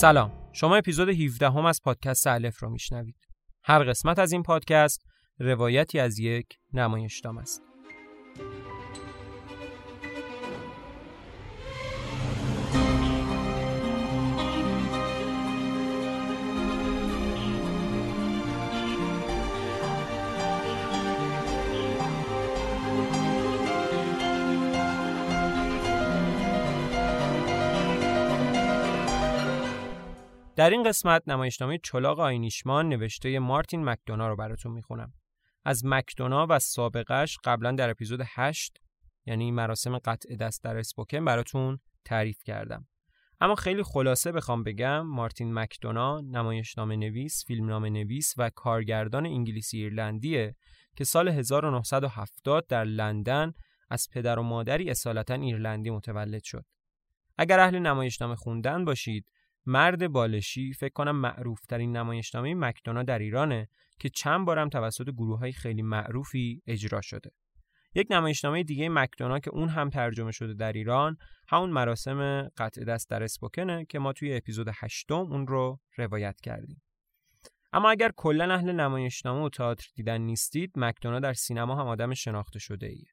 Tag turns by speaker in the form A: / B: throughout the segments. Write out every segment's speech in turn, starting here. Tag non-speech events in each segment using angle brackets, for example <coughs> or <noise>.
A: سلام. شما اپیزود 17 هم از پادکست الف رو میشنوید. هر قسمت از این پادکست روایتی از یک نمایشنامه است. در این قسمت نمایشنامه چلاق آینیشمان نوشته مارتین مکدونا رو براتون می‌خونم. از مکدونا و سابقش قبلا در اپیزود 8 یعنی مراسم قطع دست در اسپوکن براتون تعریف کردم. اما خیلی خلاصه بخوام بگم مارتین مکدونا نمایشنامه نویس، فیلمنامه نویس و کارگردان انگلیسی ایرلندیه که سال 1970 در لندن از پدر و مادری اصالتا ایرلندی متولد شد. اگر اهل نمایشنامه خوندن باشید مرد بالشی فکر کنم معروف ترین نمایشنامه مکدونا در ایرانه که چند بارم توسط گروه های خیلی معروفی اجرا شده. یک نمایشنامه دیگه مکدونا که اون هم ترجمه شده در ایران همون مراسم قطع دست در اسپوکنه که ما توی اپیزود هشتم اون رو روایت کردیم. اما اگر کلا اهل نمایشنامه و تئاتر دیدن نیستید مکدونا در سینما هم آدم شناخته شده ایه.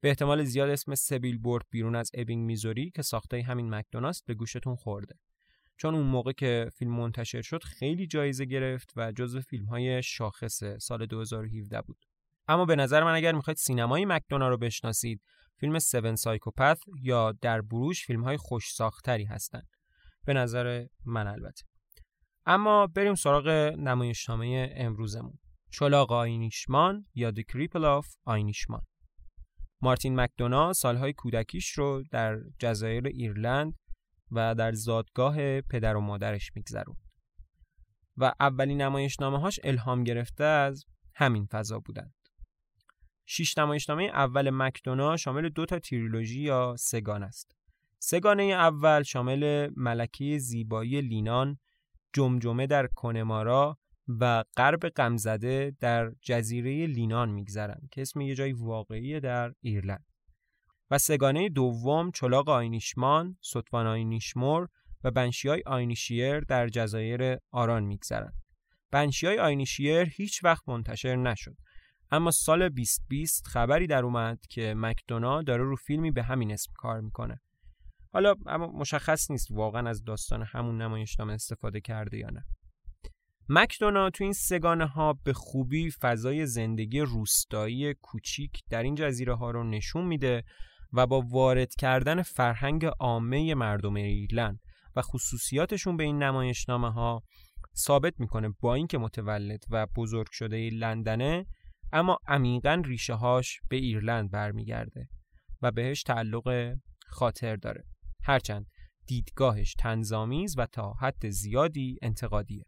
A: به احتمال زیاد اسم سبیل بورد بیرون از ابینگ میزوری که ساخته همین مکدوناست به گوشتون خورده. چون اون موقع که فیلم منتشر شد خیلی جایزه گرفت و جزو فیلم های شاخص سال 2017 بود. اما به نظر من اگر می‌خواید سینمای مکدونا رو بشناسید فیلم 7 سایکوپث یا در بروش فیلم های خوش ساختری هستند. به نظر من البته. اما بریم سراغ نمایشنامه امروزمون. چلاق آینیشمان یا The Cripple of آینیشمان. مارتین مکدونا سالهای کودکیش رو در جزایر ایرلند و در زادگاه پدر و مادرش میگذرون و اولین نمایشنامه هاش الهام گرفته از همین فضا بودند. شش نمایشنامه اول مکدونا شامل دو تا تریلوژی یا سگان است. سگانه اول شامل ملکه زیبایی لینان، جمجمه در کنمارا و غرب غمزده در جزیره لینان میگذرند که اسم یه جای واقعی در ایرلند. و سگانه دوم چلاق آینیشمان، ستوان آینیشمور و بنشیای آینیشیر در جزایر آران میگذرند. بنشیای آینیشیر هیچ وقت منتشر نشد. اما سال 2020 خبری در اومد که مکدونا داره رو فیلمی به همین اسم کار می‌کنه. حالا اما مشخص نیست واقعا از داستان همون نمایشنامه استفاده کرده یا نه. مکدونا تو این سگانه ها به خوبی فضای زندگی روستایی کوچیک در این جزیره ها رو نشون میده و با وارد کردن فرهنگ عامه مردم ایرلند و خصوصیاتشون به این نمایشنامه ها ثابت می‌کنه با اینکه متولد و بزرگ شده لندنه اما عمیقا ریشه هاش به ایرلند برمیگرده و بهش تعلق خاطر داره. هرچند دیدگاهش تنظامیز و تا حد زیادی انتقادیه.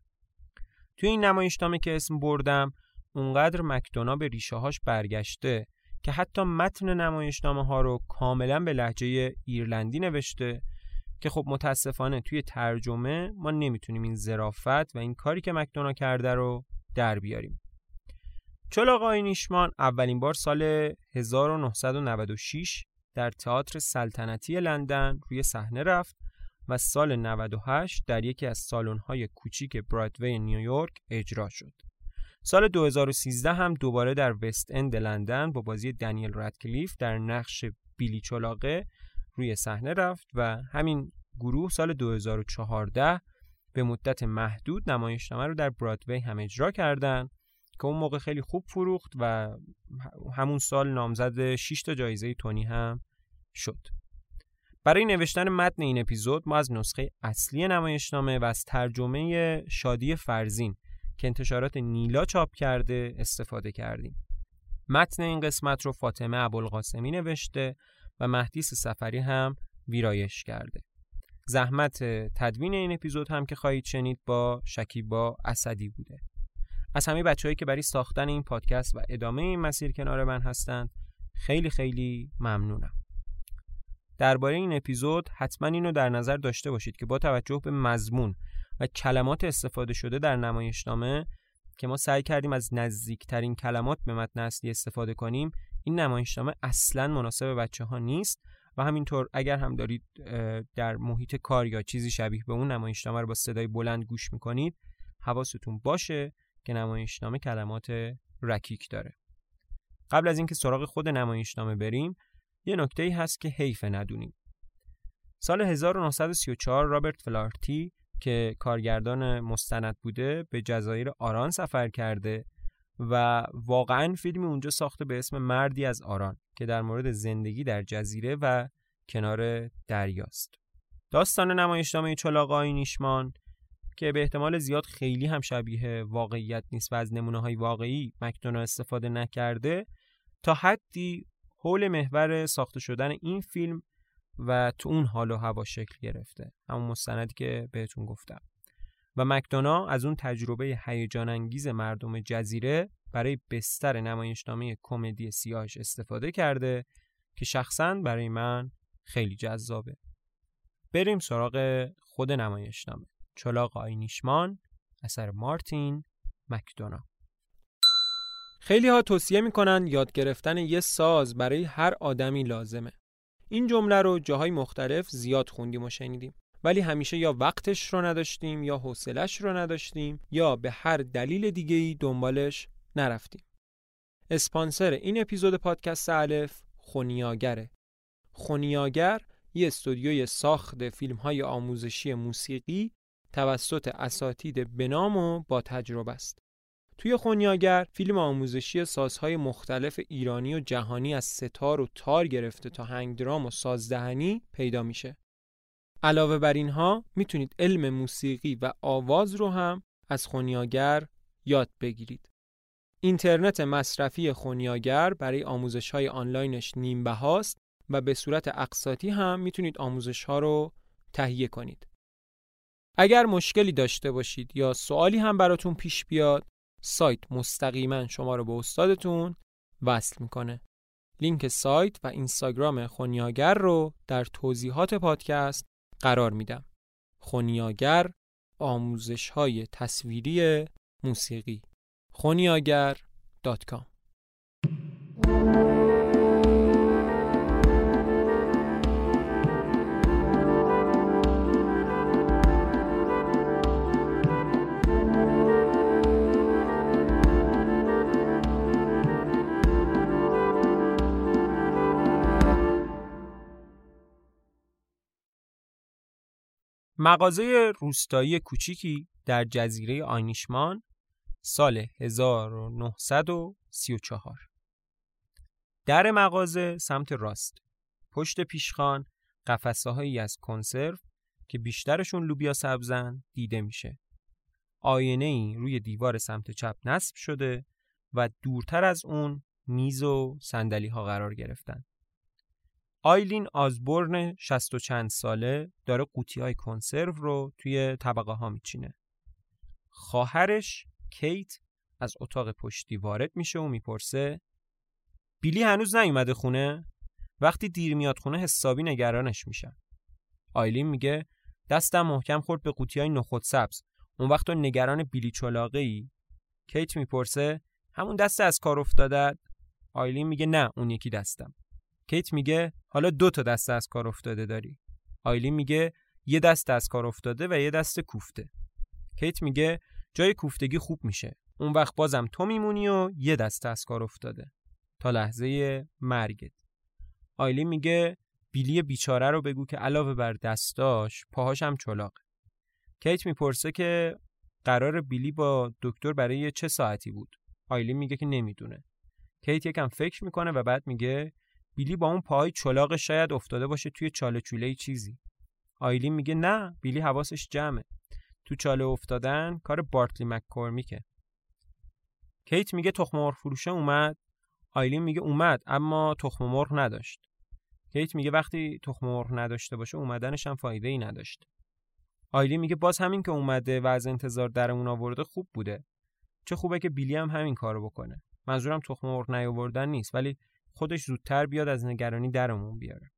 A: توی این نمایشنامه که اسم بردم اونقدر مکدونا به ریشه هاش برگشته که حتی متن نمایشنامه ها رو کاملا به لحجه ایرلندی نوشته که خب متاسفانه توی ترجمه ما نمی‌تونیم این زرافت و این کاری که مکدونا کرده رو در بیاریم چلاق نیشمان اولین بار سال 1996 در تئاتر سلطنتی لندن روی صحنه رفت و سال 98 در یکی از سالن‌های کوچیک برادوی نیویورک اجرا شد. سال 2013 هم دوباره در وست اند لندن با بازی دنیل رادکلیف در نقش بیلی چلاقه روی صحنه رفت و همین گروه سال 2014 به مدت محدود نمایشنامه رو در برادوی هم اجرا کردند که اون موقع خیلی خوب فروخت و همون سال نامزد 6 تا جایزه تونی هم شد. برای نوشتن متن این اپیزود ما از نسخه اصلی نمایشنامه و از ترجمه شادی فرزین که انتشارات نیلا چاپ کرده استفاده کردیم. متن این قسمت رو فاطمه ابوالقاسمی نوشته و مهدیس سفری هم ویرایش کرده. زحمت تدوین این اپیزود هم که خواهید شنید با شکیبا اسدی بوده. از همه بچههایی که برای ساختن این پادکست و ادامه این مسیر کنار من هستند خیلی خیلی ممنونم. درباره این اپیزود حتما اینو در نظر داشته باشید که با توجه به مضمون و کلمات استفاده شده در نمایشنامه که ما سعی کردیم از نزدیکترین کلمات به متن اصلی استفاده کنیم این نمایشنامه اصلا مناسب بچه ها نیست و همینطور اگر هم دارید در محیط کار یا چیزی شبیه به اون نمایشنامه رو با صدای بلند گوش می‌کنید حواستون باشه که نمایشنامه کلمات رکیک داره. قبل از اینکه سراغ خود نمایشنامه بریم یه نکته ای هست که حیف ندونیم. سال 1934 رابرت فلارتی که کارگردان مستند بوده به جزایر آران سفر کرده و واقعا فیلمی اونجا ساخته به اسم مردی از آران که در مورد زندگی در جزیره و کنار دریاست. داستان نمایشنامه چلاق نیشمان که به احتمال زیاد خیلی هم شبیه واقعیت نیست و از نمونه های واقعی مکدونا استفاده نکرده تا حدی حول محور ساخته شدن این فیلم و تو اون حال و هوا شکل گرفته. همون مستندی که بهتون گفتم. و مکدونا از اون تجربه هیجان انگیز مردم جزیره برای بستر نمایشنامه کمدی سیاهش استفاده کرده که شخصا برای من خیلی جذابه. بریم سراغ خود نمایشنامه. چلاق آینیشمان اثر مارتین مکدونا. خیلی ها توصیه می‌کنن یاد گرفتن یه ساز برای هر آدمی لازمه. این جمله رو جاهای مختلف زیاد خوندیم و شنیدیم. ولی همیشه یا وقتش رو نداشتیم یا حوصلش رو نداشتیم یا به هر دلیل دیگه ای دنبالش نرفتیم. اسپانسر این اپیزود پادکست الف خونیاگره. خونیاگر یه استودیوی ساخت فیلم های آموزشی موسیقی توسط اساتید بنام و با تجربه است. توی خونیاگر فیلم آموزشی سازهای مختلف ایرانی و جهانی از ستار و تار گرفته تا هنگ درام و سازدهنی پیدا میشه. علاوه بر اینها می‌تونید علم موسیقی و آواز رو هم از خونیاگر یاد بگیرید. اینترنت مصرفی خونیاگر برای آموزش های آنلاینش نیم بهاست و به صورت اقساطی هم می‌تونید آموزش ها رو تهیه کنید. اگر مشکلی داشته باشید یا سوالی هم براتون پیش بیاد سایت مستقیما شما رو به استادتون وصل می‌کنه. لینک سایت و اینستاگرام خونیاگر رو در توضیحات پادکست قرار میدم. خونیاگر آموزش های تصویری موسیقی. خونیاگر.com مغازه روستایی کوچیکی در جزیره آینیشمان سال 1934 در مغازه سمت راست پشت پیشخان قفسه هایی از کنسرو که بیشترشون لوبیا سبزن دیده میشه. آینه ای روی دیوار سمت چپ نصب شده و دورتر از اون میز و صندلی ها قرار گرفتن. آیلین آزبورن شست و چند ساله داره قوطی های کنسرو رو توی طبقه ها میچینه. خواهرش کیت از اتاق پشتی وارد میشه و می‌پرسه بیلی هنوز نیومده خونه؟ وقتی دیر میاد خونه حسابی نگرانش میشن. آیلین میگه دستم محکم خورد به قوطی های نخود سبز. اون وقت تو نگران بیلی چلاقه ای؟ کیت می‌پرسه همون دست از کار افتاده آیلین میگه نه اون یکی دستم. کیت میگه حالا دو تا دست از کار افتاده داری. آیلین میگه یه دست از کار افتاده و یه دست کوفته. کیت میگه جای کوفتگی خوب میشه. اون وقت بازم تو میمونی و یه دست از کار افتاده. تا لحظه مرگت. آیلین میگه بیلی بیچاره رو بگو که علاوه بر دستاش پاهاش هم چلاقه. کیت می‌پرسه که قرار بیلی با دکتر برای چه ساعتی بود. آیلین میگه که نمی‌دونه. کیت یکم فکر می‌کنه و بعد میگه بیلی با اون پاهای چلاق شاید افتاده باشه توی چاله چوله چیزی. آیلین میگه نه بیلی حواسش جمعه. تو چاله افتادن کار بارتلی مککورمیکه. کیت میگه تخم مرغ فروشه اومد. آیلین میگه اومد اما تخم مرغ نداشت. کیت میگه وقتی تخم مرغ نداشته باشه اومدنش هم فایده ای نداشت. آیلین میگه باز همین که اومده و از انتظار درمون آورده خوب بوده. چه خوبه که بیلی هم همین کارو بکنه. منظورم تخم مرغ نیاوردن نیست ولی خودش زودتر بیاد از نگرانی درمون بیاره.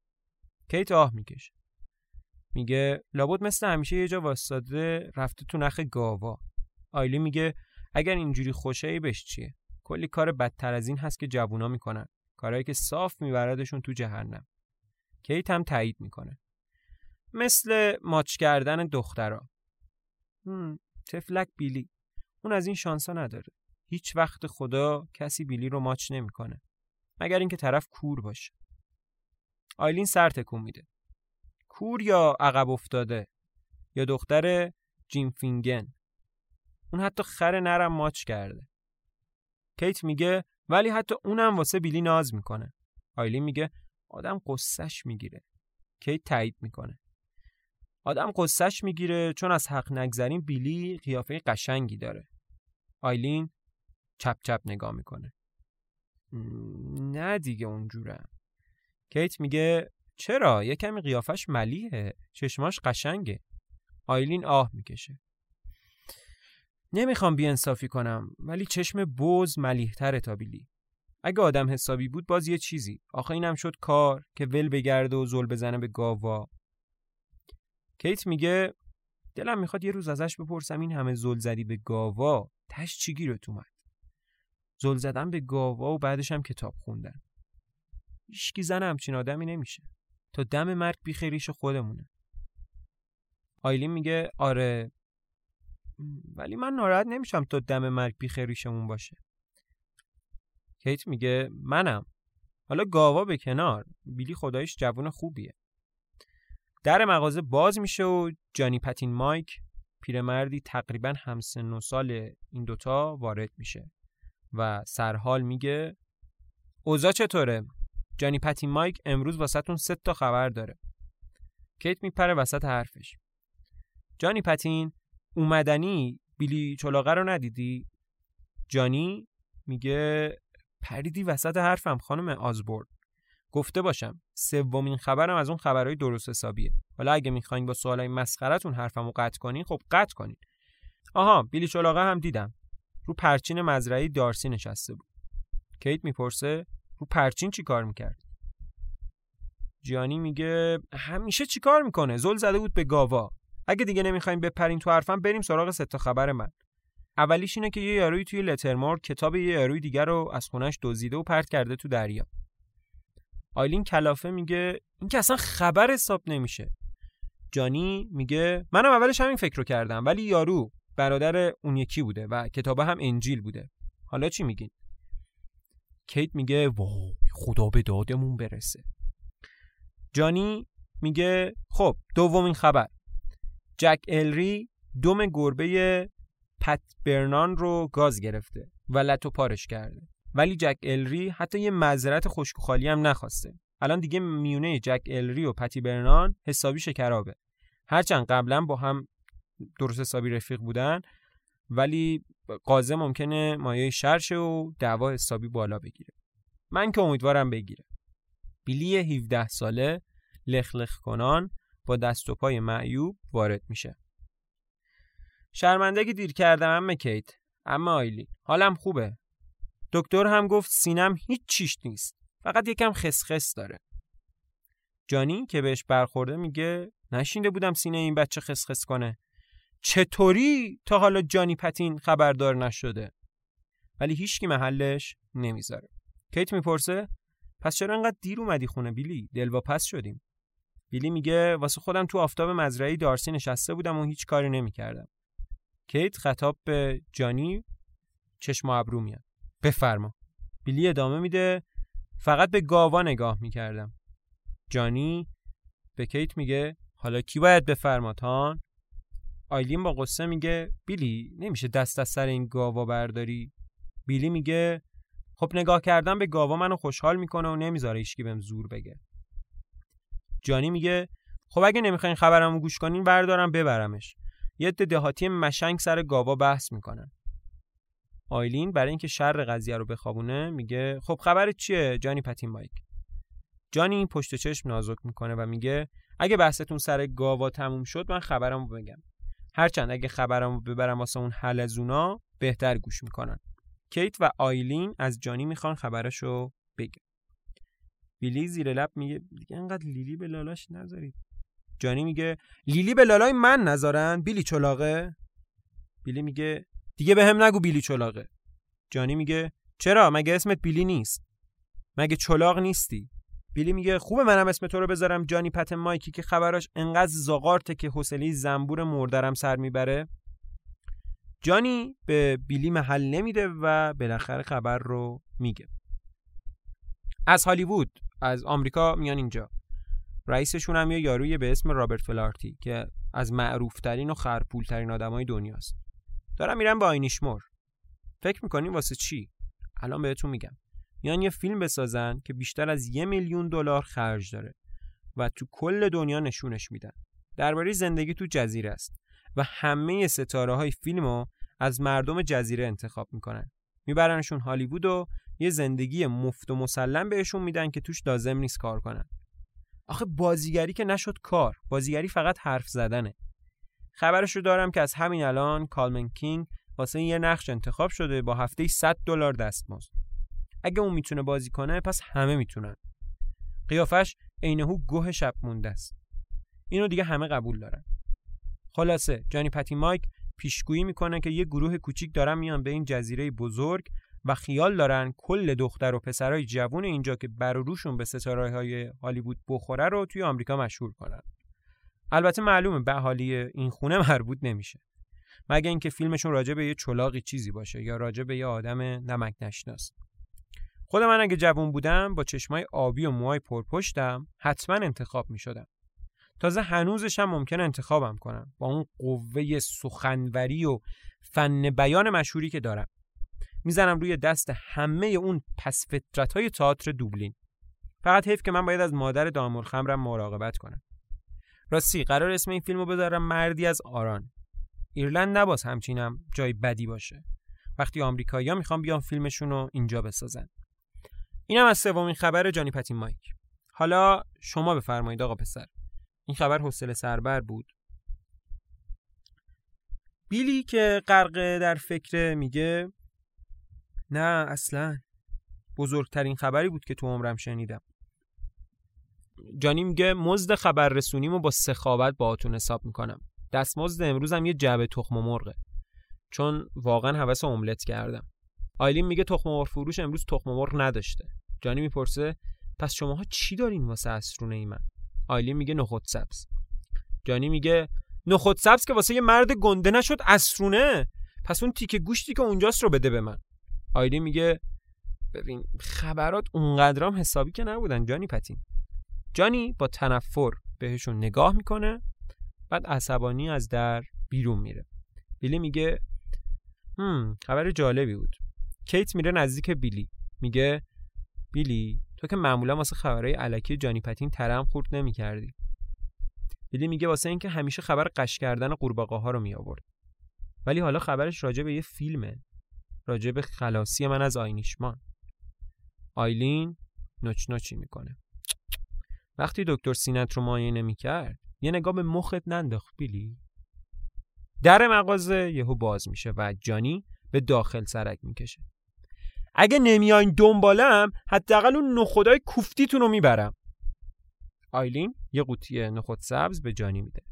A: کیت آه می‌کشه. میگه لابد مثل همیشه یه جا واسطه رفته تو نخ گاوا. آیلی میگه اگر اینجوری خوشه بهش چیه؟ کلی کار بدتر از این هست که جوونا می‌کنن. کارهایی که صاف میبردشون تو جهنم. کیت هم تایید می‌کنه. مثل ماچ کردن دخترا. تفلک بیلی. اون از این شانسا نداره. هیچ وقت خدا کسی بیلی رو ماچ نمی‌کنه. مگر اینکه طرف کور باشه. آیلین سر تکون میده. کور یا عقب افتاده یا دختر جیم فینگن. اون حتی خر نرم ماچ کرده. کیت میگه ولی حتی اونم واسه بیلی ناز می‌کنه. آیلین میگه آدم غصه‌ش می‌گیره. کیت تایید می‌کنه. آدم قصهش می‌گیره چون از حق نگذرین بیلی قیافه قشنگی داره. آیلین چپ چپ نگاه می‌کنه. نه دیگه اونجورم. کیت میگه چرا؟ یه کمی قیافش ملیحه. چشماش قشنگه. آیلین آه می‌کشه. نمی‌خوام بیانصافی کنم ولی چشم بوز ملیحتره تا بیلی. اگه آدم حسابی بود باز یه چیزی. آخه اینم شد کار که ول بگرده و زل بزنه به گاوا. کیت میگه دلم می‌خواد یه روز ازش بپرسم این همه زل زدی به گاوا. تش چی گیرت اومد؟ زل زدن به گاوا و بعدش هم کتاب خوندن. هیچکی زن همچین آدمی نمیشه. تا دم مرگ بیخیریش خودمونه. آیلین میگه آره. ولی من ناراحت نمیشم تا دم مرگ بیخیریشمون باشه. کیت میگه منم. حالا گاوا به کنار. بیلی خدایش جوون خوبیه. در مغازه باز میشه و جانی پتین مایک پیرمردی تقریبا همسن و سال این دوتا وارد میشه. و سرحال میگه اوضاع چطوره؟ جانی پتین مایک امروز واسهتون سه تا خبر داره. کیت میپره وسط حرفش. جانی پتین اومدنی بیلی چلاقه رو ندیدی؟ جانی میگه پریدی وسط حرفم خانم آزبورد. گفته باشم سومین خبرم از اون خبرهای درست حسابیه. حالا اگه می‌خواین با سوالای مسخرتون حرفمو قطع کنین خب قطع کنین. آها بیلی چلاقه هم دیدم. رو پرچین مزرعی دارسی نشسته بود. کیت می‌پرسه رو پرچین چی کار می‌کرد؟ جیانی میگه همیشه چی کار می‌کنه؟ زل زده بود به گاوا. اگه دیگه نمی‌خوایم بپرین تو حرفم بریم سراغ سه خبر من. اولیش اینه که یه یاروی توی لترمور کتاب یه یاروی دیگر رو از خونش دزدیده و پرت کرده تو دریا. آیلین کلافه میگه این که اصلا خبر حساب نمیشه. جانی میگه منم اولش همین فکر رو کردم ولی یارو برادر اون یکی بوده و کتاب هم انجیل بوده. حالا چی میگین؟ کیت میگه وای خدا به دادمون برسه. جانی میگه خب دومین خبر. جک الری دوم گربه پت برنان رو گاز گرفته و لتو پارش کرده. ولی جک الری حتی یه معذرت خشک خالی هم نخواسته. الان دیگه میونه جک الری و پتی برنان حسابی شکرابه. هرچند قبلا با هم درست حسابی رفیق بودن ولی قازه ممکنه مایه شرشه و دعوا حسابی بالا بگیره. من که امیدوارم بگیره. بیلی 17 ساله لخلخ کنان با دست و پای معیوب وارد میشه. شرمنده که دیر کردم امه کیت. اما آیلی حالم خوبه. دکتر هم گفت سینم هیچ چیش نیست. فقط یکم خسخس داره. جانی که بهش برخورده میگه نشینده بودم سینه این بچه خسخس کنه. چطوری تا حالا جانی پتین خبردار نشده؟ ولی هیچکی محلش نمی‌ذاره. کیت می‌پرسه پس چرا انقدر دیر اومدی خونه بیلی؟ دلواپس شدیم. بیلی میگه واسه خودم تو آفتاب مزرعی دارسی نشسته بودم و هیچ کاری نمی‌کردم. کیت خطاب به جانی چشم و ابرو میاد. بفرما. بیلی ادامه میده فقط به گاوا نگاه می‌کردم. جانی به کیت میگه حالا کی باید بفرما تان؟ آیلین با قصه میگه بیلی نمیشه دست از سر این گاوا برداری؟ بیلی میگه خب نگاه کردن به گاوا منو خوشحال می‌کنه و نمی‌ذاره ایشکی بهم زور بگه. جانی میگه خب اگه نمی‌خواین خبرمو گوش کنین بردارم ببرمش. یه دهاتی مشنگ سر گاوا بحث می‌کنن. آیلین برای اینکه شر قضیه رو بخوابونه میگه خب خبر چیه؟ جانی پتین مایک. جانی این پشت چشم نازک می‌کنه و میگه اگه بحثتون سر گاوا تموم شد من خبرمو بگم. هرچند اگه خبرمو ببرم واسه اون حلزونا بهتر گوش می‌کنن. کیت و آیلین از جانی می‌خوان خبرشو بگه بیلی زیر لب میگه دیگه انقدر لیلی به لالاش نذارید. جانی میگه لیلی به لالای من نذارن؟ بیلی چلاقه بیلی میگه دیگه به هم نگو بیلی چلاقه جانی میگه چرا؟ مگه اسمت بیلی نیست؟ مگه چلاق نیستی؟ بیلی میگه خوبه منم اسم تو رو بذارم جانی پت مایکی که خبراش انقدر زاغارته که حوصله زنبور مردرم سر می‌بره. جانی به بیلی محل نمیده و بالاخره خبر رو میگه. از هالیوود از آمریکا میان اینجا. رئیسشون هم یه یاروی به اسم رابرت فلارتی که از معروفترین و خرپولترین آدمای دنیاست. دارم میرم با آینیشمور فکر می‌کنین واسه چی؟ الان بهتون میگم. میان یه فیلم بسازن که بیشتر از یه میلیون دلار خرج داره و تو کل دنیا نشونش میدن. درباره زندگی تو جزیره است و همه ستاره های فیلمو از مردم جزیره انتخاب می‌کنن. میبرنشون هالیوود و یه زندگی مفت و مسلم بهشون میدن که توش لازم نیست کار کنن. آخه بازیگری که نشد کار. بازیگری فقط حرف زدنه. خبرش رو دارم که از همین الان کالمن کینگ واسه یه نقش انتخاب شده با هفته 100 دلار دستمزد. اگه اون می‌تونه بازی کنه پس همه می‌تونن. قیافش عینهو گوه شب مونده است. اینو دیگه همه قبول دارن. خلاصه جانی پتی مایک پیشگویی می‌کنه که یه گروه کوچیک دارن میان به این جزیره بزرگ و خیال دارن کل دختر و پسرای جوون اینجا که بر روشون به ستاره های هالیوود بخوره رو توی آمریکا مشهور کنن. البته معلومه به حالی این خونه مربوط نمیشه. مگه اینکه فیلمشون راجع به یه چلاقی چیزی باشه یا راجع به یه آدم نمک نشناس خود من اگه جوون بودم با چشمای آبی و موهای پرپشتم حتما انتخاب می شدم. تازه هنوزش هم ممکن انتخابم کنم با اون قوه سخنوری و فن بیان مشهوری که دارم. می‌زنم روی دست همه اون پس فطرت های تئاتر دوبلین. فقط حیف که من باید از مادر دامور خمرم مراقبت کنم. راستی قرار اسم این فیلمو بذارم مردی از آران. ایرلند نباز همچینم جای بدی باشه. وقتی آمریکایی‌ها می‌خوان بیان فیلمشون رو اینجا بسازن. اینم از سومین خبر جانی پتین مایک. حالا شما بفرمایید آقا پسر. این خبر حوصله سربر بود. بیلی که غرق در فکر میگه نه اصلا. بزرگترین خبری بود که تو عمرم شنیدم. جانی میگه مزد خبر رسونیمو با سخاوت باهاتون حساب می‌کنم. دستمزد امروزم یه جعبه تخم مرغه. چون واقعا حوس املت کردم. آیلین میگه تخم مرغ فروش امروز تخم مرغ نداشته. جانی می‌پرسه پس شماها چی دارین واسه اسرونه ای من آیلین میگه نخود سبز. جانی میگه نخود سبز که واسه یه مرد گنده نشد اسرونه. پس اون تیکه گوشتی که اونجاست رو بده به من. آیلین میگه ببین خبرات اونقدرام حسابی که نبودن جانی پتین. جانی با تنفر بهشون نگاه می‌کنه بعد عصبانی از در بیرون میره. بیلی میگه هم خبر جالبی بود. کیت میره نزدیک بیلی. میگه بیلی تو که معمولا واسه خبرهای علکی جانی پتین ترم خورد نمی‌کردی. بیلی میگه واسه اینکه همیشه خبر قش کردن قورباغه ها رو می آورد ولی حالا خبرش راجع به یه فیلمه. راجع به خلاصی من از آینیشمان. آیلین نوچ نوچی می‌کنه. وقتی دکتر سینت رو معاینه می‌کرد یه نگاه به مخت ننداخت بیلی. در مغازه یهو باز میشه و جانی به داخل سرک می‌کشه. اگه نمیاین دنبالم حداقل اون نخودای کوفتیتون رو می‌برم. آیلین یه قوطی نخود سبز به جانی میده.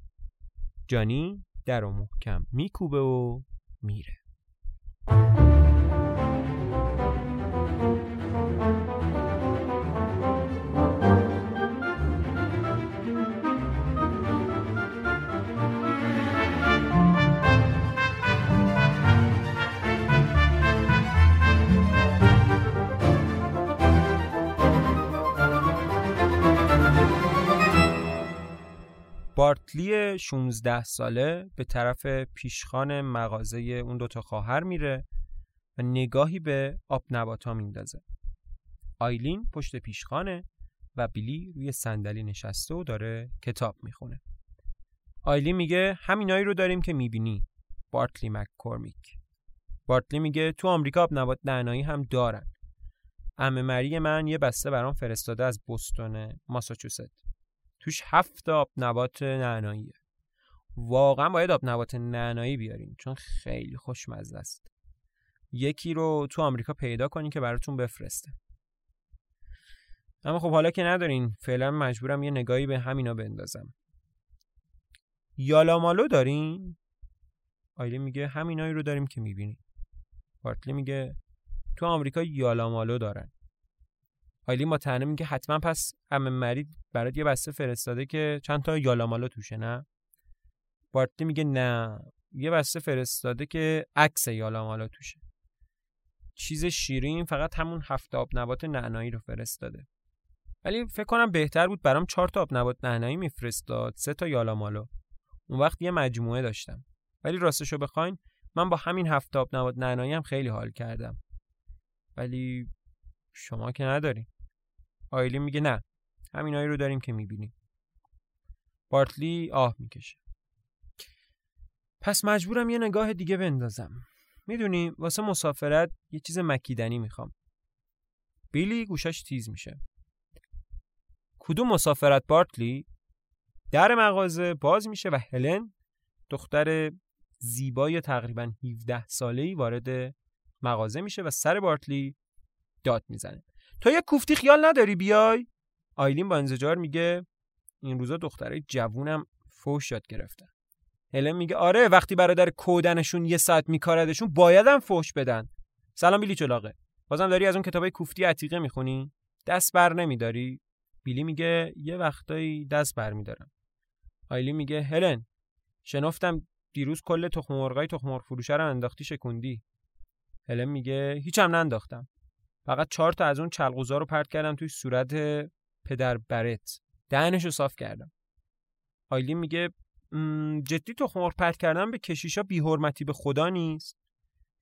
A: جانی در و محکم میکوبه و میره. بارتلی 16 ساله به طرف پیشخان مغازه اون دوتا خواهر میره و نگاهی به آب نباتا میندازه. آیلین پشت پیشخانه و بیلی روی صندلی نشسته و داره کتاب می‌خونه. آیلین میگه همینایی رو داریم که می‌بینی. بارتلی مککورمیک. بارتلی میگه تو آمریکا آب نبات نعنایی هم دارن. امه مری من یه بسته برام فرستاده از بوستون ماساچوست. توش هفت آب نبات نعناییه واقعا باید آب نبات نعنایی بیارین چون خیلی خوشمزه است. یکی رو تو آمریکا پیدا کنین که براتون بفرسته. اما خب حالا که ندارین فعلا مجبورم یه نگاهی به همینا بندازم. یالامالو دارین؟ آیلی میگه همینایی رو داریم که می‌بینی بارتلی میگه تو آمریکا یالامالو دارن. آیلین با تنه میگه حتما پس ام مرید برات یه بسته فرستاده که چند تا یالامالا توشه نه؟ بارتلی میگه نه. یه بسته فرستاده که عکس یالامالا توشه. چیز شیرین فقط همون هفت آب نبات نعنایی رو فرستاده. ولی فکر کنم بهتر بود برام چهار تا آب نبات نعنایی میفرستاد سه تا یالامالو اون وقت یه مجموعه داشتم. ولی راستشو بخواین من با همین هفت آب نبات نعنایی هم خیلی حال کردم. ولی شما که نداری. آیلین میگه نه. همینایی رو داریم که می‌بینیم. بارتلی آه می‌کشه. پس مجبورم یه نگاه دیگه بندازم. می‌دونی واسه مسافرت یه چیز مکیدنی می‌خوام. بیلی گوشاش تیز میشه. کدوم مسافرت بارتلی؟ در مغازه باز میشه و هلن دختر زیبای تقریبا 17 ساله ای وارد مغازه میشه و سر بارتلی داد می‌زنه. تو یه کوفتی خیال نداری بیای؟ آیلین با انزجار میگه این روزا دخترای جوونم فوش یاد گرفتن هلن میگه آره وقتی برادر کودنشون یه ساعت میکاردشون بایدم فوش بدن. سلام بیلی چلاقه بازم داری از اون کتابای کوفتی عتیقه می‌خونی؟ دست بر نمیداری؟ بیلی میگه یه وقتایی دست بر میدارم. آیلین میگه هلن شنفتم دیروز کل تخم مرغای تخم مرغ فروشه رو انداختی شکوندی. هلن میگه هیچم ننداختم. فقط چهار تا از اون چلقوزا رو پرت کردم توی صورت پدر برت. دهنش رو صاف کردم. آیلین میگه جدی تو خمار پرت کردن به کشیشا بیحرمتی به خدا نیست؟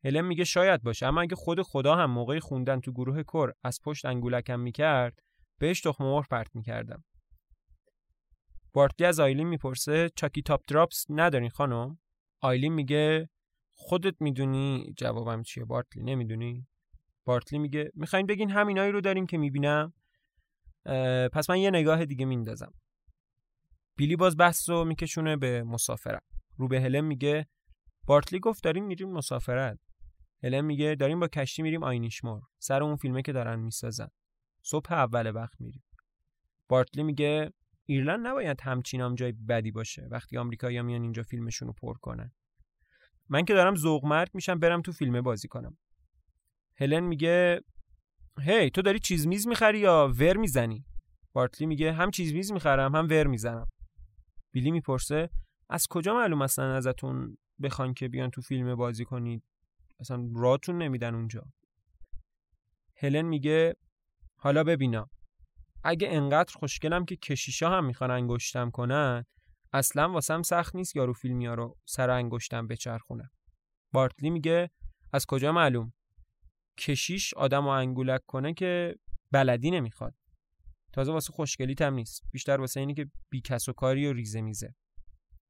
A: هلن میگه شاید باشه اما اگه خود خدا هم موقع خوندن تو گروه کر از پشت انگولکم می‌کرد بهش تخم مرغ پرت می‌کردم. بارتلی از آیلین می‌پرسه چاکی تاپ دراپس ندارین خانم؟ آیلین میگه خودت می‌دونی جوابم چیه بارتلی نمی‌دونی؟ بارتلی میگه می‌خواین بگین همینایی رو داریم که می‌بینم؟ پس من یه نگاه دیگه میندازم. بیلی باز بحث رو میکشونه به مسافرت. رو به هلم میگه بارتلی گفت داریم میریم مسافرت. هلم میگه داریم با کشتی میریم آینیشمور سر اون فیلمه که دارن می‌سازن. صبح اول وقت میریم. بارتلی میگه ایرلند نباید همچین جای بدی باشه وقتی آمریکایی‌ها میان اینجا فیلمشون رو پر کنن. من که دارم ذوق میشم برم تو فیلمه بازی کنم. هلن میگه هی تو داری چیز میز می‌خری یا ور می‌زنی؟ بارتلی میگه هم چیز میز می‌خرم هم ور می‌زنم. بیلی می‌پرسه از کجا معلوم اصلا ازتون بخوان که بیان تو فیلم بازی کنید؟ اصلا راتون نمیدن اونجا. هلن میگه حالا ببینا اگه انقدر خوشگلم که کشیشا هم می‌خوان انگشتم کنن اصلا واسم سخت نیست یارو فیلمیا رو سر انگشتم بچرخونم بارتلی میگه از کجا معلوم؟ کشیش آدم و انگولک کنه که بلدی نمی‌خواد. تازه واسه خوشگلیت هم نیست. بیشتر واسه اینی که بی کس و کاری و ریزه میزه.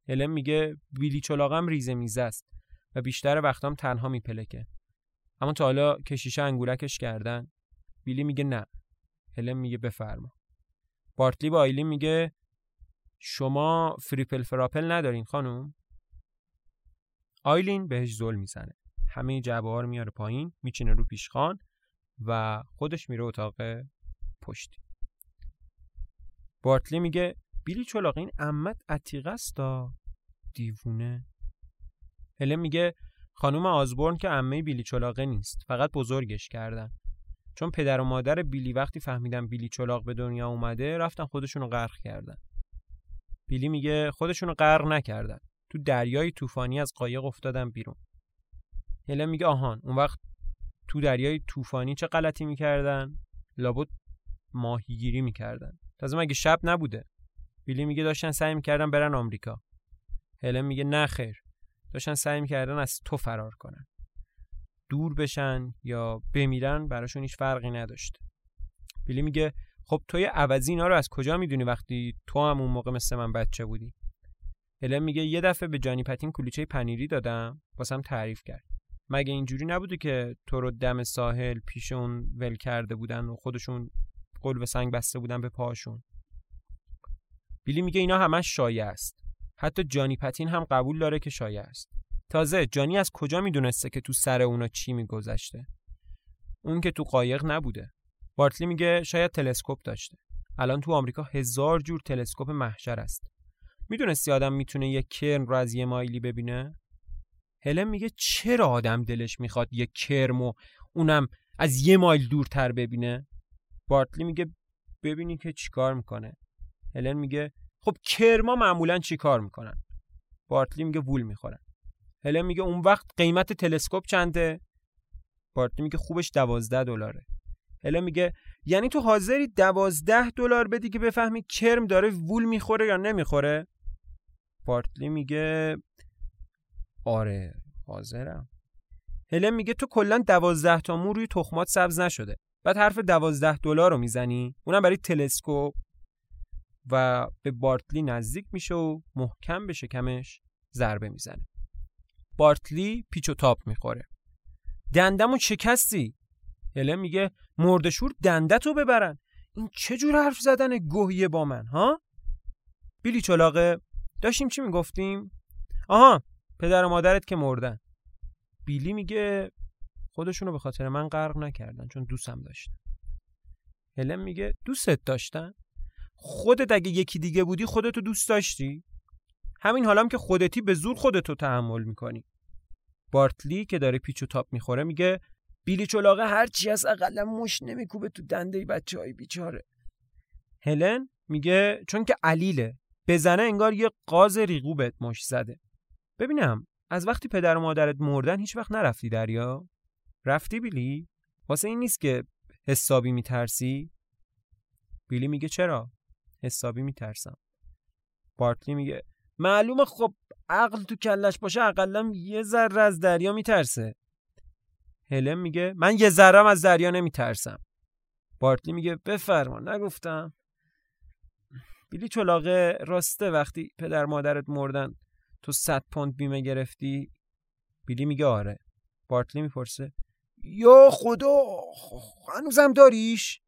A: هلن میگه بیلی چلاقم ریزه میزه است و بیشتر وقتام تنها میپلکه اما تا حالا کشیش انگولکش کردن. بیلی میگه نه. هلن میگه بفرما. بارتلی با آیلین میگه شما فریپل فراپل ندارین خانم. آیلین بهش زل می‌زنه. همه جعبه ها رو میاره پایین میچینه رو پیشخان و خودش میره اتاق پشتی بارتلی میگه بیلی چلاق این امت عتیقه است دیوونه. هلن میگه خانوم آزبورن که امه بیلی چلاقه نیست فقط بزرگش کردن. چون پدر و مادر بیلی وقتی فهمیدن بیلی چلاق به دنیا اومده رفتن خودشونو غرق کردن. بیلی میگه خودشونو غرق نکردن. تو دریای طوفانی از قایق افتادن بیرون. هلن میگه آهان اون وقت تو دریای طوفانی چه غلطی می‌کردن؟ لابد ماهیگیری می‌کردن. تازه مگه شب نبوده؟ بیلی میگه داشتن سعی می‌کردن برن آمریکا. هلن میگه نه خیر. داشتن سعی می‌کردن از تو فرار کنن. دور بشن یا بمیرن براشون هیچ فرقی نداشته بیلی میگه خب توی عوضی اینا رو از کجا می‌دونی وقتی تو هم اون موقع مثل من بچه بودی؟ هلن میگه یه دفعه به جانی پتین کلوچه پنیری دادم واسم تعریف کرد. مگه اینجوری نبوده که تو رو دم ساحل پیش اون ول کرده بودن و خودشون قلب سنگ بسته بودن به پاشون بیلی میگه اینا همش شایع است. حتی جانی پتین هم قبول داره که شایع است. تازه جانی از کجا می‌دونسته که تو سر اونا چی میگذشته؟ اون که تو قایق نبوده. بارتلی میگه شاید تلسکوپ داشته. الان تو آمریکا هزار جور تلسکوپ محشر است. می‌دونستی آدم می‌تونه یک کرم رو از یه مایلی ببینه؟ هلن میگه چرا آدم دلش می‌خواد یک کرم و اونم از یه مایل دورتر ببینه؟ بارتلی میگه ببینی که چیکار می‌کنه. هلن میگه خب کرما معمولا چیکار می‌کنن؟ بارتلی میگه وول می‌خورن. هلن میگه اون وقت قیمت تلسکوپ چنده؟ بارتلی میگه خوبش دوازده دلاره. هلن میگه یعنی تو حاضری دوازده دلار بدی که بفهمی کرم داره وول می‌خوره یا نمی‌خوره؟ بارتلی میگه آره حاضرم. هلن میگه تو کلا دوازده تا مو روی تخمات سبز نشده. بعد حرف دوازده دلار رو می‌زنی؟ اونم برای تلسکوپ. و به بارتلی نزدیک میشه و محکم به شکمش ضربه می‌زنه. بارتلی پیچ و تاپ می‌خوره. دندمو شکستی. هلن میگه مردشور دندتو ببرن. این چه جور حرف زدن گوهیه با من ها؟ بیلی چلاقه داشتیم چی می‌گفتیم؟ آها پدر و مادرت که مردن. بیلی میگه خودشونو به خاطر من غرق نکردن چون دوستم داشتن. هلن میگه دوستت داشتن؟ خودت اگه یکی دیگه بودی خودتو دوست داشتی؟ همین حالام که خودتی به زور خودتو تحمل می‌کنی. بارتلی که داره پیچ و تاپ می‌خوره میگه بیلی چلاقه هر چی از اقلا مش نمیکوبه تو دنده بچه های بیچاره. هلن میگه چون که علیله بزنه انگار یه قاز ریقو بهت مش زده. ببینم از وقتی پدر و مادرت مردن هیچ وقت نرفتی دریا؟ رفتی بیلی؟ واسه این نیست که حسابی میترسی؟ بیلی میگه چرا؟ حسابی میترسم. بارتلی میگه معلومه خب عقل تو کلش باشه اقلا یه ذره از دریا میترسه. هلن میگه من یه ذرم از دریا نمیترسم. بارتلی میگه بفرما نگفتم. بیلی چلاقه راسته وقتی پدر مادرت مردن تو 100 پوند بیمه گرفتی؟ بیلی میگه آره. بارتلی می‌پرسه. یا خدا هنوزم داریش؟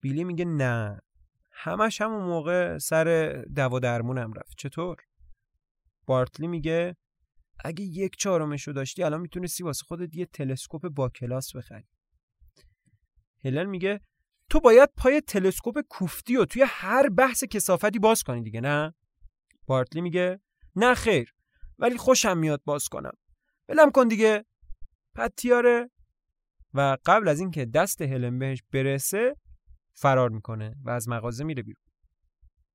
A: بیلی میگه نه. همش همون موقع سر دوا درمونم رفت. چطور؟ بارتلی میگه اگه یک چهارمشو داشتی الان می‌تونستی واسه خودت یه تلسکوپ با کلاس بخری. هلن میگه تو باید پای تلسکوپ کوفتی و توی هر بحث کسافتی باز کنی دیگه نه؟ بارتلی میگه نه خیر ولی خوشم میاد باز کنم. بلم کن دیگه. پتیاره. و قبل از اینکه دست هلن بهش برسه فرار می‌کنه و از مغازه میره بیرون.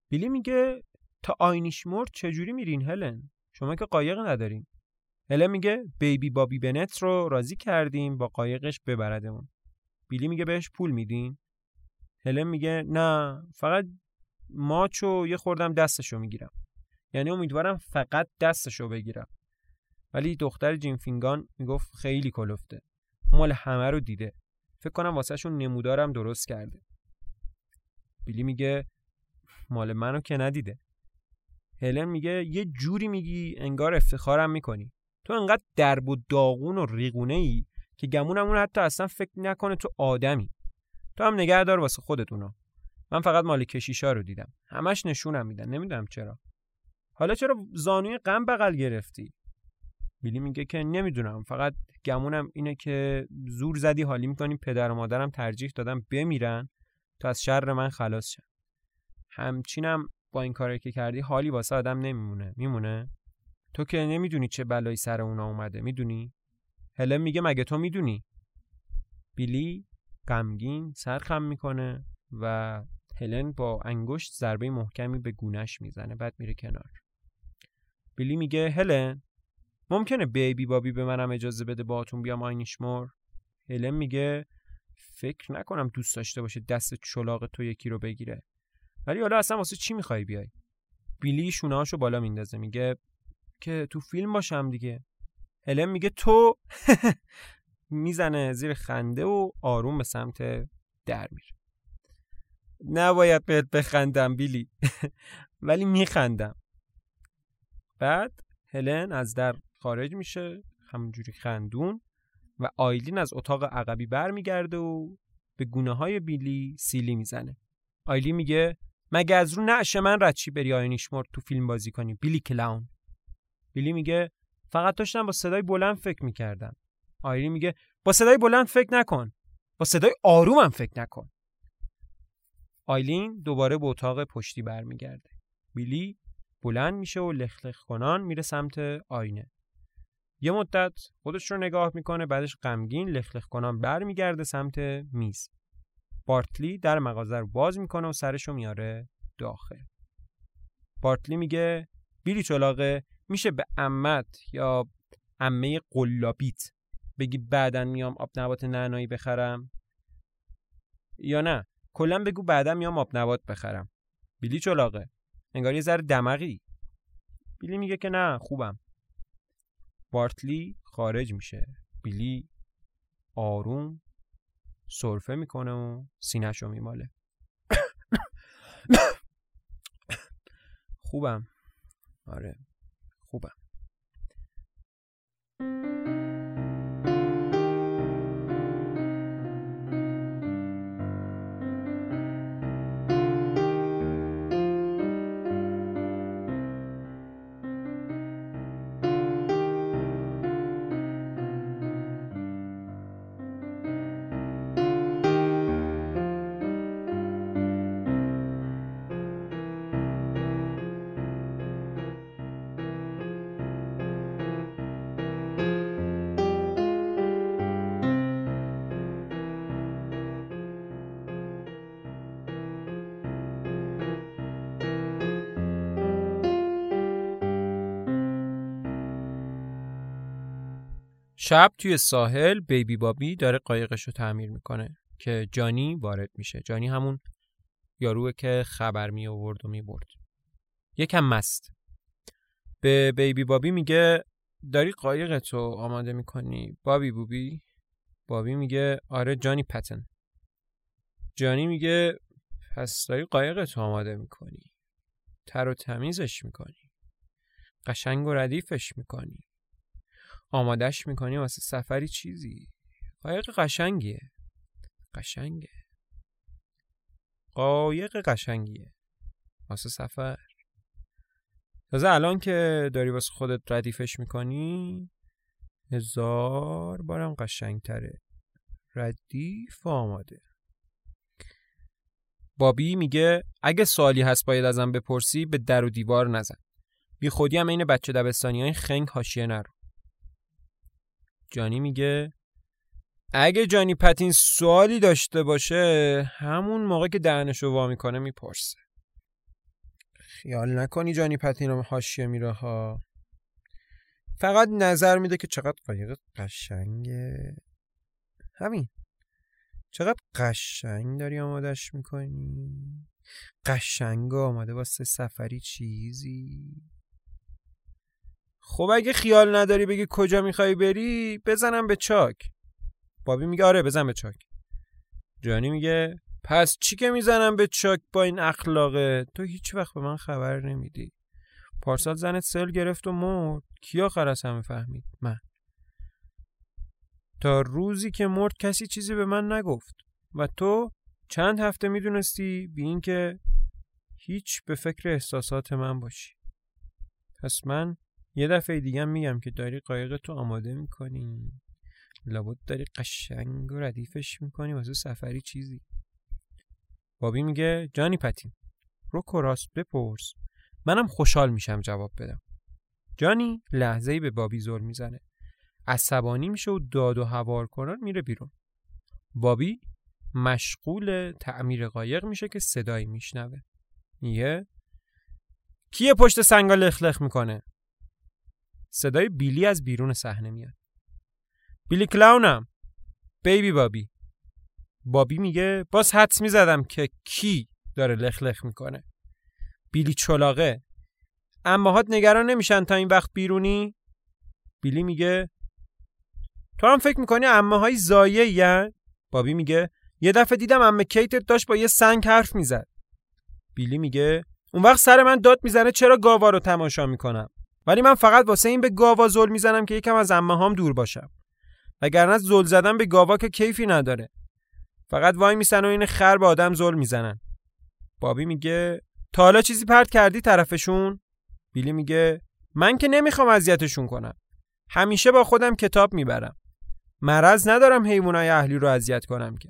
A: بیلی میگه تا آینیش مرد چجوری میرین هلن؟ شما که قایق ندارین. هلن میگه بیبی بابی بنت رو راضی کردیم با قایقش ببردمون. بیلی میگه بهش پول میدین؟ هلن میگه نه فقط ماچو یه خوردم دستشو می‌گیرم. یعنی امیدوارم فقط دستشو بگیرم. ولی دختر جیم فینگان می‌گفت خیلی کلفته. مال همه رو دیده. فکر کنم واسهشون نمودارم درست کرده. بیلی میگه مال منو که ندیده. هلن میگه یه جوری میگی انگار افتخارم می‌کنی. تو انقدر درب و داغون و ریگونه ای که گمونمون حتی اصلا فکر نکنه تو آدمی. تو هم نگه دار واسه خودتونو. من فقط مال کشیشا رو دیدم. همش نشونم میدن. نمی‌دونم چرا. حالا چرا زانوی غم بغل گرفتی؟ بیلی میگه که نمی‌دونم فقط گمونم اینه که زور زدی حالی می‌کنی پدر و مادرم ترجیح دادم بمیرن تا از شر من خلاص شن. همچینم با این کاری که کردی حالی واسه آدم نمیمونه. میمونه؟ تو که نمی‌دونی چه بلایی سر اونا اومده می‌دونی؟ هلن میگه مگه تو می‌دونی؟ بیلی غمگین سر خم می‌کنه و هلن با انگشت ضربه محکمی به گونش می‌زنه بعد میره کنار. بیلی میگه هلن؟ ممکنه بیبی بابی به منم اجازه بده باهاتون بیام آینیشمور هلن میگه فکر نکنم دوست داشته باشه دست چلاق تو یکی رو بگیره. ولی حالا اصلا واسه چی می‌خوای بیای؟ بیلی شونهاشو بالا میندازه میگه که تو فیلم باشم دیگه. هلن میگه تو <laughs> می‌زنه زیر خنده و آروم به سمت در میره. نباید بهت بخندم بیلی. <laughs> ولی میخندم. بعد هلن از در خارج میشه همونجوری خندون و آیلین از اتاق عقبی برمیگرده و به گونه های بیلی سیلی می‌زنه. آیلین میگه مگه از رو نعش من رچی بری آینیشمور تو فیلم بازی کنی بیلی کلاون؟ بیلی میگه فقط داشتم با صدای بلند فکر می‌کردم. آیلین میگه با صدای بلند فکر نکن با صدای آرومم فکر نکن. آیلین دوباره به اتاق پشتی برمیگرده. بیلی بلند میشه و لخلخ کنان میره سمت آینه. یه مدت خودش رو نگاه می‌کنه بعدش غمگین لخلخ کنان برمیگرده سمت میز. بارتلی در مغازه رو باز می‌کنه و سرشو میاره داخل. بارتلی میگه بیلی چلاقه میشه به امت یا امه قلابیت بگی بعدا میام آب نبات نعنایی بخرم؟ یا نه کلا بگو بعدا میام آب نبات بخرم. بیلی چلاقه انگار یه ذره دمقی بیلی میگه که نه خوبم. بارتلی خارج میشه. بیلی آروم سرفه می‌کنه و سینهشو میماله. <coughs> خوبم. آره خوبم. شب توی ساحل بیبی بابی داره قایقش رو تعمیر می‌کنه که جانی وارد میشه. جانی همون یاروه که خبر می آورد و می برد. یکم مست. به بیبی بابی میگه داری قایقتو آماده می‌کنی؟ بابی بوبی بابی میگه آره جانی پتن. جانی میگه پس داری قایقتو آماده می‌کنی؟ تر و تمیزش می‌کنی؟ قشنگ و ردیفش می‌کنی؟ آمادش می‌کنی واسه سفری چیزی؟ قایق قشنگیه. قشنگه. قایق قشنگیه. واسه سفر. تازه الان که داری واسه خودت ردیفش می‌کنی هزار بارم قشنگتره. ردیف آماده. بابی میگه اگه سوالی هست باید ازم بپرسی به در و دیوار نزن. بی خودی هم این بچه دبستانی های خنگ حاشیه نرو. جانی میگه اگه جانی پتین سوالی داشته باشه همون موقع که دهنشو وا می‌کنه می‌پرسه. خیال نکنی جانی پتین رو حاشیه میره ها. فقط نظر میده که چقدر قایق قشنگه. همین. چقدر قشنگ داری آمادش می‌کنی. قشنگ آماده واسه سفری چیزی. خب اگه خیال نداری بگی کجا می‌خوای بری بزنم به چاک. بابی میگه آره بزن به چاک. جانی میگه پس چی که می‌زنم به چاک با این اخلاقه تو هیچ وقت به من خبر نمیدی. پارسال زنت سل گرفت و مرد. کی آخر از همه فهمید؟ من. تا روزی که مرد کسی چیزی به من نگفت. و تو چند هفته می‌دونستی بی اینکه هیچ به فکر احساسات من باشی. پس من یه دفعه دیگه میگم که داری قایق تو آماده می‌کنی. لابد داری قشنگ و ردیفش می‌کنی واسه سفری چیزی. بابی میگه جانی پتین رو کراس بپرس. منم خوشحال میشم جواب بدم. جانی لحظه به بابی زور می‌زنه. عصبانی میشه و داد و هوار کنان میره بیرون. بابی مشغول تعمیر قایق میشه که صدایی میشنوه. یه کیه پشت سنگا لخلخ می‌کنه؟ صدای بیلی از بیرون صحنه میاد. بیلی کلاونم. بیبی بابی. بابی میگه باز حدس می‌زدم که کی داره لخلخ می‌کنه. بیلی چلاقه اماهات نگران نمیشن تا این وقت بیرونی؟ بیلی میگه تو هم فکر می‌کنی امه های زایه بابی میگه یه دفعه دیدم امه کیتت داشت با یه سنگ حرف می‌زد. بیلی میگه اون وقت سر من داد می‌زنه چرا گاوا رو تماشا می‌کنم؟ ولی من فقط واسه این به گاوا زل می‌زنم که یکم از امه هام دور باشم. وگرنه زل زدن به گاوا که کیفی نداره. فقط وای میسن و این خر به آدم زل می‌زنن. بابی میگه تا حالا چیزی پرت کردی طرفشون؟ بیلی میگه من که نمی‌خوام اذیتشون کنم. همیشه با خودم کتاب می‌برم. مرض ندارم حیوانای اهلی رو اذیت کنم که.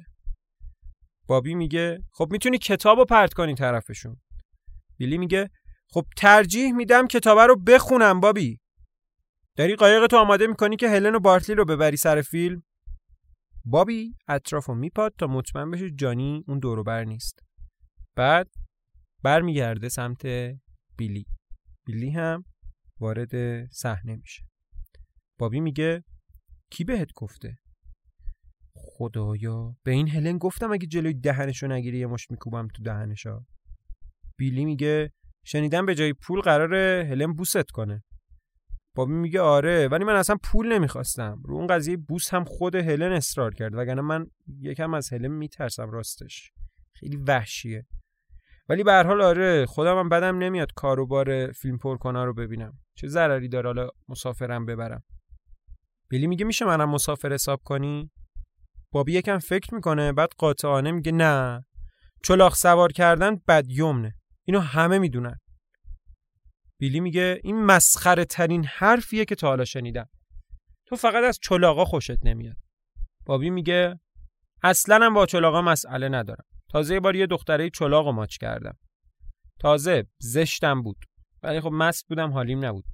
A: بابی میگه خب می‌تونی کتاب رو پرت کنی طرفشون. بیلی میگه خب ترجیح میدم کتابه رو بخونم بابی. داری قایق تو آماده می‌کنی که هلن و بارتلی رو ببری سر فیلم؟ بابی اطرافو میپاد تا مطمئن بشه جانی اون دوروبر نیست. بعد برمیگرده سمت بیلی. بیلی هم وارد صحنه میشه. بابی میگه کی بهت گفته؟ خدایا به این هلن گفتم اگه جلوی دهنشو نگیری یه مش میکوبم تو دهنشا. بیلی میگه شنیدم به جای پول قراره هلن بوست کنه. بابی میگه آره ولی من اصلا پول نمی‌خواستم. رو اون قضیه بوس هم خود هلن اصرار کرد وگرنه من یکم از هلن میترسم راستش. خیلی وحشیه. ولی به هر حال آره خودم هم بدم نمیاد کاروبار فیلم پرکنا رو ببینم. چه ضرری داره حالا مسافرم ببرم. بیلی میگه میشه منم مسافر حساب کنی؟ بابی یکم فکر می‌کنه بعد قاطعانه میگه نه. چلاق سوار کردن بد یمنه. اینو همه می‌دونن. بیلی میگه این مسخره ترین حرفیه که تا حالا شنیدم. تو فقط از چلاقا خوشت نمیاد. بابی میگه اصلا هم با چلاقا مسئله ندارم. تازه یه بار یه دختره چلاق ماچ کردم. تازه زشتم بود. ولی خب مست بودم حالیم نبود.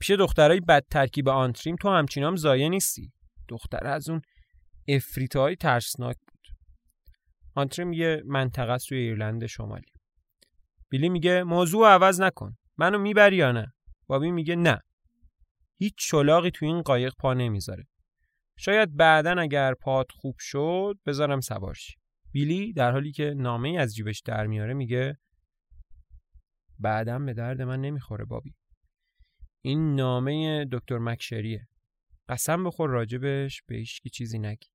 A: پیش دخترای بد ترکیب آنتریم تو همچینام زایه نیستی. دختره از اون افریتای ترسناک بود. آنتریم یه منطقه توی ایرلند شمالی. بیلی میگه موضوع عوض نکن. منو می‌بری یا نه؟ بابی میگه نه. هیچ چلاقی تو این قایق پا نمی‌ذاره. شاید بعدا اگر پات خوب شد بذارم سوارشی بیلی در حالی که نامه از جیبش در میاره میگه بعدم به درد من نمی‌خوره بابی. این نامه دکتر مکشریه. قسم بخور راجبش به هیچکی چیزی نگی.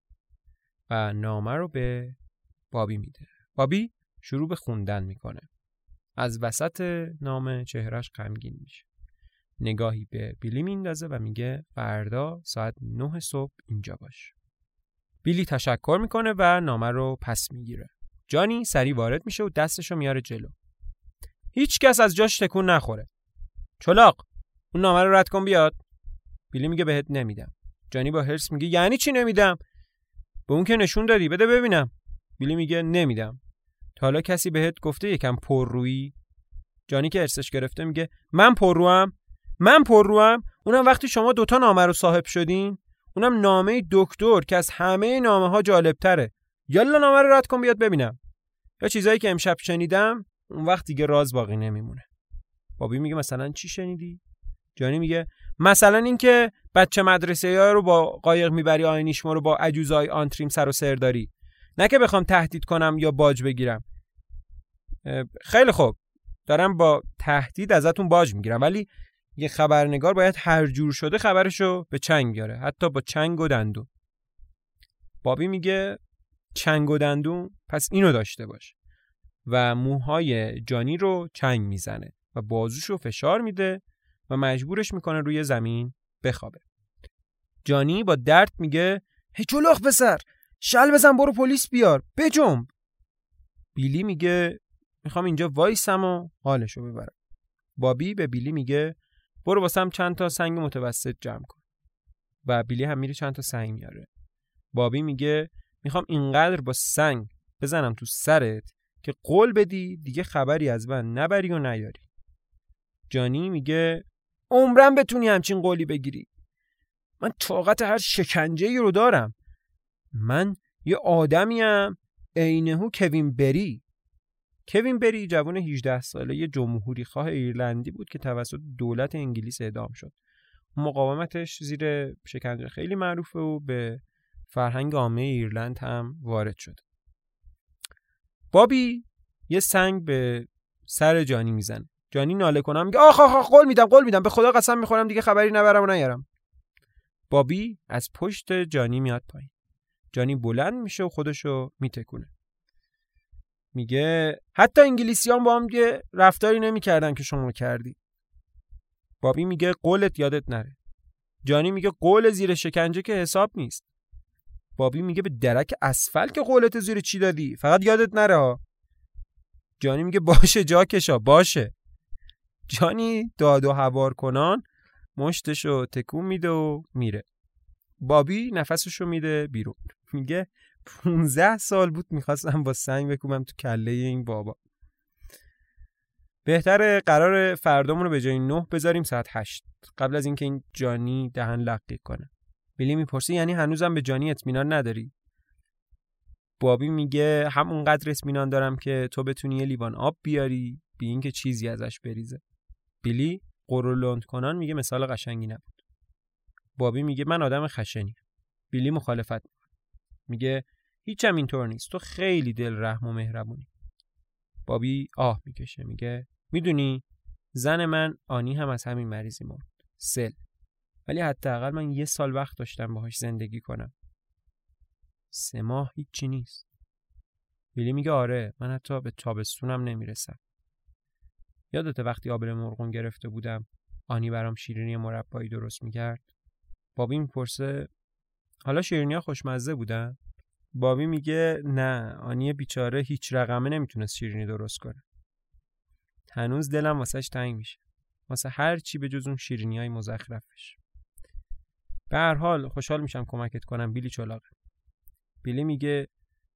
A: و نامه رو به بابی میده. بابی شروع به خوندن می‌کنه. از وسط نامه چهرش غمگین میشه. نگاهی به بیلی میندازه و میگه فردا ساعت نه صبح اینجا باش. بیلی تشکر می‌کنه و نامه رو پس می‌گیره. جانی سری وارد میشه و دستشو میاره جلو. هیچ کس از جاش تکون نخوره. چلاق اون نامه رو رد کن بیاد. بیلی میگه بهت نمیدم. جانی با هرس میگه یعنی چی نمیدم؟ به اون که نشون دادی بده ببینم. بیلی میگه نمیدم. حالا کسی بهت گفته یکم پررویی؟ جانی که ارسش گرفته میگه من پرروام من پرروام. اونم وقتی شما دوتا نامه رو صاحب شدین اونم نامه دکتر که از همه نامه ها جالب تره یالا نامه رو رد کن بیاد ببینم. یا چیزایی که امشب شنیدم اون وقت دیگه راز باقی نمیمونه. بابی میگه مثلا چی شنیدی؟ جانی میگه مثلا اینکه بچه مدرسه ها رو با قایق می‌بری آینیشما رو با عجوزای آنتریم سر و سر داری. نه که بخوام تهدید کنم یا باج بگیرم. خیلی خوب. دارم با تهدید ازتون باج می‌گیرم. ولی یه خبرنگار باید هر جور شده خبرشو به چنگ بیاره. حتی با چنگ و دندون. بابی میگه چنگ و دندون پس اینو داشته باش. و موهای جانی رو چنگ می‌زنه و بازوشو فشار میده و مجبورش می‌کنه روی زمین بخوابه. جانی با درد میگه هی چلاخ بسر شل بزن برو پلیس بیار. بجنب بیلی میگه می‌خوام اینجا وایسم و حالشو ببرم. بابی به بیلی میگه برو واسم چند تا سنگ متوسط جمع کن. و بیلی هم میره چند تا سنگ میاره. بابی میگه می‌خوام اینقدر با سنگ بزنم تو سرت که قول بدی دیگه خبری از من نبری و نیاری. جانی میگه عمرم بتونی همچین قولی بگیری. من طاقت هر شکنجه ای رو دارم. من یه آدمیم عینهو کوین بری. کوین بری جوان 18 ساله یه جمهوری خواه ایرلندی بود که توسط دولت انگلیس اعدام شد. مقاومتش زیر شکنجه خیلی معروفه و به فرهنگ عامه ایرلند هم وارد شد. بابی یه سنگ به سر جانی می‌زنه. جانی ناله کنم میگه آخ آخ قول میدم قول میدم به خدا قسم می‌خورم دیگه خبری نبرم و نیارم. بابی از پشت جانی میاد پایین. جانی بلند میشه و خودشو میتکونه. میگه حتی انگلیسیان با هم یه رفتاری نمی‌کردن که شما کردی. بابی میگه قولت یادت نره. جانی میگه قول زیر شکنجه که حساب نیست. بابی میگه به درک اسفل که قولت زیر چی دادی؟ فقط یادت نره جانی میگه باشه جا کشا باشه. جانی داد و هوار کنان مشتشو تکون میده و میره. بابی نفسشو میده بیرون. میگه 15 سال بود می‌خواستم با سنگ بکوبم تو کله این بابا. بهتر قرار فردامون رو به جای 9 بذاریم ساعت 8 قبل از اینکه این جانی دهن لقی کنه. بیلی می‌پرسه یعنی هنوزم به جانی اطمینان نداری؟ بابی میگه همونقدر اطمینان دارم که تو بتونی یه لیوان آب بیاری بی اینکه چیزی ازش بریزه. بیلی قرولند کنان میگه مثال قشنگی نبود. بابی میگه من آدم خشنی. بیلی مخالفت میگه هیچم اینطور نیست. تو خیلی دل رحم و مهربونی. بابی آه می‌کشه میگه می‌دونی زن من آنی هم از همین مریضی مرد. سل. ولی حداقل من یه سال وقت داشتم باهاش زندگی کنم. سه ماه هیچی نیست. بیلی میگه آره من حتی به تابستونم نمی‌رسم. یادت وقتی آبر مرغون گرفته بودم آنی برام شیرینی مربایی درست می‌کرد؟ بابی می‌پرسه حالا شیرینی ها خوشمزه بودن؟ بابی میگه نه آنی بیچاره هیچ رقمه نمی‌تونست شیرینی درست کنه. هنوز دلم واسهش تنگ میشه. واسه هر چی به جز اون شیرینی های مزخرفش. به هر حال خوشحال میشم کمکت کنم بیلی چلاق بیلی میگه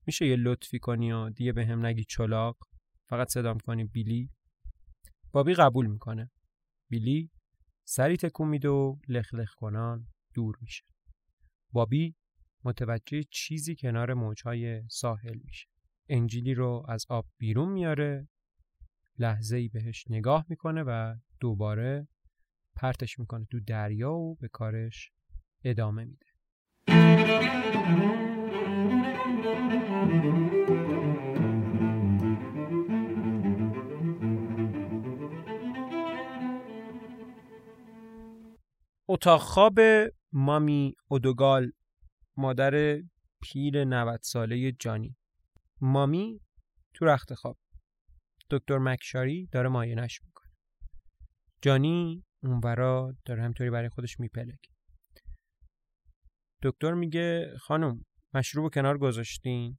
A: میشه یه لطفی کنی و دیگه به هم نگی چلاق فقط صدام کنی بیلی؟ بابی قبول می‌کنه. بیلی سری تکون میده و لخ لخ کنان دور میشه. بابی متوجه چیزی کنار موجهای ساحل میشه. انجیلی رو از آب بیرون میاره لحظه ای بهش نگاه می‌کنه و دوباره پرتش می‌کنه تو دریا و به کارش ادامه میده. اتاق خواب مامی اودوگال مادر پیر 90 ساله جانی. مامی تو رخت خواب. دکتر مکشاری داره ماینش می‌کنه. جانی اونورا داره همطوری برای خودش میپلک دکتر میگه خانم مشروب کنار گذاشتین؟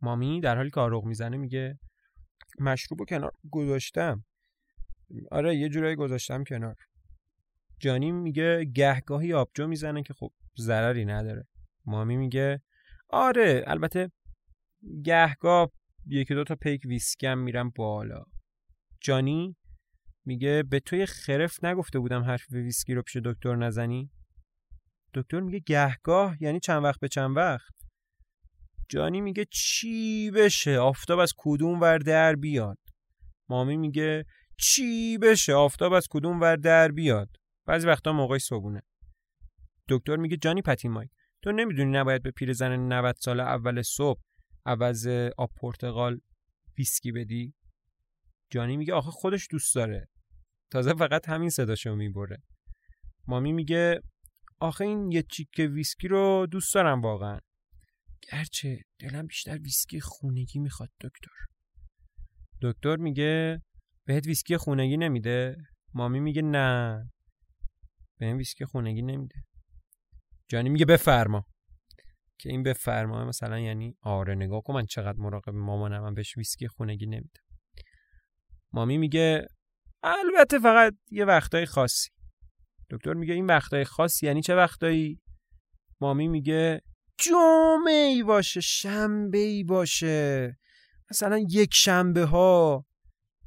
A: مامی در حالی که آروغ می‌زنه میگه مشروب کنار گذاشتم. آره یه جورایی گذاشتم کنار. جانی میگه گهگاهی آبجو می‌زنه که خب ضرری نداره. مامی میگه آره البته گهگاه یکی دو تا پیک ویسکم میرم بالا. جانی میگه به توی خرف نگفته بودم حرف ویسکی رو پیش دکتر نزنی؟ دکتر میگه گهگاه؟ یعنی چند وقت به چند وقت؟ جانی میگه چی بشه؟ آفتاب از کدوم ور در بیاد؟ مامی میگه چی بشه؟ آفتاب از کدوم ور در بیاد؟ بعضی وقتا موقعی صبونه دکتر میگه جانی پتیمای تو نمی‌دونی نباید به پیرزن 90 سال اول صبح عوض آب پرتقال ویسکی بدی؟ جانی میگه آخه خودش دوست داره. تازه فقط همین صداشو می‌بره. مامی میگه آخه این یه چیکه ویسکی رو دوست دارم واقعا. گرچه دلم بیشتر ویسکی خونگی می‌خواد دکتر. دکتر میگه بهت ویسکی خونگی نمیده؟ مامی میگه نه. به این ویسکی خونگی نمیده. جانی میگه بفرما. که این بفرمای مثلا یعنی آره نگاه کن من چقدر مراقب مامانم من بهش ویسکی خونگی نمیدم مامی میگه البته فقط یه وقتای خاصی. دکتر میگه این وقتای خاص یعنی چه وقتایی؟ مامی میگه جمعه ای باشه شنبه ای باشه. مثلا یک شنبه ها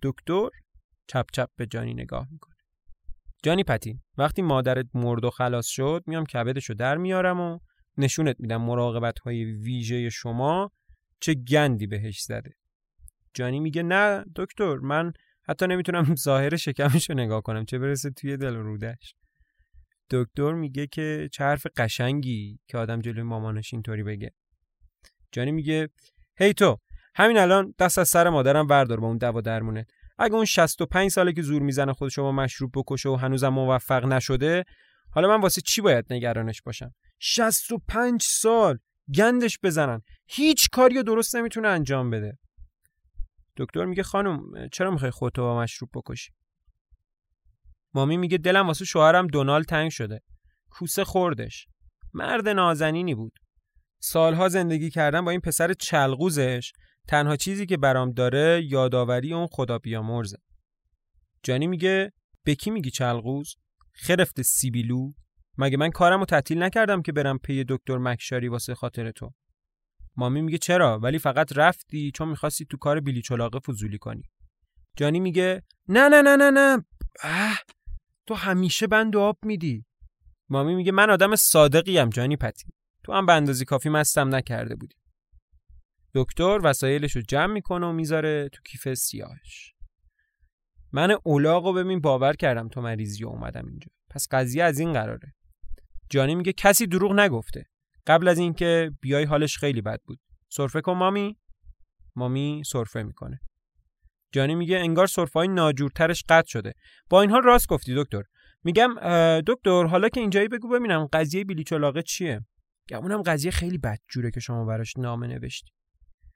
A: دکتر چپ چپ به جانی نگاه می‌کنه. جانی پتین وقتی مادرت مرد و خلاص شد میام کبدشو در میارم و نشونت میدم مراقبت های ویژه شما چه گندی بهش زده. جانی میگه نه دکتر من حتی نمی‌تونم <laughs> ظاهر شکمش رو نگاه کنم چه برسه توی دل رودش. دکتر میگه که چه حرف قشنگی که آدم جلوی مامانش اینطوری بگه. جانی میگه هی تو همین الان دست از سر مادرم بردار با اون دوا درمونه. اگه اون 65 ساله که زور می‌زنه خود شما مشروب بکشه و هنوزم موفق نشده حالا من واسه چی باید نگرانش باشم؟ 65 سال گندش بزنن. هیچ کاری رو درست نمی‌تونه انجام بده. دکتر میگه خانم چرا می‌خوای خودتو با مشروب بکشی؟ مامی میگه دلم واسه شوهرم دونالد تنگ شده. کوسه خوردش. مرد نازنینی بود. سالها زندگی کردن با این پسر چلغوزش تنها چیزی که برام داره یادآوری اون خدا بیامرزه. جانی میگه به کی میگی چلغوز؟ خرفت سیبیلو. مگه من کارمو تعطیل نکردم که برم پی دکتر مکشاری واسه خاطر تو؟ مامی میگه چرا؟ ولی فقط رفتی چون می‌خواستی تو کار بیلی چلاقه فضولی کنی. جانی میگه نه نه نه نه نه. اه تو همیشه بند آب میدی. مامی میگه من آدم صادقیم جانی پتی. تو هم به اندازی کافی مستم نکرده بودی. دکتر وسایلش رو جمع می‌کنه و می‌ذاره تو کیف سیاهش. من اولاغ رو ببین باور کردم تو مریضی اومدم اینجا. پس قضیه از این قراره. جانی میگه کسی دروغ نگفته. قبل از اینکه بیای حالش خیلی بد بود. سرفه کن مامی. مامی سرفه می‌کنه. جانی میگه انگار های ناجورترش قطع شده. با این حال راست گفتی دکتر. میگم دکتر حالا که اینجایی بگو ببینم قضیه بیلی چلاقه چیه گمونم قضیه خیلی بدجوره که شما براش نامه نوشتی.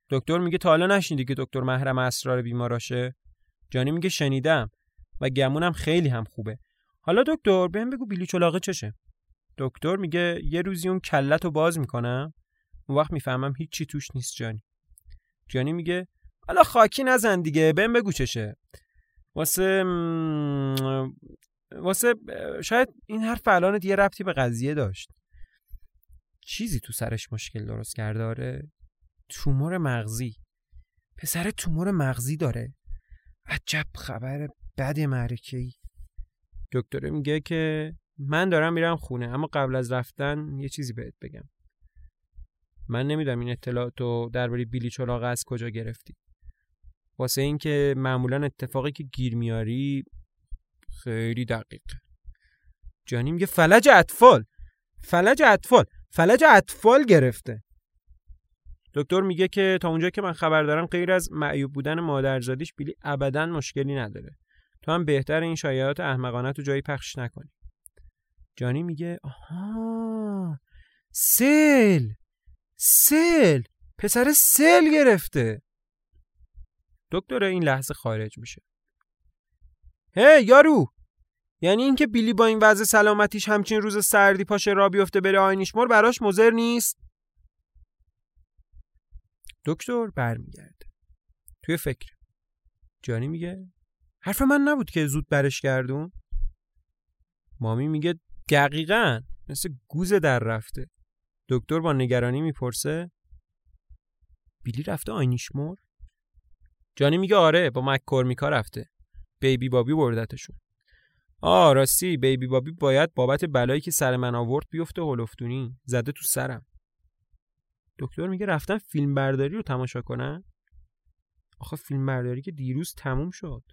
A: دکتر میگه تا حالا نشنیدی که دکتر محرم اسرار بیماراشه؟ جانی میگه شنیدم و گمونم خیلی هم خوبه. حالا دکتر بهم بگو بیلی چلاقه چشه. دکتر میگه یه روزی اون کلت رو باز می‌کنم. اون وقت می‌فهمم هیچی توش نیست جانی. جانی میگه حالا خاکی نزن دیگه بهم بگو چشه. واسه واسه شاید این حرف الان دیگه ربطی به قضیه داشت. چیزی تو سرش مشکل درست کرده آره. تومور مغزی. پسر تومور مغزی داره. عجب خبر بد معرکه ای دکتر میگه که من دارم میرم خونه اما قبل از رفتن یه چیزی بهت بگم. من نمی‌دونم این اطلاعاتو درباره بیلی چراغ از کجا گرفتی. واسه اینکه معمولا اتفاقی که گیر میاری خیلی دقیق. جانی میگه فلج اطفال فلج اطفال فلج اطفال گرفته. دکتر میگه که تا اونجا که من خبر دارم غیر از معیوب بودن مادرزادیش بیلی ابدا مشکلی نداره. تو هم بهتر این شایعات احمقانه تو جایی پخش نکنی. جانی میگه آها سل سل پسر سل گرفته. دکتر این لحظه خارج میشه. هی یارو! یعنی اینکه بیلی با این وضع سلامتیش همچین روز سردی پاشه را بیفته بره آینیشمور براش مزر نیست؟ دکتر برمیگرده. توی فکر. جانی میگه حرف من نبود که زود برش گردون؟ مامی میگه دقیقا مثل گوز در رفته. دکتر با نگرانی می‌پرسه بیلی رفته آینیشمور جانی میگه آره با مک کورمیکا رفته. بیبی بابی بردتشون آ راستی بیبی بابی باید بابت بلایی که سر من آورد بیفته هلفتونی زده تو سرم. دکتر میگه رفتن فیلم برداری رو تماشا کنن؟ آخه فیلم برداری که دیروز تموم شد.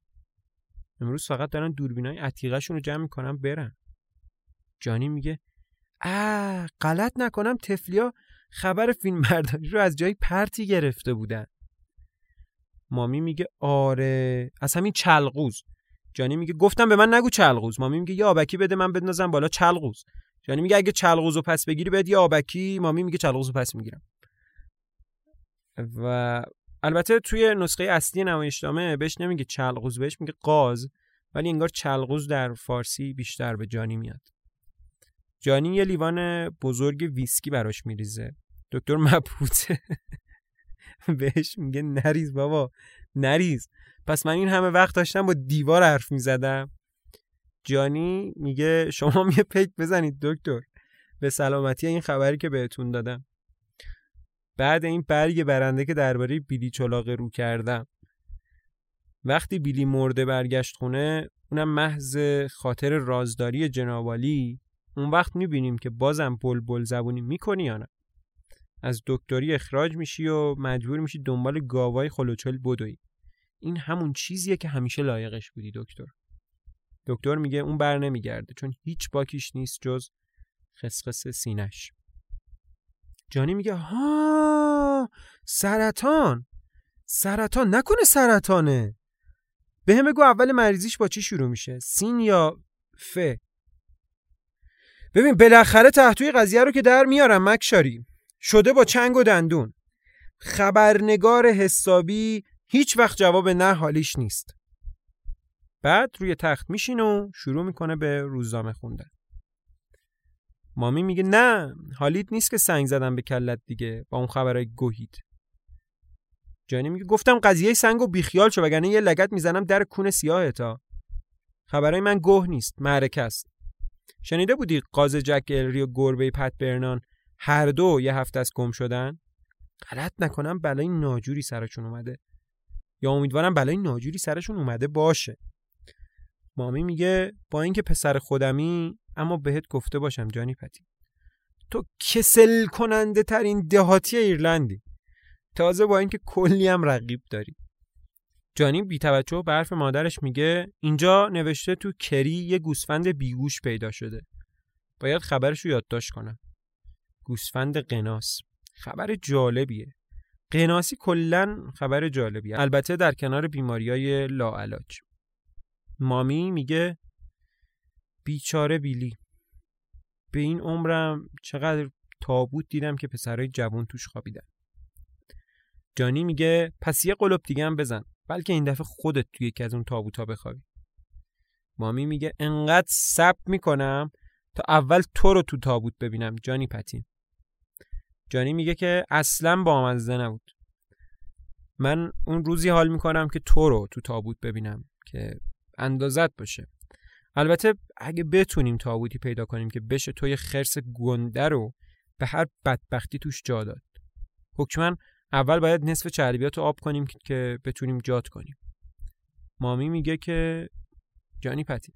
A: امروز فقط دارن دوربینای عتیقهشون رو جمع می‌کنن برن. جانی میگه اه غلط نکنم تفلیا خبر فیلم برداری رو از جای پرتی گرفته بودن. مامی میگه آره. از همین چلقوز جانی میگه گفتم به من نگو چلقوز مامی میگه یا آبکی بده من بندازم بالا چلقوز جانی میگه اگه چلقوز رو پس بگیری بده یا آبکی. مامی میگه چلقوز رو پس می‌گیرم. و البته توی نسخه اصلی نمایشنامه بهش نمیگه چلقوز بهش میگه قاز ولی انگار چلقوز در فارسی بیشتر به جانی میاد. جانی یه لیوان بزرگ ویسکی براش میریزه. دکتر مبهوته <laughs> بهش میگه نریز بابا نریز. پس من این همه وقت داشتم با دیوار حرف می‌زدم. جانی میگه شما یه پیک بزنید دکتر. به سلامتی این خبری که بهتون دادم. بعد این برگ برنده که درباره بیلی چلاقه رو کردم. وقتی بیلی مرده برگشت خونه اونم محض خاطر رازداری جنابالی اون وقت می‌بینیم که بازم بل بل زبونی می‌کنی یا نه. از دکتری اخراج میشی و مجبور میشی دنبال گاوای خلوچل بدوی. این همون چیزیه که همیشه لایقش بودی دکتر. دکتر میگه اون بر نمیگرده چون هیچ باکیش نیست جز خسخس سینش جانی میگه ها سرطان. سرطان؟ نکنه سرطانه. به همه گو اول مریضیش با چی شروع میشه؟ سین یا ف؟ ببین بالاخره تحتوی قضیه رو که در میارم مکشاری. شده با چنگ و دندون. خبرنگار حسابی هیچ وقت جواب نه حالیش نیست. بعد روی تخت میشین و شروع می‌کنه به روزنامه خوندن. مامی میگه نه حالیت نیست که سنگ زدم به کلت دیگه با اون خبرهای گوهید جانی میگه گفتم قضیه سنگ و بیخیال شو وگرنه یه لگت می‌زنم در کون سیاه تا. خبرهای من گوه نیست معرکه است. شنیده بودی قاز جک الری و گربه پت برنان هر دو یه هفته از گم شدن؟ غلط نکنم بلای ناجوری سرشون اومده. یا امیدوارم بلای ناجوری سرشون اومده باشه. مامی میگه با اینکه پسر خودمی اما بهت گفته باشم جانی پتی. تو کسل کننده ترین دهاتی ایرلندی. تازه با اینکه کلی هم رقیب داری. جانی بی توجه به حرف مادرش میگه اینجا نوشته تو کری یه گوسفند بیگوش پیدا شده. باید خبرش رو یادداشت کنم. گوسفند قناس. خبر جالبیه. قناسی کلا خبر جالبیه. البته در کنار بیماریای لاعلاج. مامی میگه بیچاره بیلی. به این عمرم چقدر تابوت دیدم که پسرای جوون توش خوابیدن. جانی میگه پس یه قلوب دیگه هم بزن بلکه این دفعه خودت توی یکی از اون تابوتا بخوابی. مامی میگه انقدر سب می‌کنم تا اول تو رو تو تابوت ببینم جانی پتین. جانی میگه که اصلا با آمزده نبود. من اون روزی حال می‌کنم که تو رو تو تابوت ببینم که اندازت باشه. البته اگه بتونیم تابوتی پیدا کنیم که بشه توی خرس گنده رو به هر بدبختی توش جا داد. حکما اول باید نصف چربیات رو آب کنیم که بتونیم جات کنیم. مامی میگه که جانی پتی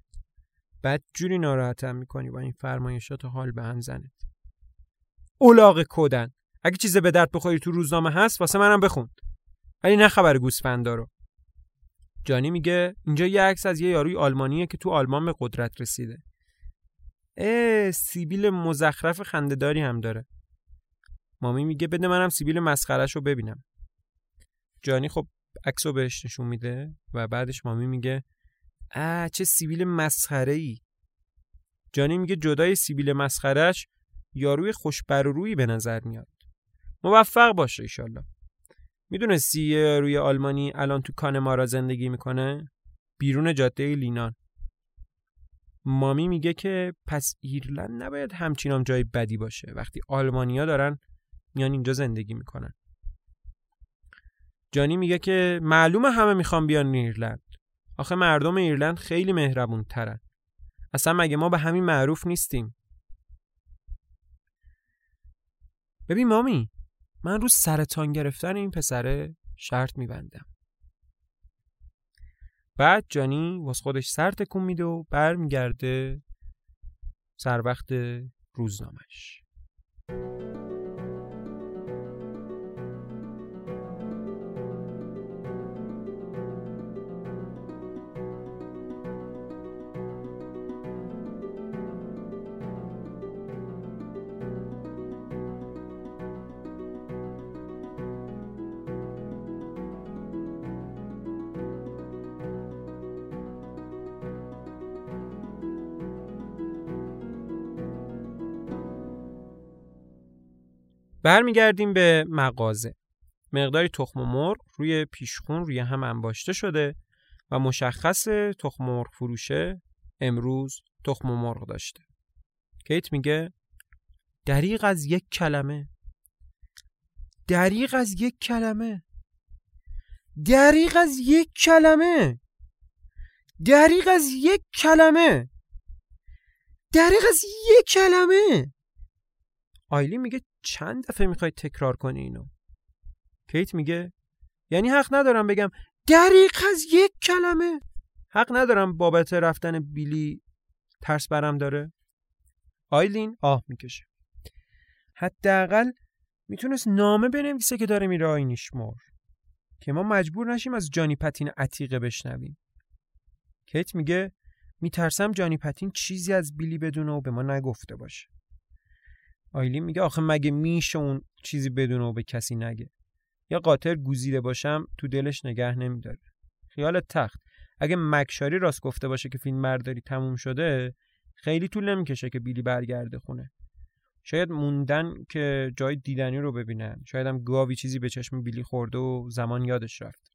A: بد جوری ناراحتم می‌کنی با این فرمایشات حال به هم زنت اولاغ کودن اگه چیز به درد بخوری تو روزنامه هست واسه منم بخون ولی نه خبر گوسفندا رو. جانی میگه اینجا یه عکس از یه یاروی آلمانیه که تو آلمان به قدرت رسیده. اه سیبیل مزخرف خندهداری هم داره. مامی میگه بده منم سیبیل مسخرش رو ببینم. جانی خب عکس رو بهش نشون میده و بعدش مامی میگه اه چه سیبیل مسخره ای جانی میگه جدای سیبیل مسخرش یاروی خوش روی به نظر میاد. موفق باشه ایشالله. می‌دونستی روی آلمانی الان تو کانمارا زندگی می‌کنه؟ بیرون جاده لینان. مامی میگه که پس ایرلند نباید همچینام جای بدی باشه. وقتی آلمانیا دارن میان اینجا زندگی می‌کنن. جانی میگه که معلومه همه می‌خوان بیان ایرلند. آخه مردم ایرلند خیلی مهربون ترن اصلا مگه ما به همین معروف نیستیم؟ ببین مامی من رو سرطان گرفتن این پسره شرط میبندم. بعد جانی واس خودش سر تکون میده و برمیگرده سر وقت روزنامش برمیگردیم به مغازه. مقداری تخم مرغ روی پیشخون روی هم انباشته شده و مشخص تخم مرغ فروشه امروز تخم مرغ داشته. کیت میگه دریغ از یک کلمه. دریغ از یک کلمه. دریغ از یک کلمه. دریغ از یک کلمه. دریغ از یک کلمه. آیلی میگه چند دفعه می‌خوای تکرار کنی اینو؟ کیت میگه یعنی حق ندارم بگم دریغ از یک کلمه. حق ندارم بابت رفتن بیلی ترس برم داره. آیلین آه می‌کشه. حداقل می‌تونست نامه بنویسه که داره میره آینیشمور که ما مجبور نشیم از جانی پتین عتیقه بشنویم. کیت میگه میترسم جانی پتین چیزی از بیلی بدونه و به ما نگفته باشه. آیلین میگه آخه مگه میشه اون چیزی بدونه و به کسی نگه؟ یا قاطر گوزیده باشم تو دلش نگه نمیداره. خیال تخت. اگه مکشاری راست گفته باشه که فیلم برداری تموم شده خیلی طول نمی‌کشه که بیلی برگرده خونه. شاید موندن که جای دیدنی رو ببینن. شاید هم گاوی چیزی به چشم بیلی خورده و زمان یادش رفت.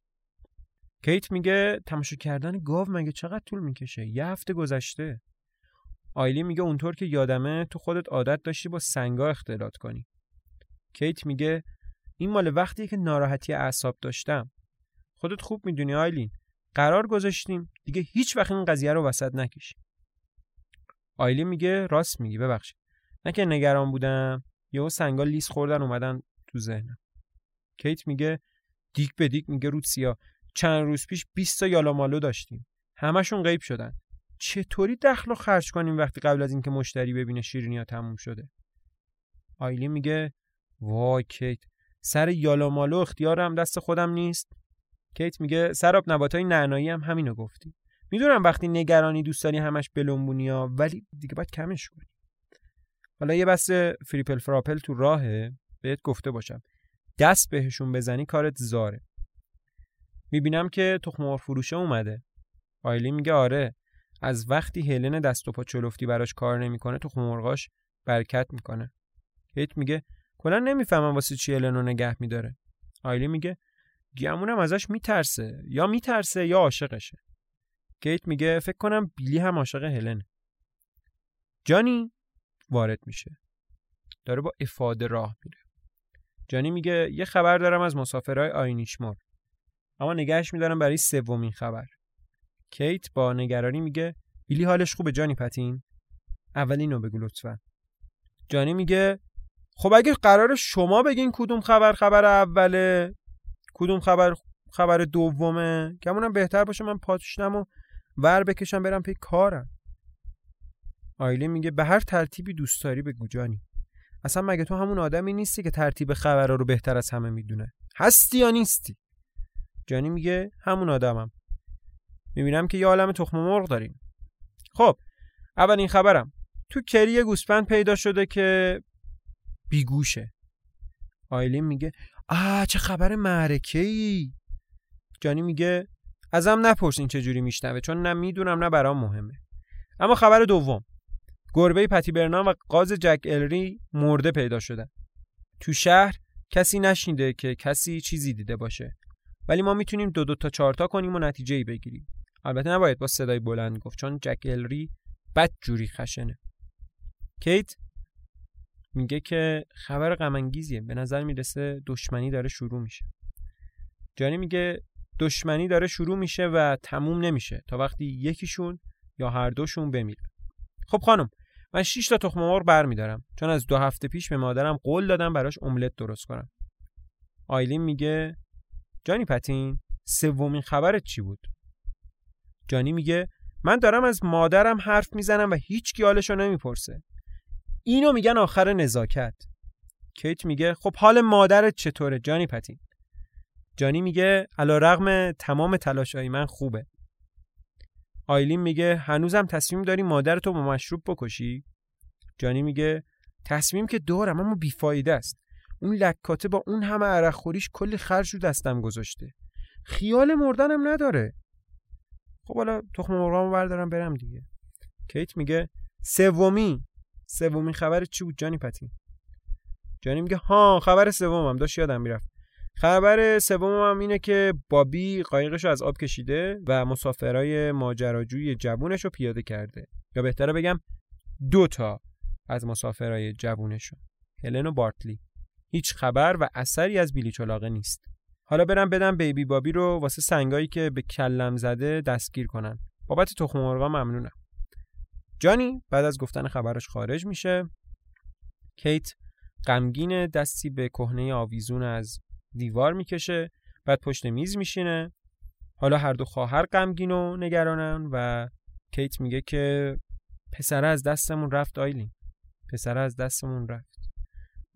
A: کیت میگه تماشا کردن گاو مگه چقدر طول می‌کشه؟ یه هفته گذشته. آیلی میگه اونطور که یادمه تو خودت عادت داشتی با سنگا اختلاط کنی. کیت میگه این مال وقتی که ناراحتی اعصاب داشتم. خودت خوب می‌دونی آیلین قرار گذاشتیم. دیگه هیچ وقت این قضیه رو وسط نکشی آیلی میگه راست میگی ببخشید. نه که نگران بودم. یهو سنگا لیس خوردن اومدن تو ذهنم. کیت میگه دیک به دیک میگه رود سیا چند روز پیش 20 تا یالامالو داشتیم. همشون غیب شدن. چطوری دخل و خرج کنیم وقتی قبل از اینکه مشتری ببینه شیرینی ها تموم شده؟ آیلی میگه وای کیت سر یالامالو اختیارم دست خودم نیست. کیت میگه سراب نباتای نعنایی هم همینو گفتی. می‌دونم وقتی نگرانی دوست داری همش بلونبونی ها ولی دیگه باید کمش کنی. حالا یه بسته فریپل فراپل تو راهه. بهت گفته باشم. دست بهشون بزنی کارت زاره. می‌بینم که تخم‌مرغ فروشه اومده. آیلی میگه آره. از وقتی هلن دست و پا چلفتی براش کار نمی‌کنه تخم مرغاش برکت می‌کنه. کیت میگه کلا نمی‌فهمم واسه چی هلن رو نگه میداره. آیلی میگه گمونم ازش میترسه یا میترسه یا عاشقشه. کیت میگه فکر کنم بیلی هم عاشق هلنه. جانی وارد میشه. داره با افاده راه میره. جانی میگه یه خبر دارم از مسافرهای آینیشمور اما نگهش میدارم برای سومین خبر. کیت با نگرانی میگه بیلی حالش خوبه جانی پتین؟ اولینو بگو لطفا. جانی میگه خب اگه قرار شما بگین کدوم خبر خبر اوله کدوم خبر خبر دومه گمونم بهتر باشه من پاتشنم و ور بکشم برم پی کارم. آیلی میگه به هر ترتیبی دوست داری بگو جانی. اصلا مگه تو همون آدمی نیستی که ترتیب خبرها رو بهتر از همه می‌دونه؟ هستی یا نیستی؟ جانی میگه همون آدمم. می‌بینم که یه عالم تخم مرغ داریم خب اولین خبرم. تو کری یه گوسفند پیدا شده که بیگوشه. آیلین میگه آه چه خبر معرکه ای جانی میگه ازم نپرس این چجوری میشنوه چون نه می‌دونم نه برام مهمه. اما خبر دوم. گربه پتی برنام و قاز جک الری مرده پیدا شدن. تو شهر کسی نشنیده که کسی چیزی دیده باشه. ولی ما می‌تونیم دو دو تا چهار تا کنیم و نتیجه ای بگیریم. البته نباید با صدای بلند گفت چون جک الری بد جوری خشنه. کیت میگه که خبر غم به نظر می‌رسه دشمنی داره شروع میشه. جانی میگه دشمنی داره شروع میشه و تموم نمیشه تا وقتی یکیشون یا هر دوشون بمیره خب خانم من 6 تا تخم مرغ برمیدارم چون از دو هفته پیش به مادرم قول دادم براش املت درست کنم. آیلین میگه جانی پتین سومین خبرت چی بود؟ جانی میگه من دارم از مادرم حرف می‌زنم و هیچ حالشو نمی‌پرسه. اینو میگن آخر نزاکت. کیت میگه خب حال مادرت چطوره جانی پتین؟ جانی میگه علا رغم تمام تلاشای من خوبه. آیلین میگه هنوزم تصمیم داری مادرتو با مشروب بکشی؟ جانی میگه تصمیم که دارم اما بیفایده است. اون لکاته با اون همه عرق خوریش کلی خرج رو دستم گذاشته. خیال مردنم نداره. خب حالا تخم مرغامو بردارم برم دیگه. کیت میگه سومی. سومین خبر چی بود جانی پتی؟ جانی میگه ها خبر سومم. داشت یادم می‌رفت. خبر سومم اینه که بابی قایقش رو از آب کشیده و مسافرای ماجراجوی جوونش رو پیاده کرده. یا بهتره بگم دو تا از مسافرای جوونش هلن و بارتلی. هیچ خبر و اثری از بیلی چلاقه نیست. حالا برم بدم بیبی بابی رو واسه سنگایی که به کلم زده دستگیر کنن. بابت تخم مرغا ممنونم. جانی بعد از گفتن خبرش خارج میشه. کیت غمگین دستی به کهنه آویزون از دیوار می‌کشه. بعد پشت میز میشینه. حالا هر دو خواهر غمگین و نگرانن و کیت میگه که پسره از دستمون رفت آیلین. پسره از دستمون رفت.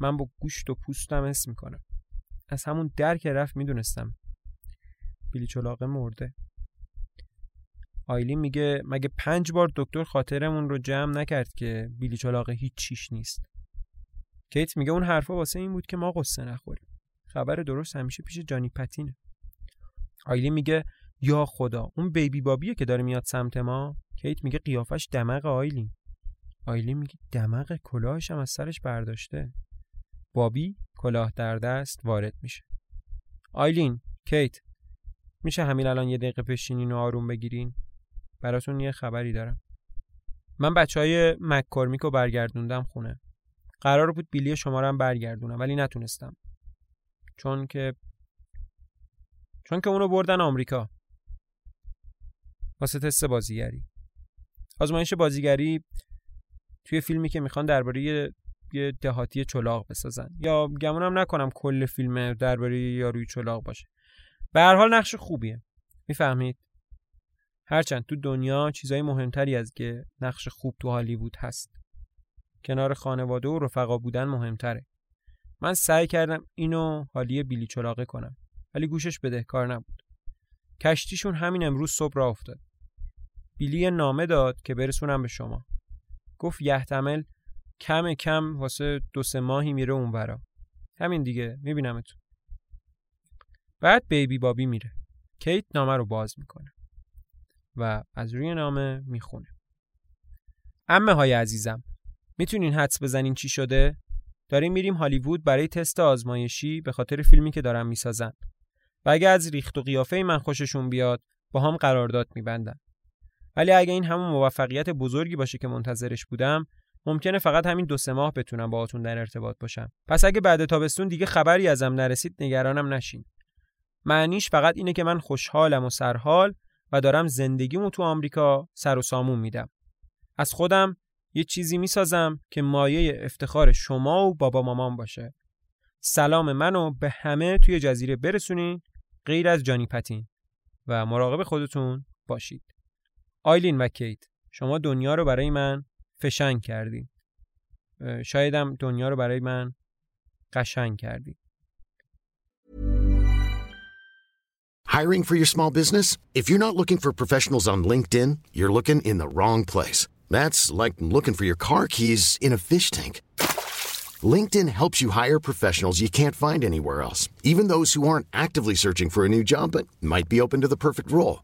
A: من با گوشت و پوستم اسم می‌کنم. از همون در که رفت می‌دونستم. بیلی چلاقه مرده. آیلین میگه مگه پنج بار دکتر خاطرمون رو جمع نکرد که بیلی چلاقه هیچ چیش نیست. کیت میگه اون حرفا واسه این بود که ما قصه نخوریم. خبر درست همیشه پیش جانی پتینه. آیلین میگه یا خدا اون بیبی بابیه که داره میاد سمت ما؟ کیت میگه قیافش دمق آیلین. آیلین میگه دمق کلاهش هم از سرش برداشته. بابی کلاه در دست وارد میشه. آیلین کیت میشه همین الان یه دقیقه بشینین و آروم بگیرین؟ براتون یه خبری دارم. من بچه های مککرمیک رو برگردوندم خونه. قرار بود بیلی شما رو هم برگردونم ولی نتونستم. چون که چون که اونو بردن آمریکا. واسه تست بازیگری. آزمایش بازیگری توی فیلمی که می‌خوان درباره یه دهاتی چلاق بسازن. یا گمونم نکنم کل فیلم درباره یاروی چلاق باشه. به هر حال نقش خوبیه. می‌فهمید؟ هرچند تو دنیا چیزای مهمتری از که نقش خوب تو هالیوود هست. کنار خانواده و رفقا بودن مهمتره. من سعی کردم اینو حالی بیلی چلاقه کنم. ولی گوشش بده کار نبود. کشتیشون همین امروز صبح را افتاد. بیلی نامه داد که برسونم به شما. گفت یحتمل کم کم واسه دو سه ماهی میره اونورا. همین دیگه میبینمتون. بعد بیبی بابی میره. کیت نامه رو باز می‌کنه و از روی نامه می‌خونه. امه های عزیزم می‌تونین حدس بزنین چی شده؟ داریم میریم هالیوود برای تست آزمایشی به خاطر فیلمی که دارم می‌سازن. و اگه از ریخت و قیافه من خوششون بیاد با هم قرارداد میبندن. ولی اگه این همون موفقیت بزرگی باشه که منتظرش بودم ممکنه فقط همین دو سه ماه بتونم باهاتون در ارتباط باشم. پس اگه بعد تابستون دیگه خبری ازم نرسید نگرانم نشین. معنیش فقط اینه که من خوشحالم و سرحال و دارم زندگیمو تو آمریکا سر و سامون میدم. از خودم یه چیزی می‌سازم که مایه افتخار شما و بابا مامان باشه. سلام منو به همه توی جزیره برسونین. غیر از جانی پتین. و مراقب خودتون باشید. آیلین و کیت شما دنیا رو برای من فشنگ کردین شایدم دنیا رو برای من قشنگ کردین
B: Hiring for your small business? If you're not looking for professionals on LinkedIn, you're looking in the wrong place. That's like looking for your car keys in a fish tank. LinkedIn helps you hire professionals you can't find anywhere else, even those who aren't actively searching for a new job but might be open to the perfect role.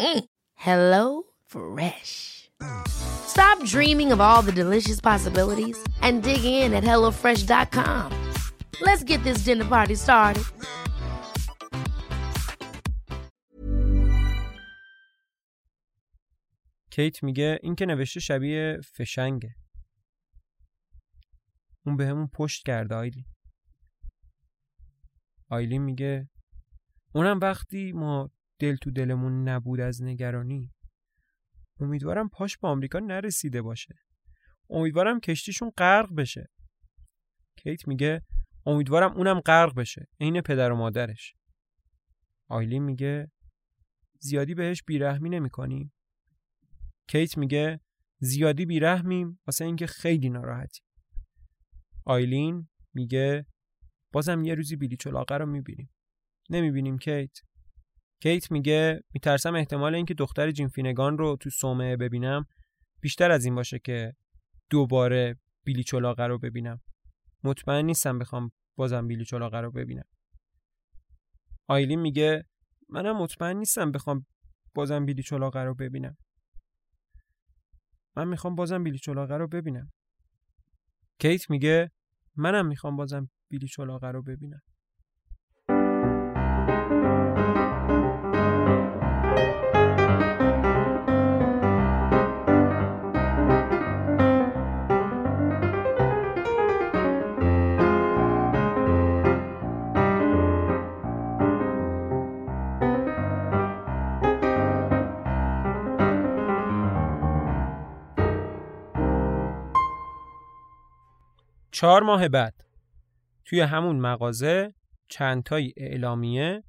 C: Mm. Hello Fresh. Stop dreaming of all the delicious possibilities and dig in at HelloFresh.com. Let's get this dinner party started.
A: کیت میگه این که نوشته شبیه فشنگه اون به همون پشت کرده آیلین آیلین میگه اونم وقتی ما دل تو دلمون نبود از نگرانی. امیدوارم پاش به آمریکا نرسیده باشه. امیدوارم کشتیشون غرق بشه. کیت میگه امیدوارم اونم غرق بشه. عین پدر و مادرش. آیلین میگه زیادی بهش بیرحمی نمی‌کنیم کیت میگه زیادی بیرحمیم واسه اینکه خیلی ناراحتیم. آیلین میگه بازم یه روزی بیلی چلاقه رو می‌بینیم. نمی‌بینیم کیت؟ کیت میگه میترسم احتمال اینکه دختر جیم فینگان رو تو صومعه ببینم بیشتر از این باشه که دوباره بیلی چلاقه رو ببینم. مطمئن نیستم بخوام بازم بیلی چلاقه رو ببینم. آیلین میگه منم مطمئن نیستم بخوام بازم بیلی چلاقه رو ببینم. من می‌خوام بازم بیلی چلاقه رو ببینم. کیت میگه منم می‌خوام بازم بیلی چلاقه رو ببینم. چهار ماه بعد توی همون مغازه چندتایی اعلامیه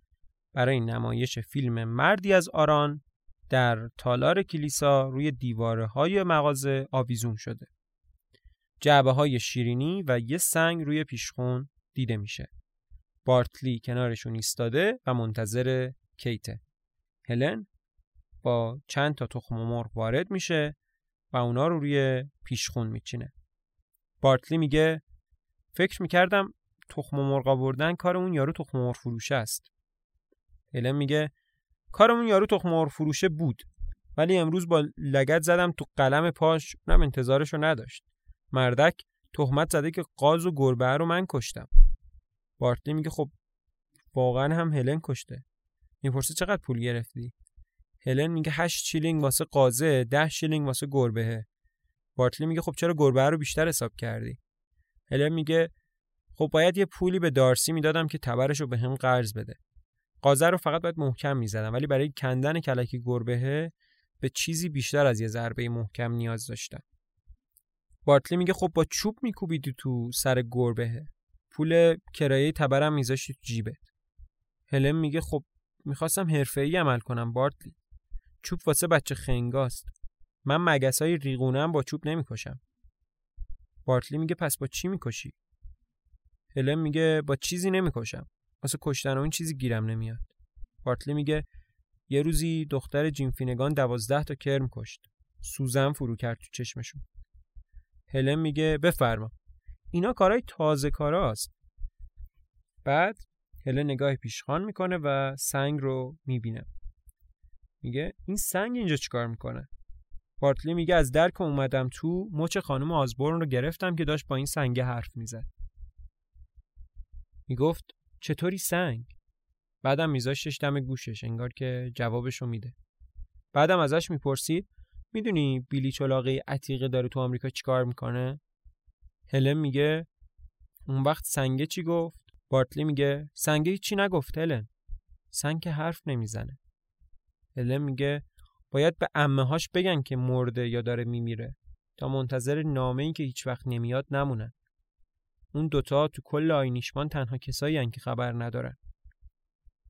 A: برای نمایش فیلم مردی از آران در تالار کلیسا روی دیواره های مغازه آویزون شده. جعبه های شیرینی و یه سنگ روی پیشخون دیده میشه. بارتلی کنارشون ایستاده و منتظر کیته. هلن با چند تا تخم مرغ وارد میشه و اونا رو روی پیشخون میچینه. بارتلی میگه فکر می‌کردم تخم مرغ آوردن کار اون یارو تخم مرغ فروشه است. هلن میگه کار اون یارو تخم مرغ فروشه بود ولی امروز با لگت زدم تو قلم پاش اونم انتظارشو نداشت. مردک تهمت زده که قاز و گربه رو من کشتم. بارتلی میگه خب واقعا هم هلن کشته. می‌پرسه چقدر پول گرفتی؟ هلن میگه 8 شیلینگ واسه غازه 10 شیلینگ واسه گربهه. بارتلی میگه خب چرا گربه رو بیشتر حساب کردی؟ هلن میگه خب باید یه پولی به دارسی می‌دادم که تبرش رو بهم قرض بده. غازه رو فقط باید محکم می‌زدم ولی برای کندن کلک گربهه به چیزی بیشتر از یه ضربه محکم نیاز داشتم. بارتلی میگه خب با چوب میکوبیدی تو سر گربهه. پول کرایه تبرم میذاشتی تو جیبت. هلن میگه خب می‌خواستم حرفه‌ای عمل کنم بارتلی. چوب واسه بچه خنگاست. من مگس های ریغونه با چوب نمی‌کشم. بارتلی میگه پس با چی می‌کشی؟ هلن میگه با چیزی نمی‌کشم. واسه کشتن اون چیزی گیرم نمیاد. بارتلی میگه یه روزی دختر جیم فینگان دوازده تا کرم کشت. سوزن فرو کرد تو چشمشون. هلن میگه بفرما. اینا کارهای تازه کاراست. بعد هلن نگاه پیشخان می‌کنه و سنگ رو می‌بینه. میگه این سنگ اینجا چیکار می‌کنه؟ بارتلی میگه از درک اومدم تو مچ خانم آزبورن رو گرفتم که داشت با این سنگ حرف می‌زد. می‌گفت چطوری سنگ؟ بعدم میذاشتش دم گوشش انگار که جوابشو میده. بعدم ازش می‌پرسید می‌دونی بیلی چلاقه عتیقه داره تو آمریکا چیکار می‌کنه؟ هلن میگه اون وقت سنگه چی گفت؟ بارتلی میگه سنگه چی نگفت هلن؟ سنگ حرف نمی‌زنه. هلن میگه باید به امه هاش بگن که مرده یا داره میمیره تا منتظر نامه ای که هیچ وقت نمیاد نمونن. اون دوتا تو کل آینیشمان تنها کسایی که خبر ندارن.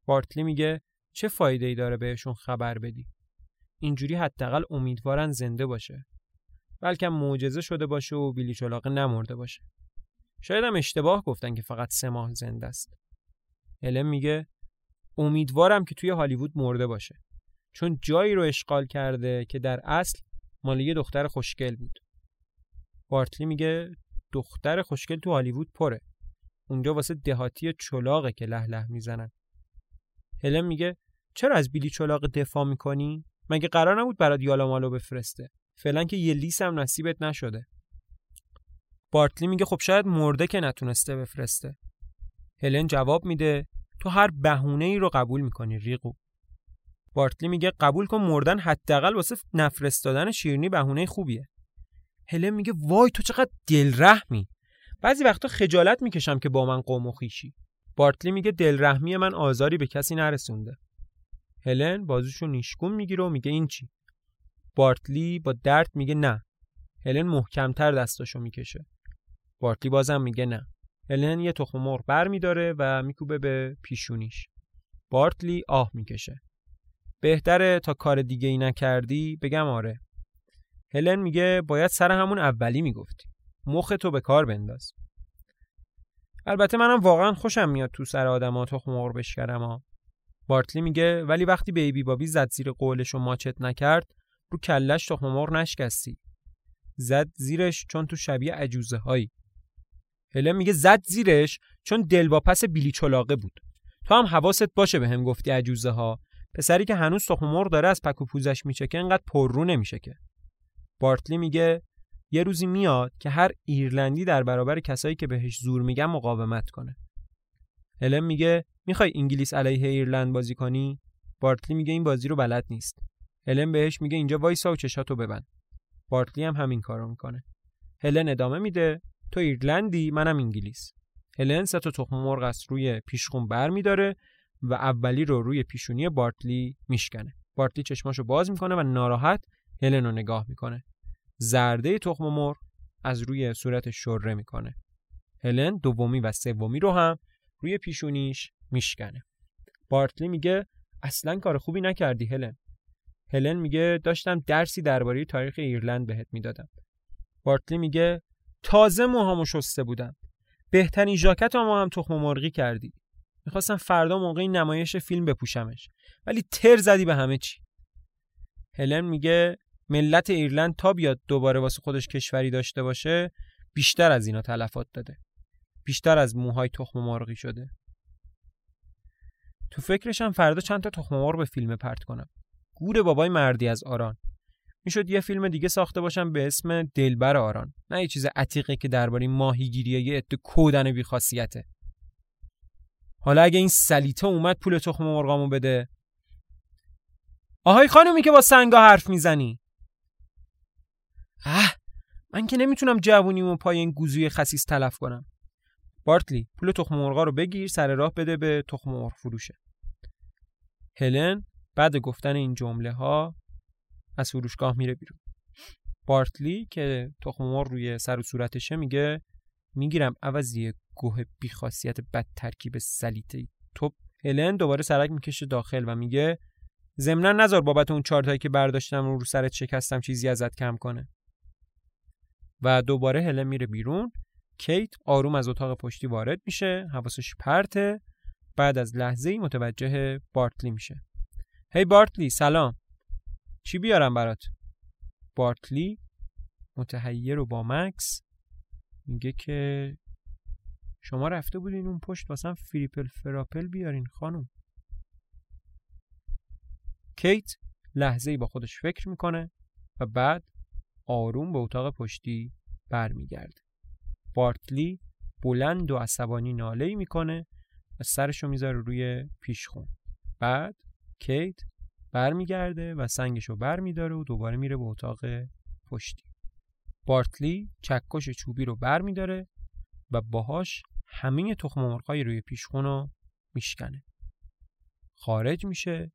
A: بارتلی میگه چه فایده ای داره بهشون خبر بدی؟ اینجوری حداقل امیدوارن زنده باشه. بلکه معجزه شده باشه و بیلی چلاقه نمرده باشه. شاید هم اشتباه گفتن که فقط سه ماه زنده است. هلن میگه امیدوارم که توی هالیوود مرده باشه. چون جایی رو اشغال کرده که در اصل مال یه دختر خوشگل بود. بارتلی میگه دختر خوشگل تو هالیوود پره. اونجا واسه دهاتی چلاقه که له له می‌زنن. هلن میگه چرا از بیلی چلاق دفاع می‌کنی؟ مگه قرار نبود برات یالا مالو بفرسته؟ فعلا که یه لیس هم نصیبت نشده. بارتلی میگه خب شاید مرده که نتونسته بفرسته. هلن جواب میده تو هر بهونه ای رو قبول می‌کنی ریقو. بارتلی میگه قبول کن مردن حداقل واسه نفرستادن شیرنی بهونه خوبیه. هلن میگه وای تو چقدر دلرحمی. بعضی وقتا خجالت می‌کشم که با من قوم و خیشی. بارتلی میگه دلرحمی من آزاری به کسی نرسونده. هلن بازوشو نیشگون می‌گیره و میگه این چی؟ بارتلی با درد میگه نه. هلن محکمتر دستاشو می‌کشه. بارتلی بازم میگه نه. هلن یه تخم مرغ بر میداره و میکوبه به پیشونیش. بارتلی آه می‌کشه. بهتره تا کار دیگه ای نکردی بگم آره. هلن میگه باید سر همون اولی می‌گفتی. مخ تو به کار بنداز. البته منم واقعا خوشم میاد تو سر آدما تخم مرغ بشکرم ها. بارتلی میگه ولی وقتی بیبی بابی زد زیر قولش و ماچت نکرد رو کلش تخم مرغ نشکستی. زد زیرش چون تو شبیه عجوزه هایی. هلن میگه زد زیرش چون دلواپس بیلی چلاقه بود تو هم حواست باشه به هم گفتی عجوزه ها پسری که هنوز تخم مرغ داره از پک و پوزش میچکه انقدر پررو نمیشه که بارتلی میگه یه روزی میاد که هر ایرلندی در برابر کسایی که بهش زور میگن مقاومت کنه. هلن میگه می‌خوای انگلیس علیه ایرلند بازی کنی؟ بارتلی میگه این بازی رو بلد نیست. هلن بهش میگه اینجا وایسا و چشاتو ببند. بارتلی هم همین کارو می‌کنه. هلن ادامه میده تو ایرلندی منم انگلیس. هلن سه تا تخم مرغ از روی پیشخون بر میداره و اولی رو روی پیشونی بارتلی میشکنه. بارتلی چشماشو باز می‌کنه و ناراحت هلن رو نگاه می‌کنه. زرده تخم مرغ از روی صورت شره می‌کنه. هلن دومی و سومی رو هم روی پیشونیش میشکنه. بارتلی میگه اصلا کار خوبی نکردی هلن. هلن میگه داشتم درسی درباره تاریخ ایرلند بهت می‌دادم. بارتلی میگه تازه موهامو شسته بودم. بهترین ژاکت هم تخم مرغی کردی. می‌خواستم فردا موقع نمایش فیلم بپوشمش. ولی تر زدی به همه چی. هلن میگه ملت ایرلند تا بیاد دوباره واسه خودش کشوری داشته باشه بیشتر از اینا تلفات داده. بیشتر از موهای تخم مرغی شده. تو فکرشم فردا چند تا تخم مرغ به فیلم پرت کنم. گور بابای مردی از آران. می‌شد یه فیلم دیگه ساخته باشم به اسم دلبر آران. نه یه چیز عتیقه که درباره ماهیگیری یه عده کودن بیخاصیته. حالا اگه این سلیته اومد پول تخم مرغامو بده. آهای خانومی که با سنگا حرف می‌زنی. اه من که نمی‌تونم جوونیمو پای این گوزوی خسیس تلف کنم. بارتلی پول تخم مرغا رو بگیر سر راه بده به تخم مرغ فروشه. هلن بعد گفتن این جمله ها از فروشگاه میره بیرون. بارتلی که تخم مرغ روی سر و صورتشه میگه می‌گیرم عوضی گوه بیخاصیت بد ترکیب سلیته تو هلن دوباره سرک می‌کشه داخل و میگه ضمنا نظر بابت اون چارتایی که برداشتم رو, رو سرت شکستم چیزی ازت کم کنه. و دوباره هلن میره بیرون. کیت آروم از اتاق پشتی وارد میشه. حواسش پرته. بعد از لحظه ای متوجه بارتلی میشه. هی hey بارتلی سلام. چی بیارم برات؟ بارتلی متحیر و با مکس میگه که شما رفته بودین اون پشت واسم فریپل فراپل بیارین خانم. کیت لحظه ای با خودش فکر می‌کنه و بعد آروم به اتاق پشتی برمیگرده. بارتلی بلند و عصبانی ناله می‌کنه و سرشو می‌ذاره روی پیشخون. بعد کیت برمیگرده و سنگشو برمیداره و دوباره میره به اتاق پشتی. بارتلی چکش چوبی رو برمیداره و باهاش همه تخم مرغای روی پیشخون رو میشکنه. خارج میشه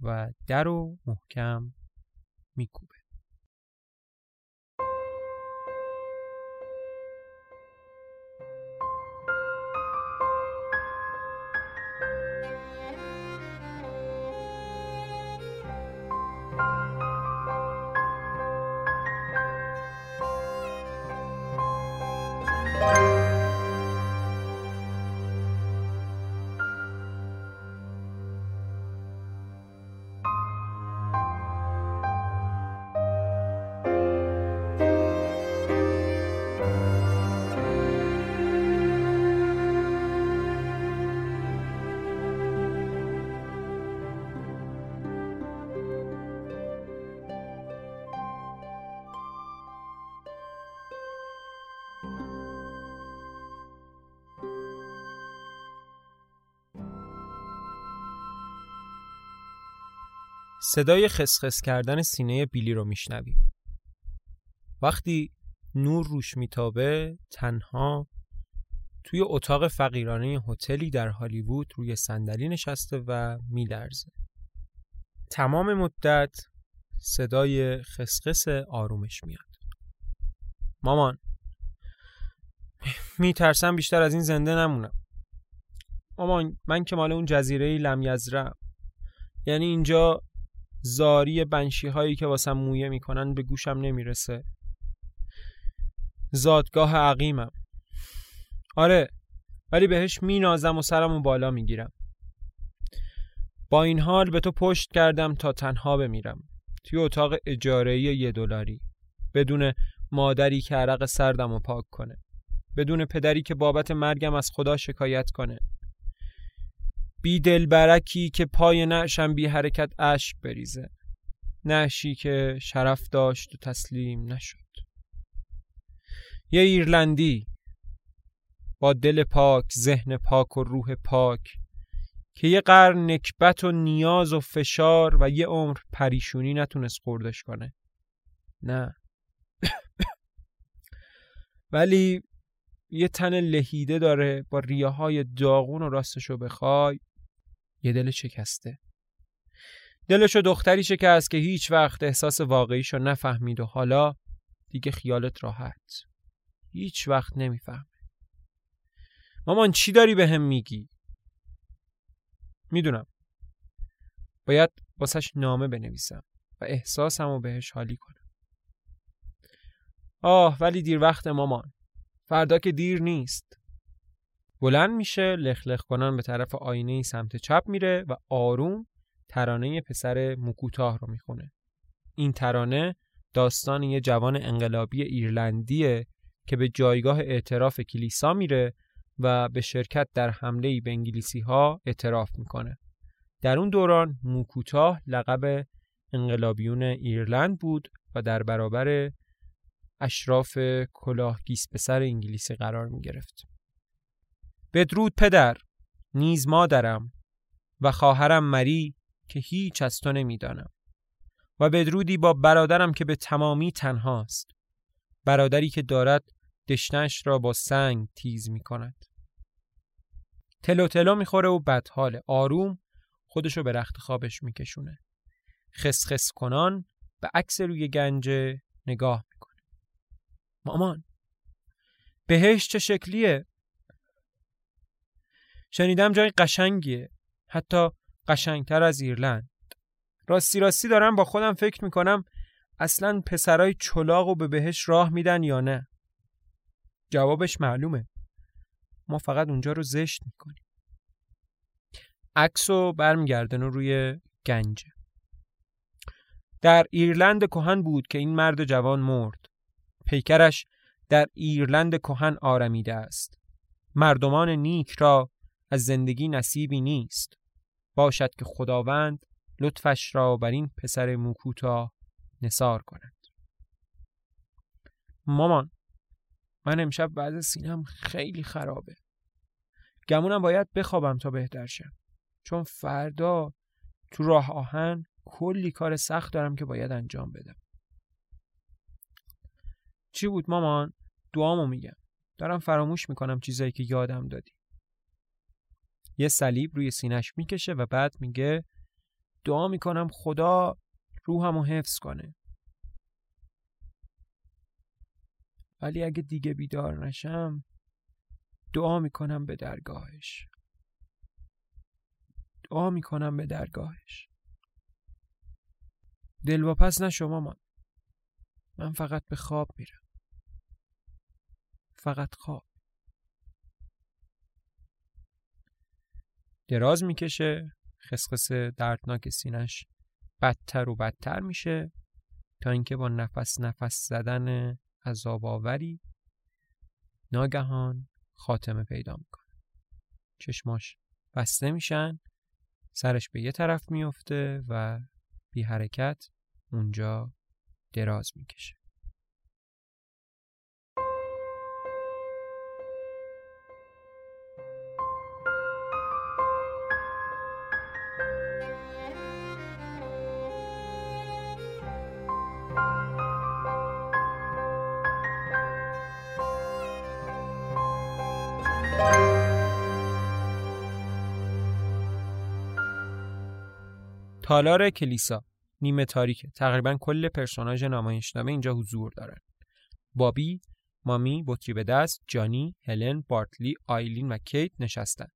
A: و در رو محکم میکوبه. صدای خسخس کردن سینه بیلی رو میشنویم. وقتی نور روش میتابه تنها توی اتاق فقیرانه هتلی در هالیوود روی صندلی نشسته و میلرزه. تمام مدت صدای خسخس آرومش میاد. مامان میترسم بیشتر از این زنده نمونم. مامان من که مال اون جزیره لمیزرم یعنی اینجا زاری بنشی هایی که واسم مویه می‌کنن به گوشم نمی‌رسه. زادگاه عقیمم. آره ولی بهش مینازم و سرمو بالا می‌گیرم. با این حال به تو پشت کردم تا تنها بمیرم. توی اتاق اجاره یه دلاری. بدون مادری که عرق سردم و پاک کنه. بدون پدری که بابت مرگم از خدا شکایت کنه. بی دلبرکی که پای نعشم بی حرکت اشک بریزه. نعشی که شرف داشت و تسلیم نشد. یه ایرلندی با دل پاک ذهن پاک و روح پاک که یه قرن نکبت و نیاز و فشار و یه عمر پریشونی نتونست خوردش کنه. نه. <coughs> ولی یه تن لهیده داره با ریه های داغون و راستشو بخوای. یه دل شکسته. دلشو دختری شکست که هیچ وقت احساس واقعیشو نفهمید و حالا دیگه خیالت راحت. هیچ وقت نمی‌فهمه. مامان چی داری به هم میگی؟ می‌دونم. باید واسش نامه بنویسم و احساسم رو بهش حالی کنم. آه ولی دیر وقت مامان. فردا که دیر نیست. بلند میشه لخلخ کنن به طرف آینه سمت چپ میره و آروم ترانه پسر موکوتاه رو می‌خونه این ترانه داستان یه جوان انقلابی ایرلندیه که به جایگاه اعتراف کلیسا میره و به شرکت در حمله به انگلیسی ها اعتراف می‌کنه. در اون دوران موکوتاه لقب انقلابیون ایرلند بود و در برابر اشراف کلاه گیس پسر انگلیسی قرار می گرفت. بدرود پدر نیز مادرم و خواهرم مری که هیچ از تو نمی‌دانم. و بدرودی با برادرم که به تمامی تنهاست. برادری که دارد دشنش را با سنگ تیز می کند تلو تلو می‌خوره و بدحال آروم خودشو به رخت خوابش میکشونه. خسخس کنان به عکس روی گنجه نگاه می‌کنه. مامان بهش چه شکلیه؟ شنیدم جای قشنگیه. حتی قشنگتر از ایرلند. راستی راستی دارم با خودم فکر می‌کنم اصلا پسرای چلاق و به بهش راه میدن یا نه. جوابش معلومه. ما فقط اونجا رو زشت می‌کنیم. عکس رو برمیگردن روی گنجه در ایرلند کهن بود که این مرد جوان مرد. پیکرش در ایرلند کهن آرمیده است. مردمان نیک را از زندگی نصیبی نیست. باشد که خداوند لطفش را بر این پسر موکوتا نصار کند. مامان من امشب بعد سینم خیلی خرابه. گمونم باید بخوابم تا بهتر شم چون فردا تو راه آهن کلی کار سخت دارم که باید انجام بدم. چی بود مامان؟ دعامو میگم. دارم فراموش می‌کنم چیزایی که یادم دادی. یه صلیب روی سینش می‌کشه و بعد میگه دعا می‌کنم خدا روحمو حفظ کنه. ولی اگه دیگه بیدار نشم دعا می‌کنم به درگاهش. دعا می‌کنم به درگاهش. دلواپس نشو مامان من فقط به خواب میرم. فقط خواب. دراز می‌کشه خسخس دردناک سینش بدتر و بدتر میشه تا اینکه با نفس نفس زدن عذاب آوری ناگهان خاتمه پیدا می‌کنه. چشماش بسته میشن سرش به یه طرف میفته و بی حرکت اونجا دراز می‌کشه. تالار کلیسا نیمه تاریکه. تقریبا کل پرسوناژ نمایشنامه اینجا حضور دارن بابی مامی بطری به دست جانی هلن بارتلی آیلین و کیت نشستن.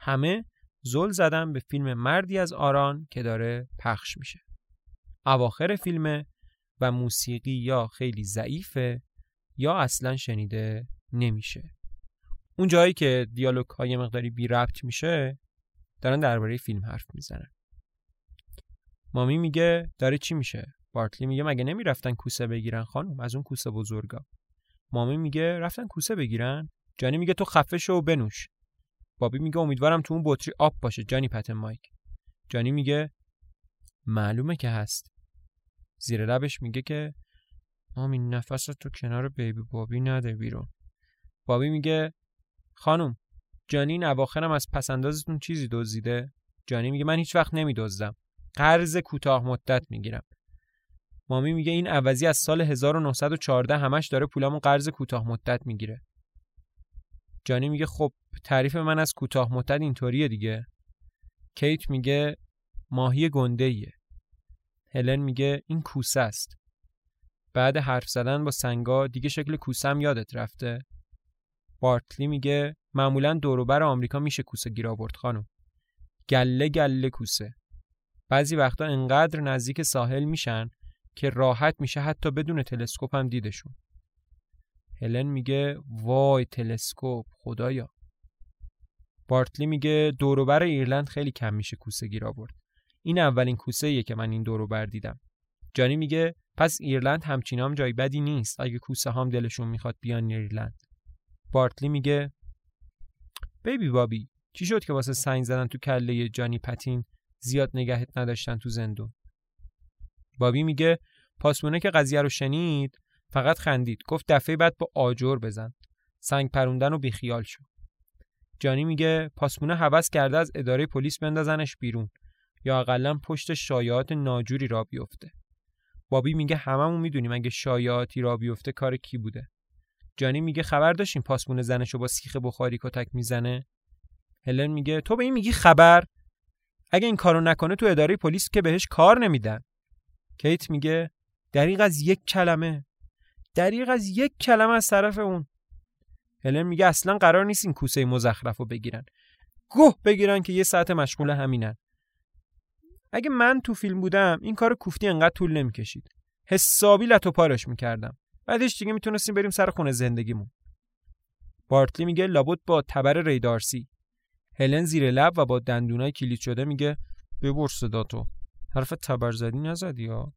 A: همه زل زدن به فیلم مردی از آران که داره پخش میشه. اواخر فیلم و موسیقی یا خیلی ضعیفه یا اصلا شنیده نمیشه. اون جایی که دیالوگ های مقداری بی ربط میشه دارن درباره فیلم حرف می‌زنن. مامی میگه داره چی میشه؟ بارتلی میگه مگه نمی‌رفتن کوسه بگیرن خانم؟ از اون کوسه بزرگا. مامی میگه رفتن کوسه بگیرن؟ جانی میگه تو خفه شو و بنوش. بابی میگه امیدوارم تو اون بطری آب باشه. جانی پتن مایک. جانی میگه معلومه که هست. زیر لبش میگه که مامی نفس تو کنار بیبی بابی نده بیرون. بابی میگه خانم جانی این اواخرم از پسندازتون چیزی دزدیده؟ جانی میگه من هیچ وقت نمیدزدم. قرض کوتاه مدت می‌گیرم. مامی میگه این عوضی از سال 1914 همش داره پولامو قرض کوتاه مدت می‌گیره. جانی میگه خب تعریف من از کوتاه مدت اینطوریه دیگه. کیت میگه ماهی گنده ایه. هلن میگه این کوسه است. بعد حرف زدن با سنگا دیگه شکل کوسم یادت رفته. بارتلی میگه معمولا دوروبر آمریکا میشه کوسه گیر آورد خانم. گله گله کوسه. بعضی وقتا انقدر نزدیک ساحل میشن که راحت میشه حتی بدون تلسکوپ هم دیدشون. هلن میگه وای تلسکوپ خدایا. بارتلی میگه دوروبر ایرلند خیلی کم میشه کوسه گیر آورد. این اولین کوسه که من این دوروبر دیدم. جانی میگه پس ایرلند همچینام جای بدی نیست. اگه کوسه هم دلشون می‌خواد بیان ایرلند. بارتلی میگه بیبی بابی چی شد که واسه سنگ زدن تو کله جانی پتین زیاد نگهت نداشتن تو زندون. بابی میگه پاسمونه که قضیه رو شنید فقط خندید. گفت دفعه بعد با آجر بزن. سنگ پروندن و بیخیال شد جانی میگه پاسمونه حوض کرده از اداره پلیس بندازنش بیرون. یا اقلا پشت شایعات ناجوری را بیفته. بابی میگه هممون می‌دونیم اگه شایعاتی را بیفته کار کی بوده. جانی میگه خبر داشتیم پاسمون زنشو با سیخ بخاری کتک می‌زنه؟ هلن میگه تو به این میگی خبر؟ اگه این کارو نکنه تو اداره پلیس که بهش کار نمیدن. کیت میگه دریغ از یک کلمه. دریغ از یک کلمه از طرف اون. هلن میگه اصلا قرار نیست این کوسه مزخرف بگیرن. گوه بگیرن که یه ساعت مشغول همینن. اگه من تو فیلم بودم این کار کوفتی انقدر طول نمی‌کشید. حسابی لتو پارش می‌کردم. بعدش دیگه می‌تونستیم بریم سر خونه زندگیمون. بارتلی میگه لابد با تبر ریدارسی. هلن زیر لب و با دندونای کلید شده میگه ببر صداتو حرف تبر زدی نزدی یا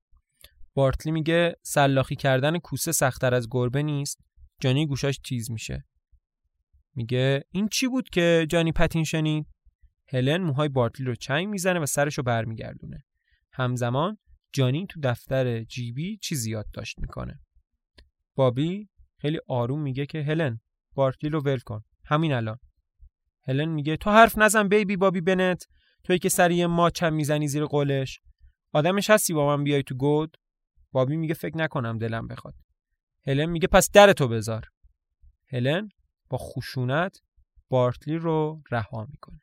A: بارتلی میگه سلاخی کردن کوسه سختتر از گربه نیست. جانی گوشاش تیز میشه. میگه این چی بود که جانی پتین شنید؟ هلن موهای بارتلی رو چنگ می‌زنه و سرش رو برمیگردونه. همزمان جانی تو دفتر جیبی چیزی یادداشت می‌کنه. بابی خیلی آروم میگه که هلن بارتلی رو ول کن. همین الان. هلن میگه تو حرف نزن بیبی بابی بنت توی که سری ما چم می‌زنی زیر قولش. آدمش هستی با من بیای تو گود؟ بابی میگه فکر نکنم دلم بخواد. هلن میگه پس در تو بذار. هلن با خشونت بارتلی رو رها می‌کنه.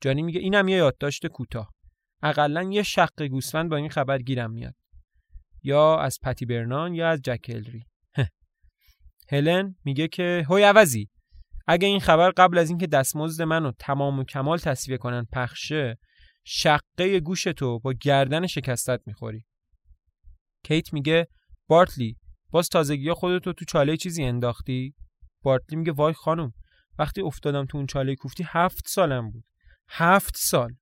A: جانی میگه اینم یه یادداشت کوتاه. اقلا یه شق گوسفند با این خبر گیرم میاد. یا از پتی برنان یا از جکلری <laughs> هلن میگه که هوی عوضی. اگه این خبر قبل از اینکه دستمزد منو تمام و کمال تصویه کنن پخشه شقه گوش تو با گردن شکستت می‌خوری. کیت میگه بارتلی باز تازگی خودتو تو چاله چیزی انداختی؟ بارتلی میگه وای خانم وقتی افتادم تو اون چاله کوفتی هفت سالم بود. هفت سال.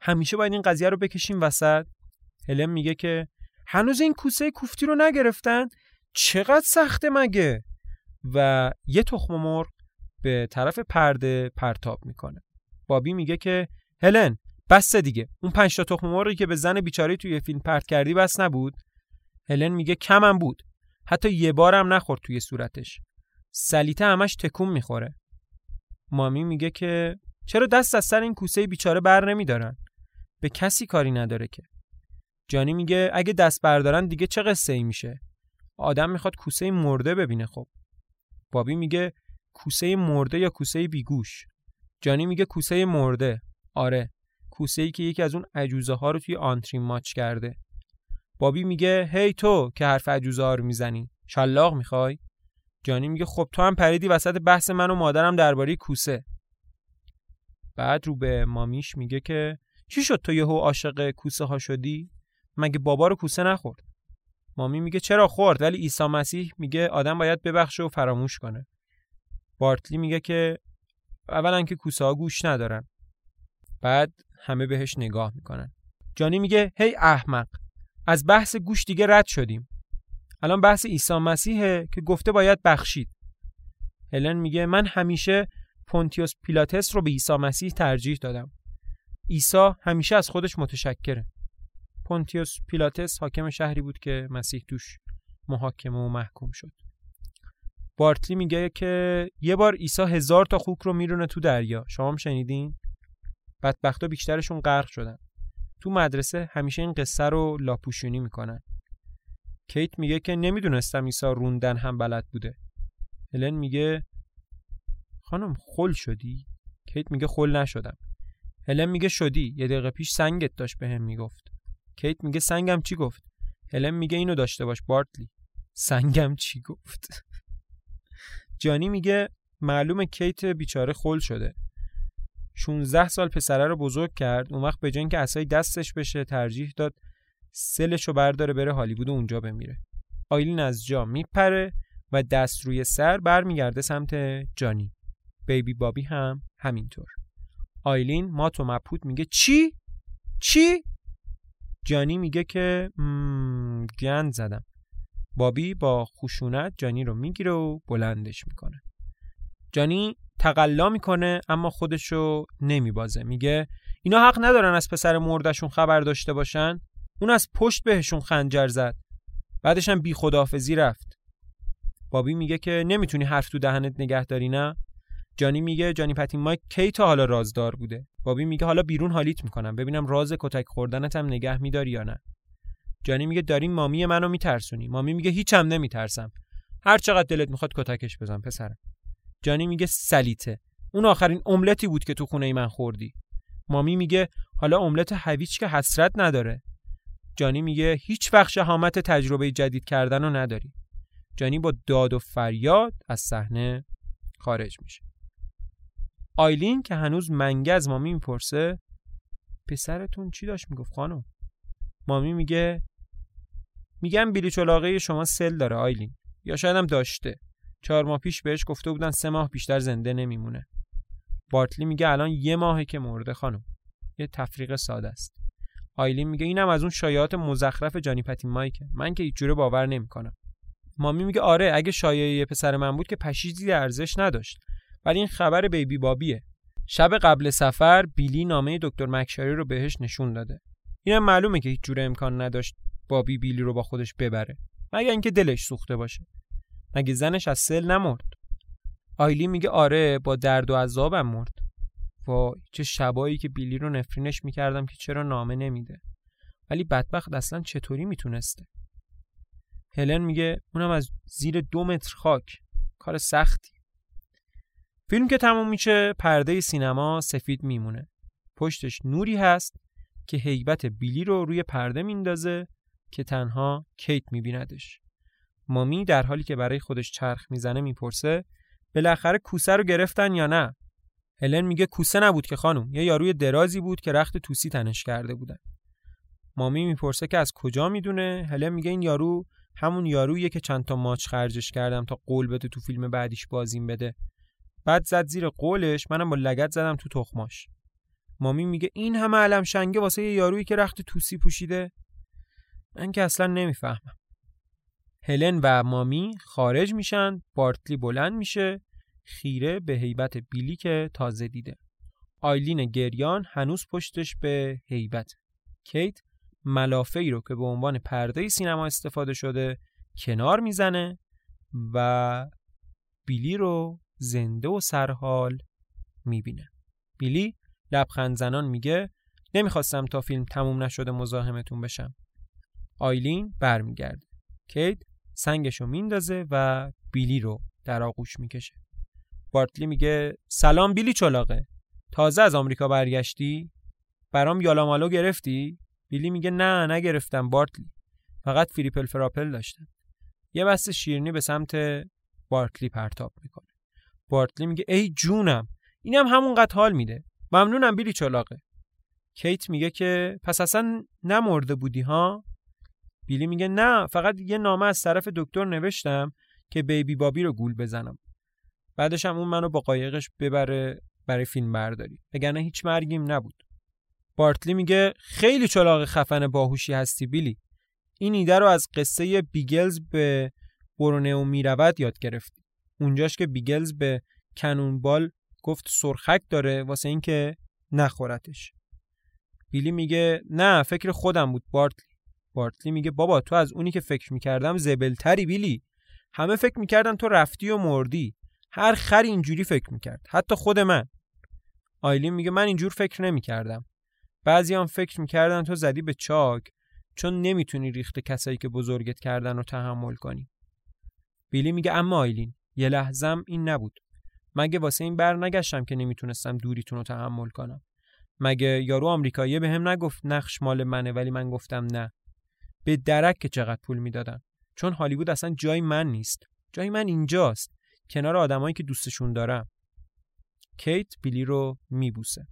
A: همیشه باید این قضیه رو بکشیم وسط. هلن میگه که هنوز این کوسه کوفتی رو نگرفتن؟ چقدر سخته مگه؟ و یه تخم مرغ به طرف پرده پرتاب می‌کنه. بابی میگه که هلن بس دیگه. اون پنج تا تخم مرغی که به زن بیچاره توی فیلم پرت کردی بس نبود. هلن میگه کمم بود. حتی یه بارم نخورد توی صورتش. سلیته همش تکون می‌خوره. مامی میگه که چرا دست از سر این کوسه بیچاره بر نمیدارن؟ به کسی کاری نداره که. جانی میگه اگه دست بردارن دیگه چه قصه ای میشه؟ آدم می‌خواد کوسه مرده ببینه خب. بابی میگه کوسه مرده یا کوسه بیگوش؟ جانی میگه کوسه مرده. آره. کوسه ای که یکی از اون عجوزه ها رو توی آنترین ماچ کرده. بابی میگه هی تو که حرف عجوزه ها رو می‌زنی. شلاق می‌خوای؟ جانی میگه خب تو هم پریدی وسط بحث من و مادرم درباره کوسه. بعد رو به مامیش میگه که چی شد تو یهو عاشق کوسه ها شدی؟ مگه بابا رو کوسه نخورد؟ مامی میگه چرا خورد؟ ولی عیسی مسیح میگه آدم باید ببخشه و فراموش کنه. بارتلی میگه که اولا که کوسه ها گوش ندارن. بعد همه بهش نگاه می‌کنن. جانی میگه هی احمق از بحث گوش دیگه رد شدیم. الان بحث عیسی مسیحه که گفته باید بخشید. هلن میگه من همیشه پونتیوس پیلاتس رو به عیسی مسیح ترجیح دادم. عیسی همیشه از خودش متشکره. پونتیوس پیلاتس حاکم شهری بود که مسیح توش محاکمه و محکوم شد. بارتلی میگه که یه بار عیسی هزار تا خوک رو میرونه تو دریا. شما هم شنیدین؟ بدبختا بیشترشون غرق شدن. تو مدرسه همیشه این قصه رو لاپوشونی می‌کنن. کیت میگه که نمی‌دونستم عیسی روندن هم بلد بوده. هلن میگه خانم خل شدی؟ کیت میگه خل نشدم. هلن میگه شدی. یه دقیقه پیش سنگت داشت به هم می‌گفت. کیت میگه سنگم چی گفت؟ هلن میگه اینو داشته باش بارتلی. سنگم چی گفت؟ جانی میگه معلوم کیت بیچاره خل شده. 16 سال پسره رو بزرگ کرد. اون وقت به جای اینکه اسای دستش بشه ترجیح داد سلش رو برداره بره هالیوود و اونجا بمیره. آیلین از جا میپره و دست روی سر برمیگرده سمت جانی. بیبی بابی هم همینطور. آیلین ما تو مبهوت میگه چی؟ چی؟ جانی میگه که گند زدم. بابی با خشونت جانی رو می‌گیره و بلندش می‌کنه. جانی تقلا می‌کنه اما خودشو نمیبازه. میگه اینا حق ندارن از پسر مردشون خبر داشته باشن. اون از پشت بهشون خنجر زد. بعدش هم بی خدافزی رفت. بابی میگه که نمی‌تونی حرف تو دهنت نگه داری نه؟ جانی میگه جانی پتین مایک کی تا حالا رازدار بوده؟ بابی میگه حالا بیرون حالیت می‌کنم. ببینم راز کتک خوردنت هم نگه میداری یا نه؟ جانی میگه داری مامی منو میترسونی. مامی میگه هیچم نمیترسم. هر چقدر دلت می‌خواد کتکش بزن پسرم. جانی میگه سلیته اون آخرین املتی بود که تو خونه من خوردی. مامی میگه حالا املت هویچ که حسرت نداره. جانی میگه هیچ وقت شهامت تجربه جدید کردن رو نداری. جانی با داد و فریاد از صحنه خارج میشه. آیلین که هنوز منگه از مامی می‌پرسه پسرتون چی داشت می‌گفت خانم؟ مامی میگه میگم بیلی چلاقه شما سل داره آیلین. یا شاید هم داشته. چهار ماه پیش بهش گفته بودن سه ماه بیشتر زنده نمیمونه. بارتلی میگه الان یه ماهه که مرده خانم. یه تفریق ساده است. آیلین میگه اینم از اون شایعات مزخرف جانی پتین مایکه من که هیچ باور نمی‌کنم. مامی میگه آره اگه شایعه پسر من بود که پشیزی ارزش نداشت. ولی این خبر بیبی بابیه. شب قبل سفر بیلی نامه دکتر مکشاری رو بهش نشون داده. اینم معلومه که هیچ جوره امکان نداشت. بابی بیلی رو با خودش ببره. مگه اینکه دلش سوخته باشه. مگه زنش از سل نمرد؟ آیلی میگه آره با درد و عذابم مرد. وای چه شبایی که بیلی رو نفرینش می‌کردم که چرا نامه نمیده. ولی بدبخت اصلا چطوری می‌تونسته؟ هلن میگه اونم از زیر دو متر خاک. کار سختی. فیلم که تموم میشه پرده سینما سفید میمونه. پشتش نوری هست که هیبت بیلی رو روی پرده میندازه که تنها کیت میبیندش. مامی در حالی که برای خودش چرخ می‌زنه می‌پرسه بالاخره کوسه رو گرفتن یا نه؟ هلن میگه کوسه نبود که خانم یه یاروی درازی بود که رخت توسی تنش کرده بودن. مامی می‌پرسه که از کجا می‌دونه؟ هلن میگه این یارو همون یارویه که چند تا ماچ خرجش کردم تا قول بده تو فیلم بعدیش بازیم بده. بعد زد زیر قولش منم با لگت زدم تو تخماش. مامی میگه این همه علم شنگه واسه یه یارویی که رخت توسی پوشیده؟ من که اصلا نمی‌فهمم. هلن و مامی خارج میشن بارتلی بلند میشه خیره به هیبت بیلی که تازه دیده. آیلین گریان هنوز پشتش به هیبت. کیت ملافه ای رو که به عنوان پرده سینما استفاده شده کنار می‌زنه و بیلی رو زنده و سرحال می‌بینه. بیلی لبخند زنان میگه نمی‌خواستم تا فیلم تموم نشده مزاحمتون بشم. آیلین برمیگرده. کیت سنگشو میندازه و بیلی رو در آغوش می‌کشه. بارتلی میگه سلام بیلی چلاقه تازه از آمریکا برگشتی؟ برام یالامالو گرفتی؟ بیلی میگه نه نگرفتم بارتلی. فقط فریپل فراپل داشتم. یه بسته شیرنی به سمت بارتلی پرتاب می‌کنه. بارتلی میگه ای جونم اینم همونقدر حال میده. ممنونم بیلی چلاقه کیت میگه که پس اصلا نمرده بودی ها؟ بیلی میگه نه فقط یه نامه از طرف دکتر نوشتم که بیبی بابی رو گول بزنم. بعدش هم اون منو با قایقش ببره برای فیلم برداری. وگرنه هیچ مرگیم نبود. بارتلی میگه خیلی چلاق خفن باهوشی هستی بیلی. این ایده رو از قصه بیگلز به برونئو می‌رود یاد گرفت اونجاش که بیگلز به cannibal گفت سرخک داره واسه اینکه نخورتش. بیلی میگه نه فکر خودم بود بارتلی. بارتلی میگه بابا تو از اونی که فکر می‌کردم زبلتری بیلی. همه فکر می‌کردن تو رفتی و مردی. هر خری اینجوری فکر می‌کرد حتی خود من. آیلین میگه من اینجور فکر نمی‌کردم. بعضی هم فکر می‌کردن تو زدی به چاک چون نمی‌تونی ریخت کسایی که بزرگت کردن رو تحمل کنی. بیلی میگه اما آیلین یه لحظم این نبود. مگه واسه این بر نگشتم که نمی‌تونستم دوریتون رو تحمل کنم؟ مگه یارو آمریکایی به هم نگفت نقش مال منه ولی من گفتم نه؟ به درک که چقدر پول می‌دادن. چون هالیوود اصلا جای من نیست. جای من اینجاست. کنار آدمایی که دوستشون دارم. کیت بیلی رو میبوسه.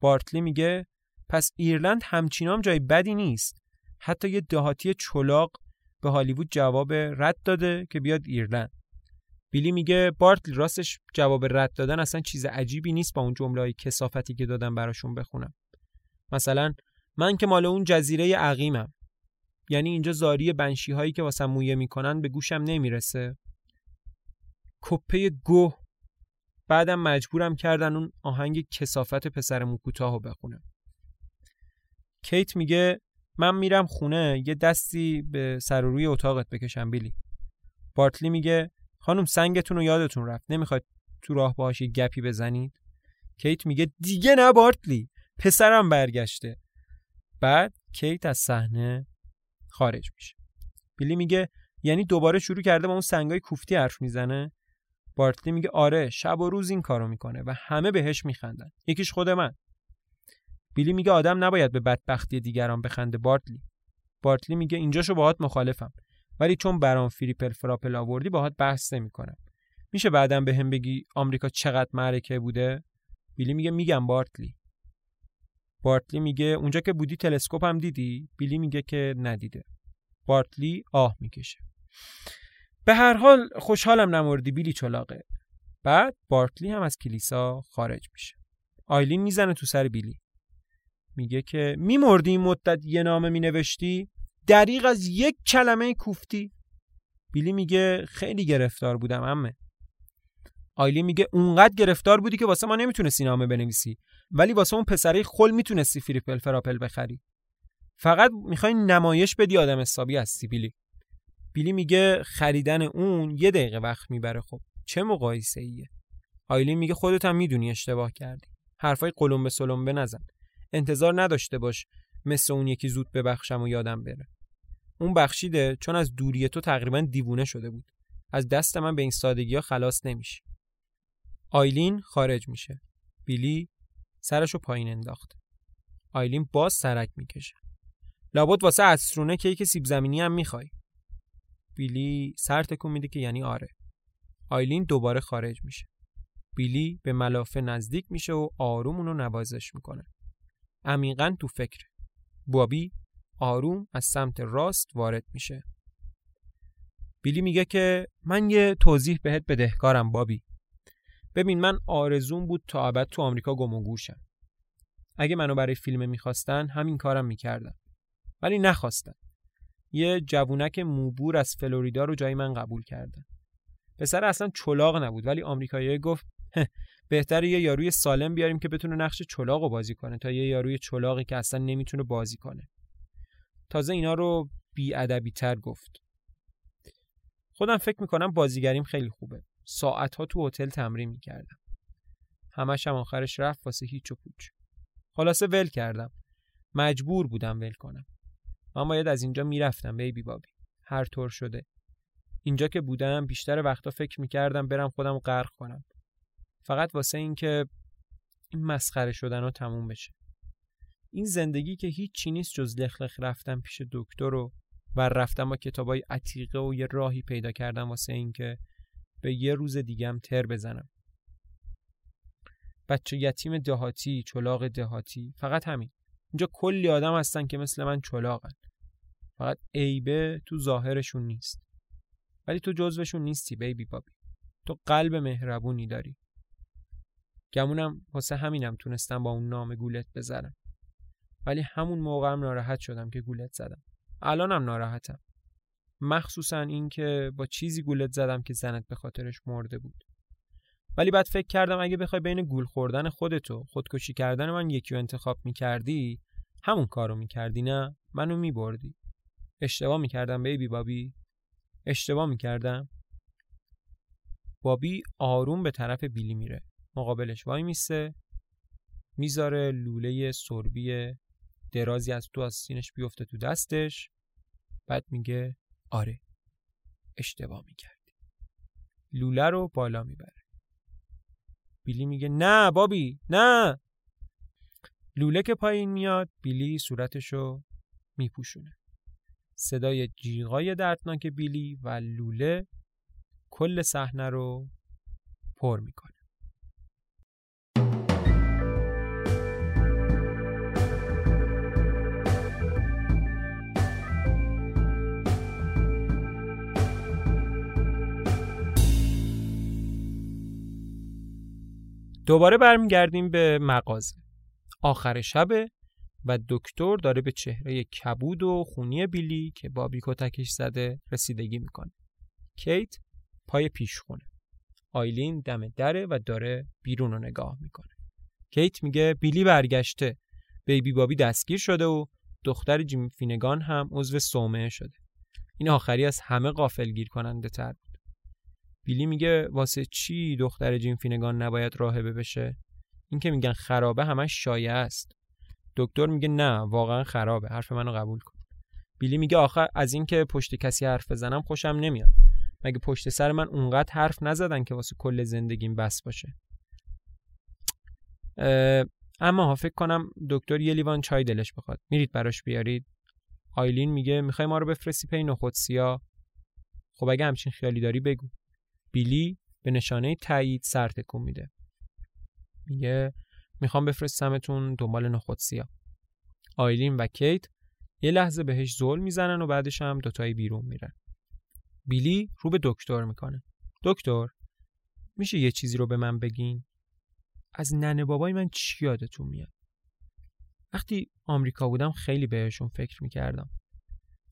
A: بارتلی میگه پس ایرلند همچینام جای بدی نیست. حتی یه دهاتی چلاق به هالیوود جواب رد داده که بیاد ایرلند. بیلی میگه بارتلی راستش جواب رد دادن اصلا چیز عجیبی نیست با اون جمله های کسافتی که دادم براشون بخونم. مثلا من که مال اون جزیره عقیمم. یعنی اینجا زاری بنشی هایی که واسه مویه می‌کنن به گوشم نمی‌رسه. کپه گوه. بعدم مجبورم کردن اون آهنگ کسافت پسر موکوتاه رو بخونم. کیت میگه من میرم خونه یه دستی به سر روی اتاقت بکشم بیلی. بارتلی میگه خانم سنگتون رو یادتون رفت. نمی‌خواید تو راه باهاش گپی بزنید؟ کیت میگه دیگه نه بارتلی پسرم برگشته. بعد کیت از صحنه خارج میشه. بیلی میگه یعنی دوباره شروع کرده با اون سنگای کوفتی حرف می‌زنه؟ بارتلی میگه آره شب و روز این کارو می‌کنه و همه بهش میخندن. یکیش خود من. بیلی میگه آدم نباید به بدبختی دیگران بخنده بارتلی. بارتلی میگه اینجاشو باهات مخالفم. ولی چون برام فریپل فراپل آوردی باهات بحث نمی‌کنم. میشه بعدم به هم بگی آمریکا چقدر معرکه بوده؟ بیلی میگه میگم بارتلی. بارتلی میگه اونجا که بودی تلسکوپ هم دیدی؟ بیلی میگه که ندیده. بارتلی آه می‌کشه. به هر حال خوشحالم نمردی بیلی چلاقه. بعد بارتلی هم از کلیسا خارج میشه. آیلین می‌زنه تو سر بیلی. میگه که میمردی این مدت یه نامه مینوشتی؟ دریغ از یک کلمه کوفتی. بیلی میگه خیلی گرفتار بودم امه آیلی میگه اونقدر گرفتار بودی که واسه ما نمی‌تونستی نامه بنویسی. ولی واسه اون پسره خل می‌تونستی فریپل فراپل بخری. فقط می‌خوای نمایش بدی آدم حسابی هستی بیلی. بیلی میگه خریدن اون یه دقیقه وقت می‌بره. خب چه مقایسه ایه آیلین میگه خودت هم می‌دونی اشتباه کردی. حرفای قلم به سلم نزن. انتظار نداشته باش مثل اون یکی زود ببخشم و یادم بره. اون بخشیده چون از دوری تو تقریبا دیوونه شده بود. از دست من به این سادگی ها خلاص نمیشه آیلین خارج میشه. بیلی سرشو پایین انداخت. آیلین باز سرک می‌کشه. لابد واسه اسرونه کیک سیب زمینی هم می‌خوای. بیلی سر تکون میده که یعنی آره. آیلین دوباره خارج میشه. بیلی به ملافه نزدیک میشه و آروم اونو نوازش می‌کنه. عمیقا تو فکر. بابی آروم از سمت راست وارد میشه. بیلی میگه که من یه توضیح بهت بدهکارم بابی. ببین من آرزوم بود تا ابد تو آمریکا گم و گورشم اگه منو برای فیلم می‌خواستن همین کارم می‌کردم ولی نخواستن. یه جوونک موبور از فلوریدا رو جای من قبول کردن. پسر اصلا چلاق نبود ولی آمریکایی گفت بهتر یه یاروی سالم بیاریم که بتونه نقش چلاق رو بازی کنه تا یه یاروی چلاقی که اصلا نمی‌تونه بازی کنه. تازه اینا رو بی تر گفت. خودم فکر می‌کنم بازیگریم خیلی خوبه. ساعتها تو هتل تمرین می‌کردم. همش هم آخرش رفت واسه هیچ و پوچ. خلاصه ول کردم. مجبور بودم ول کنم. من باید از اینجا می‌رفتم بیبی بابی. هر طور شده. اینجا که بودم بیشتر وقتا فکر می‌کردم برم خودم غرق کنم. فقط واسه اینکه این مسخره شدن رو تموم بشه. این زندگی که هیچی نیست جز لخلخ رفتم پیش دکتر و و رفتم با کتابای عتیقه و یه راهی پیدا کردم واسه اینکه به یه روز دیگم تر بزنم. بچه یتیم دهاتی چلاق دهاتی فقط همین. اینجا کلی آدم هستن که مثل من چلاقن فقط عیبه تو ظاهرشون نیست. ولی تو جزوشون نیستی بیبی بابی. تو قلب مهربونی داری. گمونم واسه همینم تونستم با اون نام گولت بزنم. ولی همون موقع هم ناراحت شدم که گولت زدم. الانم ناراحتم. مخصوصا اینکه با چیزی گولت زدم که زنت به خاطرش مرده بود. ولی بعد فکر کردم اگه بخوای بین گول خوردن خودتو خودکشی کردن من یکی رو انتخاب می‌کردی همون کارو می‌کردی نه؟ منو میبردی. اشتباه می‌کردم بیبی بابی. اشتباه می‌کردم. بابی آروم به طرف بیلی میره. مقابلش وای میسته می‌ذاره لوله سربی درازی از تو از سینش بیفته تو دستش. بعد میگه آره. اشتباه می‌کردی. لوله رو بالا می‌بره. بیلی میگه نه بابی نه. لوله که پایین میاد بیلی صورتشو میپوشونه. صدای جیغای دردناک بیلی و لوله کل صحنه رو پر می‌کنه. دوباره برمیگردیم به مغازه. آخر شبه و دکتر داره به چهره کبود و خونی بیلی که بابی کتکش زده رسیدگی می‌کنه. کیت پای پیش خونه آیلین دم دره و داره بیرون رو نگاه می‌کنه. کیت میگه بیلی برگشته. بیبی بابی دستگیر شده و دختر جیم فینگان هم عضو صومعه شده. این آخری از همه غافل گیر کننده تر بیلی میگه واسه چی دختر جیم فینگان نباید راهبه بشه؟ این که میگن خرابه همش شایعه است. دکتر میگه نه واقعا خرابه. حرف منو قبول کن. بیلی میگه آخر از اینکه پشت کسی حرف بزنم خوشم نمیاد. مگه پشت سر من اونقدر حرف نزدن که واسه کل زندگیم بس باشه؟ اما فکر کنم دکتر یه لیوان چای دلش بخواد. میرید براش بیارید. آیلین میگه می‌خوای ما رو بفرستی پی نخود سیاه؟ خب اگه همچین خیالی داری بگو. بیلی به نشانه تایید سر تکون میده. میگه می‌خوام بفرستمتون دنبال نخود سیاه. آیلین و کیت یه لحظه بهش زول می‌زنن و بعدش هم دوتایی بیرون میرن. بیلی رو به دکتر می‌کنه. دکتر میشه یه چیزی رو به من بگین؟ از ننه بابای من چی یادتون میاد؟ وقتی آمریکا بودم خیلی بهشون فکر می‌کردم.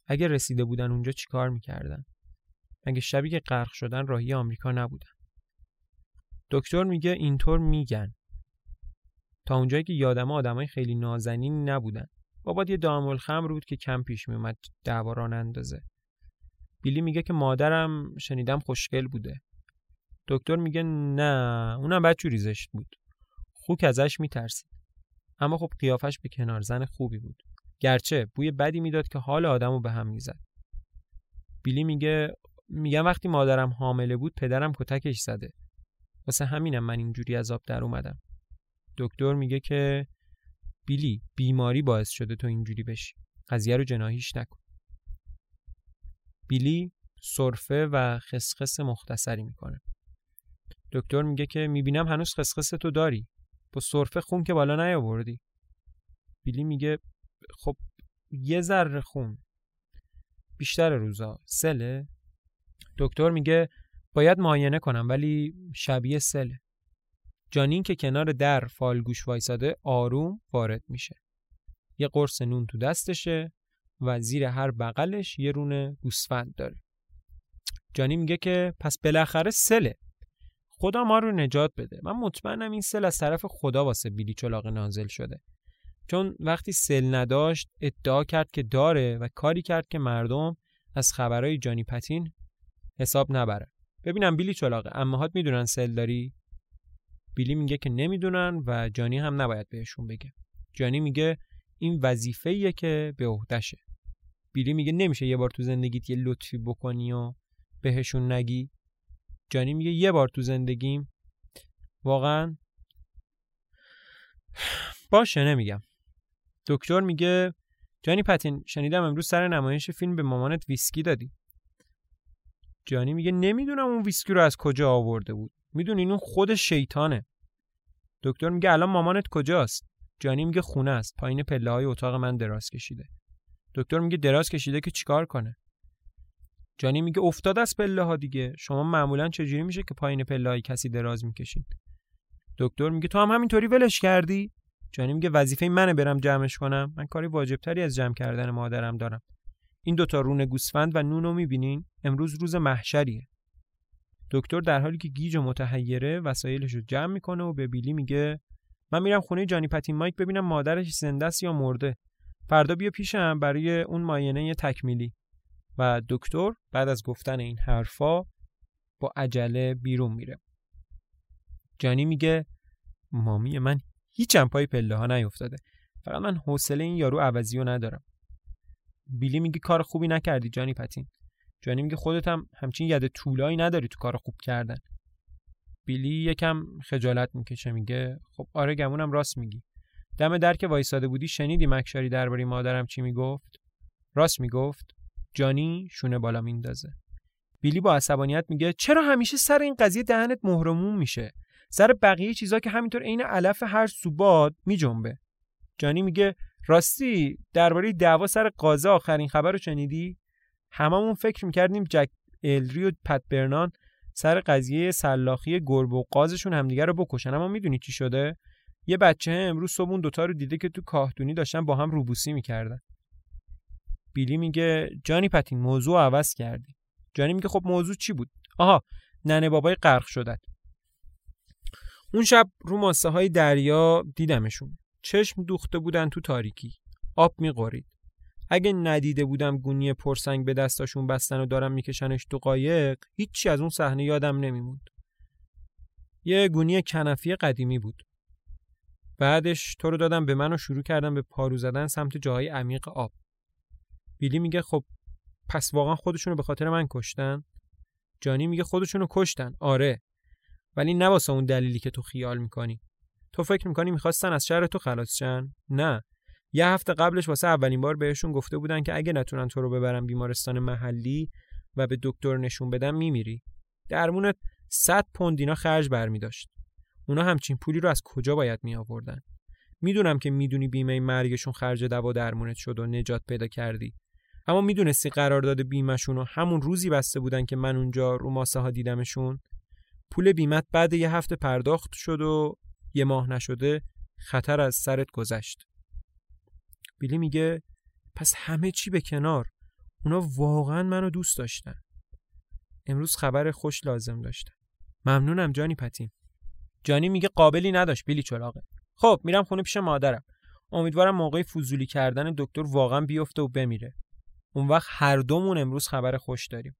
A: اگه رسیده بودن اونجا چیکار می‌کردن؟ مگه شبی که غرق شدن راهی آمریکا نبودن؟ دکتر میگه اینطور میگن. تا اونجایی که یادم آدمای خیلی نازنین نبودن. بابات یه دامل خمر بود که کم پیش میومد دعوا اندازه. بیلی میگه که مادرم شنیدم خوشگل بوده. دکتر میگه نه اونم بچوری زشت بود. خوک ازش میترسید. اما خب قیافش به کنار زن خوبی بود. گرچه بوی بدی می‌داد که حال آدمو به هم می‌زد. بیلی میگه میگم وقتی مادرم حامله بود پدرم کتکش زده. واسه همینم من اینجوری از آب در اومدم. دکتر میگه که بیلی بیماری باعث شده تو اینجوری بشی. قضیه رو جناهیش نکن. بیلی سرفه و خسخس مختصری می‌کنه. دکتر میگه که می‌بینم هنوز خسخس تو داری. با سرفه خون که بالا نیاوردی. بیلی میگه خب یه ذره خون. بیشتر روزا سله؟ دکتر میگه باید معاینه کنم ولی شبیه سله جانین که کنار در فالگوش وایساده آروم وارد میشه. یه قرص نون تو دستشه و زیر هر بغلش یه رونه گوسفند داره. جانی میگه که پس بالاخره سله. خدا ما رو نجات بده. من مطمئنم این سل از طرف خدا واسه بیلی چلاق نازل شده. چون وقتی سل نداشت ادعا کرد که داره و کاری کرد که مردم از خبرهای جانی پتین حساب نبره. ببینم بیلی چلاقه. امهات می‌دونن سل داری؟ بیلی میگه که نمی‌دونن و جانی هم نباید بهشون بگه. جانی میگه این وظیفه که به عهدهشه. بیلی میگه نمیشه یه بار تو زندگیت یه لطفی بکنی و بهشون نگی. جانی میگه یه بار تو زندگیم. واقعا باشه نمیگم. دکتر میگه جانی پتین شنیدم امروز سر نمایش فیلم به مامانت ویسکی دادی. جانی میگه نمی‌دونم اون ویسکی رو از کجا آورده بود. می‌دونی اون خود شیطانه. دکتر میگه الان مامانت کجاست؟ جانی میگه خونه است. پایین پله های اتاق من دراز کشیده. دکتر میگه دراز کشیده که چیکار کنه؟ جانی میگه افتاد از پله ها دیگه. شما معمولا چجوری میشه که پایین پله های کسی دراز می‌کشید دکتر میگه تو هم همینطوری ولش کردی؟ جانی میگه وظیفه منه برم جمعش کنم. من کاری واجبتری از جمع کردن مادرم دارم. این دوتا رون گوسفند و نونو می‌بینین؟ امروز روز محشریه. دکتر در حالی که گیج و متحیره وسایلش رو جمع می‌کنه و به بیلی میگه من میرم خونه جانی پتین مایک ببینم مادرش زنده است یا مرده. فردا بیا پیشم برای اون ماینه تکمیلی. و دکتر بعد از گفتن این حرفا با عجله بیرون میره. جانی میگه مامی من هیچم پای پله ها نیفتاده. فقط من حوصله این یارو عوضی رو ندارم. بیلی میگه کار خوبی نکردی جانی پتین. جانی میگه خودت هم همچین ید طولایی نداری تو کار خوب کردن. بیلی یکم خجالت می‌کشه میگه خب آره گمونم راست میگی. دم در که وایساده بودی شنیدی مکشاری درباره مادرم چی می‌گفت؟ راست می‌گفت جانی شونه بالا میندازه. بیلی با عصبانیت میگه چرا همیشه سر این قضیه دهنت مهرموم میشه؟ سر بقیه چیزا که همینطور عین علف هر سوباد میجنبه. جانی میگه راستی درباره دعوا سر قازه آخرین خبر رو شنیدی؟ هممون فکر می‌کردیم جک الری و پت برنان سر قضیه سلاخی گربه و قازشون همدیگه رو بکشن اما می‌دونی چی شده؟ یه بچه امروز صبح دوتا رو دیده که تو کاهدونی داشتن با هم روبوسی می‌کردن. بیلی میگه جانی پتین موضوع عوض کردی. جانی میگه خب موضوع چی بود؟ آها ننه بابای غرق شدن. اون شب رو ماسه های دریا دیدمشون. چشم دوخته بودن تو تاریکی. آب میقورید اگه ندیده بودم گونی پرسنگ به دستاشون بستن و دارم میکشنش تو قایق هیچی از اون صحنه یادم نمیموند. یه گونی کنفی قدیمی بود. بعدش تو رو دادم به من و شروع کردم به پارو زدن سمت جاهای عمیق آب. بیلی میگه خب پس واقعا خودشونو به خاطر من کشتن؟ جانی میگه خودشونو کشتن. آره. ولی نه واسه اون دلیلی که تو خیال می‌کنی. تو فکر می‌کنی می‌خواستن از شهر تو خلاص شن؟ نه. یه هفته قبلش واسه اولین بار بهشون گفته بودن که اگه نتونن تو رو ببرن بیمارستان محلی و به دکتر نشون بدن میمیری. درمونت 100 پوند اینا خرج برمی داشت. اونا همچین پولی رو از کجا باید می آوردن؟ می‌دونم که می‌دونی بیمه مرگشون خرج دوا درمونت شد و نجات پیدا کردی. اما می‌دونستی قرارداد بیمهشون رو همون روزی بسته بودن که من اونجا رو ماسه ها دیدمشون؟ پول بیمت بعد یه هفته پرداخت شد و یه ماه نشده خطر از سرت گذشت. بیلی میگه پس همه چی به کنار. اونا واقعا منو دوست داشتن. امروز خبر خوش لازم داشتن ممنونم جانی پتین جانی میگه قابلی نداشت بیلی چلاقه خب میرم خونه پیش مادرم. امیدوارم موقع فضولی کردن دکتر واقعا بیفته و بمیره. اون وقت هر دومون امروز خبر خوش داریم.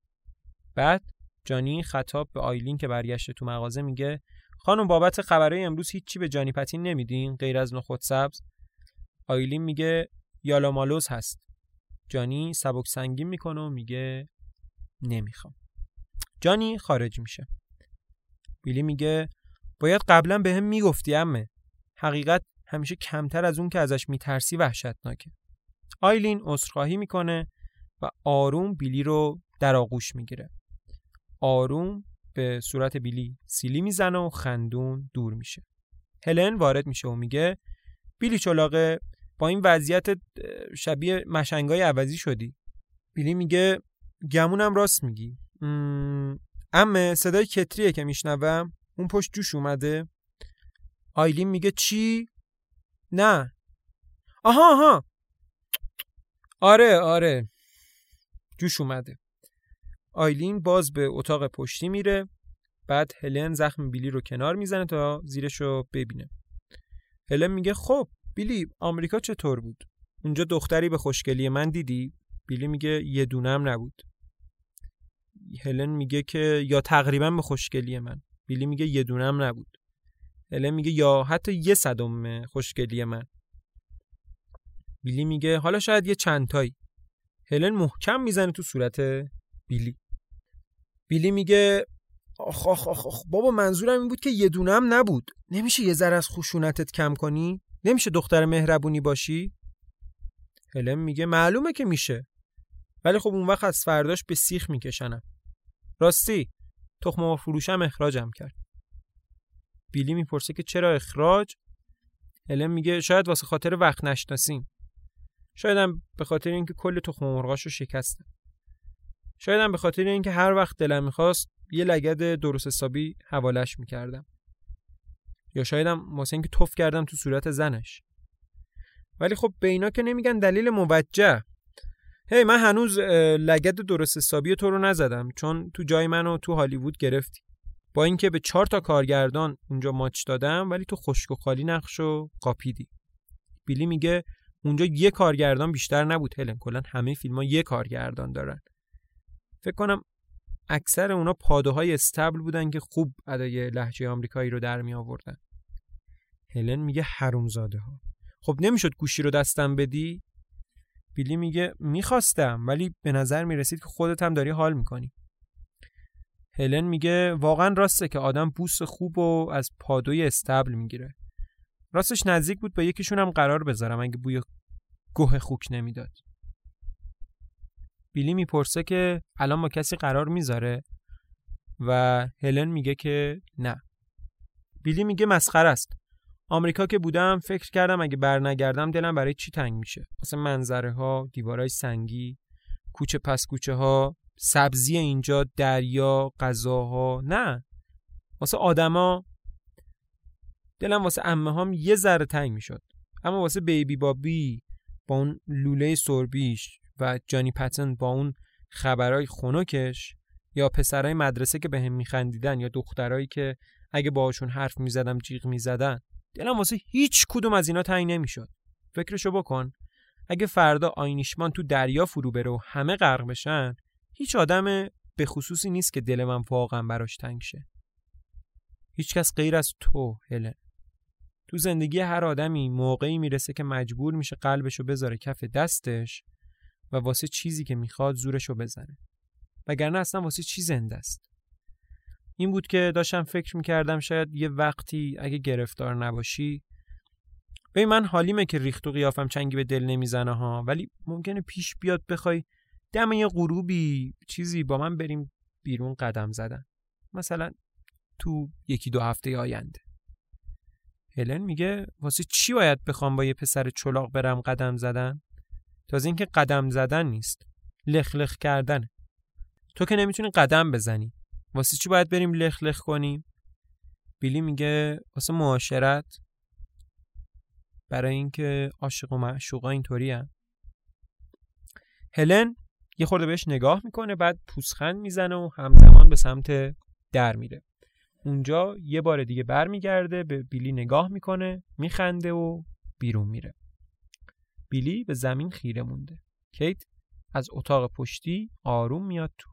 A: بعد جانی خطاب به آیلین که برگشته تو مغازه میگه خانم بابت خبرهای امروز هیچی به جانی پتین نمیدین؟ غیر از نخود سبز؟ آیلین میگه یالا مالوز هست. جانی سبک سنگین می‌کنه و میگه نمی‌خوام. جانی خارج میشه. بیلی میگه باید قبلا به هم می‌گفتی امه. حقیقت همیشه کمتر از اون که ازش میترسی وحشتناکه. آیلین عذرخواهی می‌کنه و آروم بیلی رو در آغوش می‌گیره. آروم به صورت بیلی سیلی می‌زنه و خندون دور میشه. هلن وارد میشه و میگه بیلی چلاقه با این وضعیت شبیه مشنگای عوضی شدی. بیلی میگه گمونم راست میگی. امه صدای کتریه که میشنوم اون پشت جوش اومده. آیلین میگه چی؟ نه. آها آها. آره آره. جوش اومده. آیلین باز به اتاق پشتی میره بعد هلن زخم بیلی رو کنار می‌زنه تا زیرش رو ببینه. هلن میگه خب بیلی آمریکا چطور بود؟ اونجا دختری به خوشگلی من دیدی؟ بیلی میگه یه دونم نبود. هلن میگه که یا تقریبا به خوشگلی من. بیلی میگه یه دونم نبود. هلن میگه یا حتی یه صدم خوشگلی من. بیلی میگه حالا شاید یه چندتایی. هلن محکم می‌زنه تو صورت بیلی. بیلی میگه آخ آخ آخ, آخ بابا منظورم این بود که یه دونم نبود. نمیشه یه ذره از خشونتت کم کنی؟ نمیشه دختر مهربونی باشی؟ هلن میگه معلومه که میشه. ولی خب اون وقت از فرداش به سیخ میکشنم. راستی تخم فروشم اخراجم کرد. بیلی می‌پرسه که چرا اخراج؟ هلن میگه شاید واسه خاطر وقت نشناسیم. شاید هم به خاطر اینکه کل تخم مرغاشو شکستم. شاید هم به خاطر اینکه هر وقت دلم می‌خواست یه لگد درست حسابی حوالش می‌کردم. یا شاید هم واسه اینکه توف کردم تو صورت زنش. ولی خب به اینا که نمیگن دلیل موجه. هی من هنوز لگد درست حسابی تو رو نزدم چون تو جای منو تو هالیوود گرفتی. با اینکه به چهار تا کارگردان اونجا ماچ دادم ولی تو خشک و خالی نقش و قاپیدی. بیلی میگه اونجا یه کارگردان بیشتر نبود هلن کلا همه فیلم ها یه کارگردان دارن. فکر کنم اکثر اونا پاده های استبل بودن که خوب ادای لحجه آمریکایی رو در می آوردن هلن میگه حرومزاده ها خب نمی‌شد گوشی رو دستم بدی؟ بیلی میگه می‌خواستم ولی به نظر می‌رسید که خودت هم داری حال می‌کنی. هلن میگه واقعا راسته که آدم بوس خوب و از پادوی استبل می‌گیره. راستش نزدیک بود با یکیشون هم قرار بذارم اگه بوی گوه خوک نمی‌داد. بیلی می‌پرسه که الان با کسی قرار می‌ذاره؟ و هلن میگه که نه. بیلی میگه مسخره است. آمریکا که بودم فکر کردم اگه برنگردم دلم برای چی تنگ میشه؟ مثلا منظره ها دیوارای سنگی کوچه پس کوچه ها سبزی اینجا دریا غذاها نه. واسه آدما دلم واسه امه هم یه ذره تنگ می‌شد. اما واسه بیبی بابی با اون لوله سربیش و جانی پتن با اون خبرای خونکش یا پسرای مدرسه که بهم به میخندیدن یا دخترایی که اگه باهاشون حرف می‌زدم جیغ می‌زدن دلم واسه هیچ کدوم از اینا تنگ نمی‌شد. فکرشو بکن اگه فردا آینیشمان تو دریا فرو بره و همه غرق بشن هیچ آدم به خصوصی نیست که دل من واقعا براش تنگ شه. هیچکس غیر از تو هلن. تو زندگی هر آدمی موقعی می‌رسه که مجبور میشه قلبشو بذاره کف دستش و واسه چیزی که می‌خواد زورشو بزنه. وگرنه اصلا واسه چی زنده است؟ این بود که داشتم فکر می‌کردم شاید یه وقتی اگه گرفتار نباشی به من حالیمه که ریخت و قیافم چنگی به دل نمی‌زنه ها ولی ممکنه پیش بیاد بخوای دم یه غروبی چیزی با من بریم بیرون قدم زدن. مثلا تو یکی دو هفته آینده. هلن میگه واسه چی باید بخوام با یه پسر چلاق برم قدم زدن؟ تازه اینکه قدم زدن نیست. لخ لخ کردن. تو که نمی‌تونی قدم بزنی. واسه چی باید بریم لخ لخ کنیم؟ بیلی میگه واسه معاشرت. برای اینکه عاشق و معشوقا اینطوری هم. هلن یه خورده بهش نگاه می‌کنه بعد پوسخند می‌زنه و همزمان به سمت در میره. اونجا یه بار دیگه برمیگرده به بیلی نگاه می‌کنه میخنده و بیرون میره. بیلی به زمین خیره مونده. کیت از اتاق پشتی آروم میاد تو.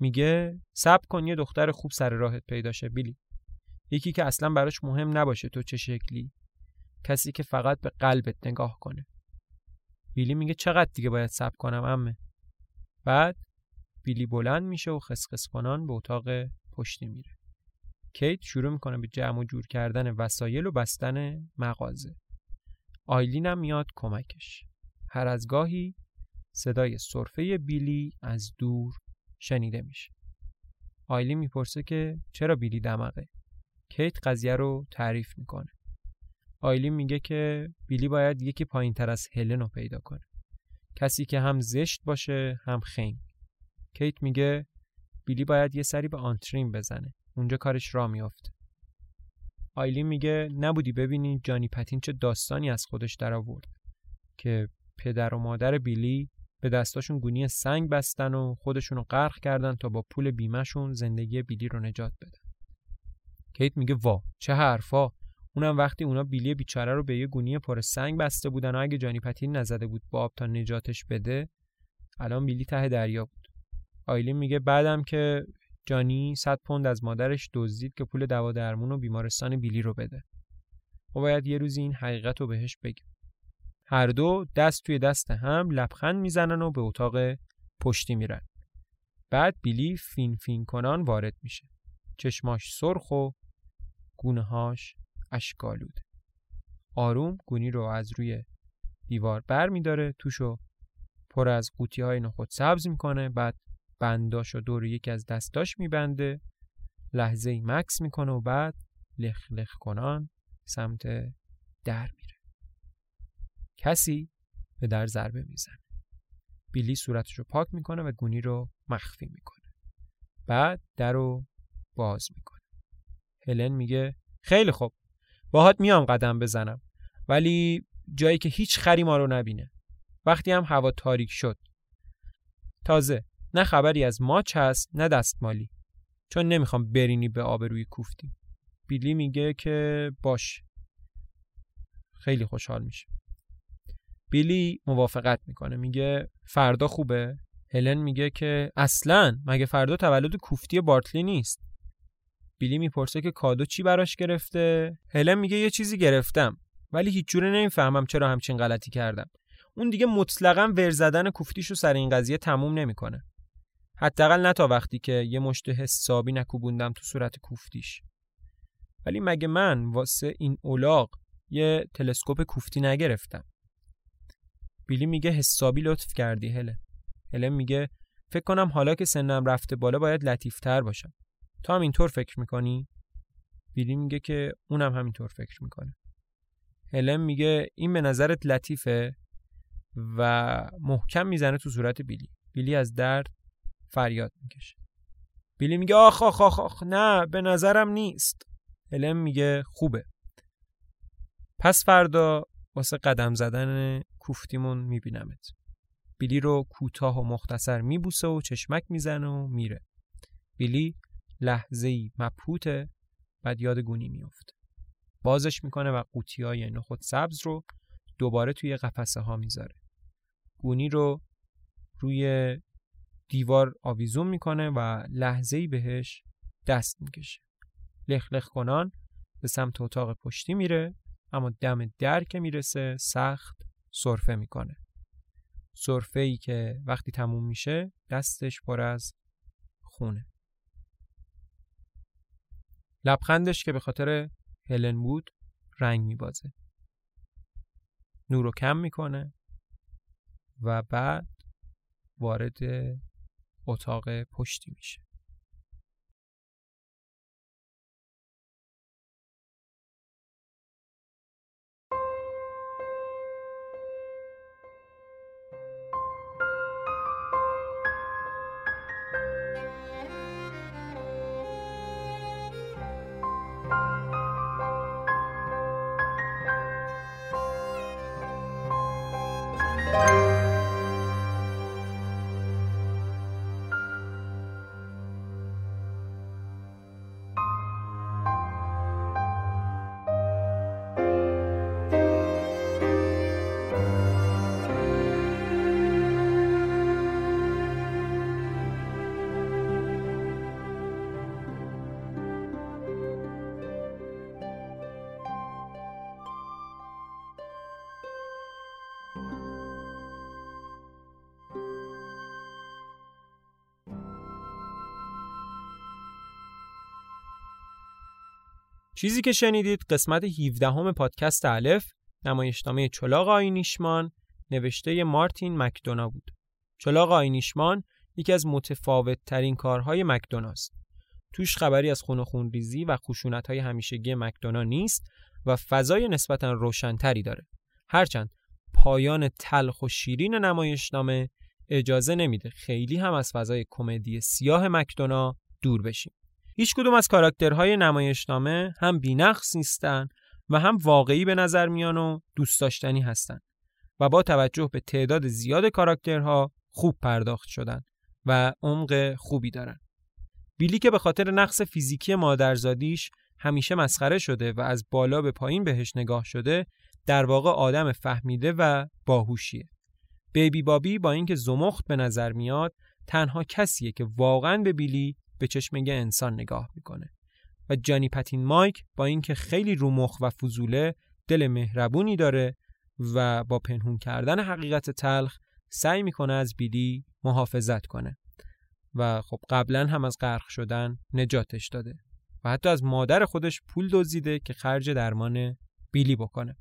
A: میگه صبر کن یه دختر خوب سر راهت پیدا شه بیلی. یکی که اصلا براش مهم نباشه تو چه شکلی. کسی که فقط به قلبت نگاه کنه. بیلی میگه چقدر دیگه باید صبر کنم امه؟ بعد بیلی بلند میشه و خسخس کنان به اتاق پشتی میره. کیت شروع می‌کنه به جمع و جور کردن وسایل و بستن مغازه. آیلین هم میاد کمکش. هر از گاهی صدای صرفه بیلی از دور شنیده میشه. آیلین می‌پرسه که چرا بیلی دماغه؟ کیت قضیه رو تعریف می‌کنه. آیلین میگه که بیلی باید یکی پایین تر از هلن رو پیدا کنه. کسی که هم زشت باشه هم خنگ. کیت میگه بیلی باید یه سری به آنترین بزنه. اونجا کارش را میافته. آیلین میگه نبودی ببینی جانی پتین چه داستانی از خودش در آورد که پدر و مادر بیلی به دستاشون گونی سنگ بستن و خودشون رو غرق کردن تا با پول بیمهشون زندگی بیلی رو نجات بدن. کیت میگه وا چه حرفا. اونم وقتی اونا بیلی بیچاره رو به یه گونی پر سنگ بسته بودن و اگه جانی پتین نزده بود باب تا نجاتش بده الان بیلی ته دریا بود. آیلین میگه بعدم که جانی 100 پوند از مادرش دزدید که پول دوا درمون و بیمارستان بیلی رو بده. و باید یه روزی این حقیقت رو بهش بگیم. هر دو دست توی دست هم لبخند می‌زنن و به اتاق پشتی میرن. بعد بیلی فین فین کنان وارد میشه. چشماش سرخ و گونههاش اشکالود آروم گونی رو از روی دیوار بر میداره توشو پر از قوطی های نخود سبز می‌کنه بعد بنداشو دور یکی از دستاش میبنده. لحظه ای مکس می‌کنه و بعد لخ لخ کنان سمت در میره. کسی به در ضربه می‌زنه. بیلی صورتش رو پاک می‌کنه و گونی رو مخفی می‌کنه. بعد در رو باز می‌کنه. هلن میگه خیلی خوب. باهات میام قدم بزنم. ولی جایی که هیچ خری ما رو نبینه. وقتی هم هوا تاریک شد. تازه نه خبری از ماچ هست نه دستمالی. چون نمی‌خوام برینی به آبروی کوفتی. بیلی میگه که باش. خیلی خوشحال میشه بیلی موافقت می‌کنه. میگه فردا خوبه. هلن میگه که اصلا مگه فردا تولد کوفتی بارتلی نیست؟ بیلی می‌پرسه که کادو چی براش گرفته؟ هلن میگه یه چیزی گرفتم ولی هیچ جوره نمی‌فهمم چرا همچین غلطی کردم. اون دیگه مطلقا ور زدن کوفتیشو سر این قضیه تموم نمی‌کنه. حداقل نه تا وقتی که یه مشت حسابی نکوبوندم تو صورت کوفتیش. ولی مگه من واسه این اولاغ یه تلسکوپ کوفتی نگرفتم؟ بیلی میگه حسابی لطف کردی هله. هله میگه فکر کنم حالا که سنم رفته بالا باید لطیفتر باشم. تو هم اینطور فکر می‌کنی؟ بیلی میگه که اونم همینطور فکر می‌کنه. هلم میگه این به نظرت لطیفه و محکم می‌زنه تو صورت بیلی. بیلی از درد فریاد می‌کشه. بیلی میگه آخ آخ آخ, آخ نه به نظرم نیست. هلم میگه خوبه. پس فردا واسه قدم زدن کوفتیمون میبینمت. بیلی رو کوتاه و مختصر میبوسه و چشمک می‌زنه و میره. بیلی لحظه ای مبهوته بعد یاد گونی میفته بازش می‌کنه و قوطی های نخود سبز رو دوباره توی قفسه ها می‌ذاره. گونی رو روی دیوار آویزون می‌کنه و لحظه ای بهش دست می‌کشه. لخ کنان به سمت اتاق پشتی میره اما دم در که می‌رسه سخت سرفه می‌کنه. سرفه ای که وقتی تموم میشه دستش پر از خونه. لبخندش که به خاطر هلن بود رنگ میبازه. نور رو کم می‌کنه و بعد وارد اتاق پشتی میشه. چیزی که شنیدید قسمت 17 همه پادکست الف نمایشنامه چلاق آینیشمان نوشته مارتین مکدونا بود. چلاق آینیشمان یکی از متفاوت ترین کارهای مکدوناست. توش خبری از خون و خونریزی و خشونت های همیشگی مکدونا نیست و فضای نسبتا روشنتری داره. هرچند پایان تلخ و شیرین نمایشنامه اجازه نمیده خیلی هم از فضای کمدی سیاه مکدونا دور بشیم. هیچ کدوم از کاراکترهای نمایشنامه هم بینقص نیستن و هم واقعی به نظر میان و دوست داشتنی هستند و با توجه به تعداد زیاد کاراکترها خوب پرداخت شدن و عمق خوبی دارن. بیلی که به خاطر نقص فیزیکی مادرزادیش همیشه مسخره شده و از بالا به پایین بهش نگاه شده در واقع آدم فهمیده و باهوشیه. بیبی بابی با اینکه زمخت به نظر میاد تنها کسیه که واقعا به بیلی به چشم یه انسان نگاه می‌کنه. و جانی پتین مایک با اینکه خیلی رومخ و فضوله دل مهربونی داره و با پنهون کردن حقیقت تلخ سعی می‌کنه از بیلی محافظت کنه. و خب قبلا هم از غرق شدن نجاتش داده و حتی از مادر خودش پول دزدیده که خرج درمان بیلی بکنه.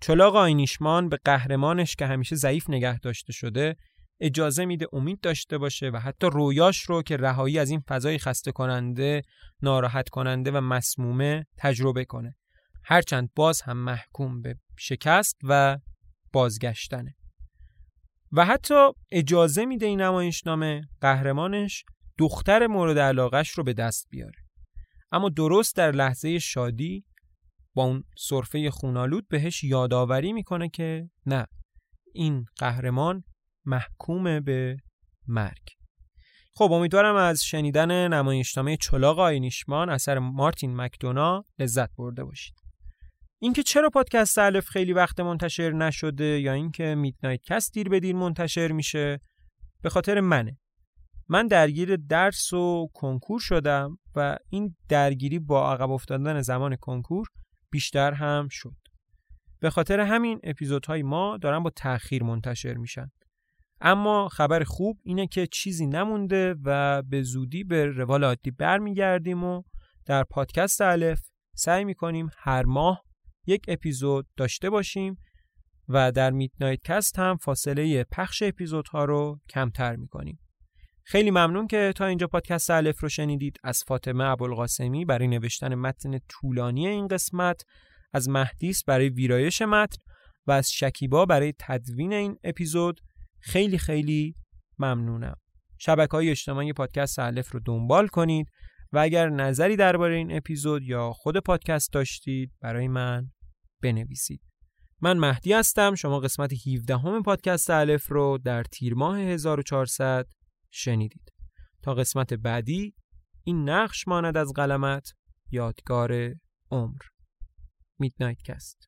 A: چلاق آینیشمان به قهرمانش که همیشه ضعیف نگه داشته شده اجازه میده امید داشته باشه و حتی رویاش رو که رهایی از این فضای خسته کننده، ناراحت کننده و مسمومه تجربه کنه. هرچند باز هم محکوم به شکست و بازگشتنه. و حتی اجازه میده این نمایشنامه قهرمانش دختر مورد علاقش رو به دست بیاره. اما درست در لحظه شادی با اون صرفه خونالود بهش یادآوری می‌کنه که نه این قهرمان محکوم به مرگ. خب امیدوارم از شنیدن نمایشنامه چلاق آینیشمان اثر مارتین مکدونا لذت برده باشید. اینکه چرا پادکست الف خیلی وقت منتشر نشده یا اینکه میدنایت کست دیر به دیر منتشر میشه به خاطر منه. من درگیر درس و کنکور شدم و این درگیری با عقب افتادن زمان کنکور بیشتر هم شد. به خاطر همین اپیزودهای ما دارن با تأخیر منتشر میشن. اما خبر خوب اینه که چیزی نمونده و به زودی به روال عادی برمیگردیم و در پادکست الف سعی می‌کنیم هر ماه یک اپیزود داشته باشیم و در میدنایت کست هم فاصله پخش اپیزودها رو کمتر می‌کنیم. خیلی ممنون که تا اینجا پادکست الف رو شنیدید از فاطمه ابوالقاسمی برای نوشتن متن طولانی این قسمت از مهدیس برای ویرایش متن و از شکیبا برای تدوین این اپیزود خیلی خیلی ممنونم. شبکه های اجتماعی پادکست الف رو دنبال کنید و اگر نظری درباره این اپیزود یا خود پادکست داشتید برای من بنویسید. من مهدی هستم. شما قسمت 17 همه پادکست الف رو در تیر ماه 1400 شنیدید. تا قسمت بعدی این نقش ماند از قلمت یادگار عمر. میدنایت کست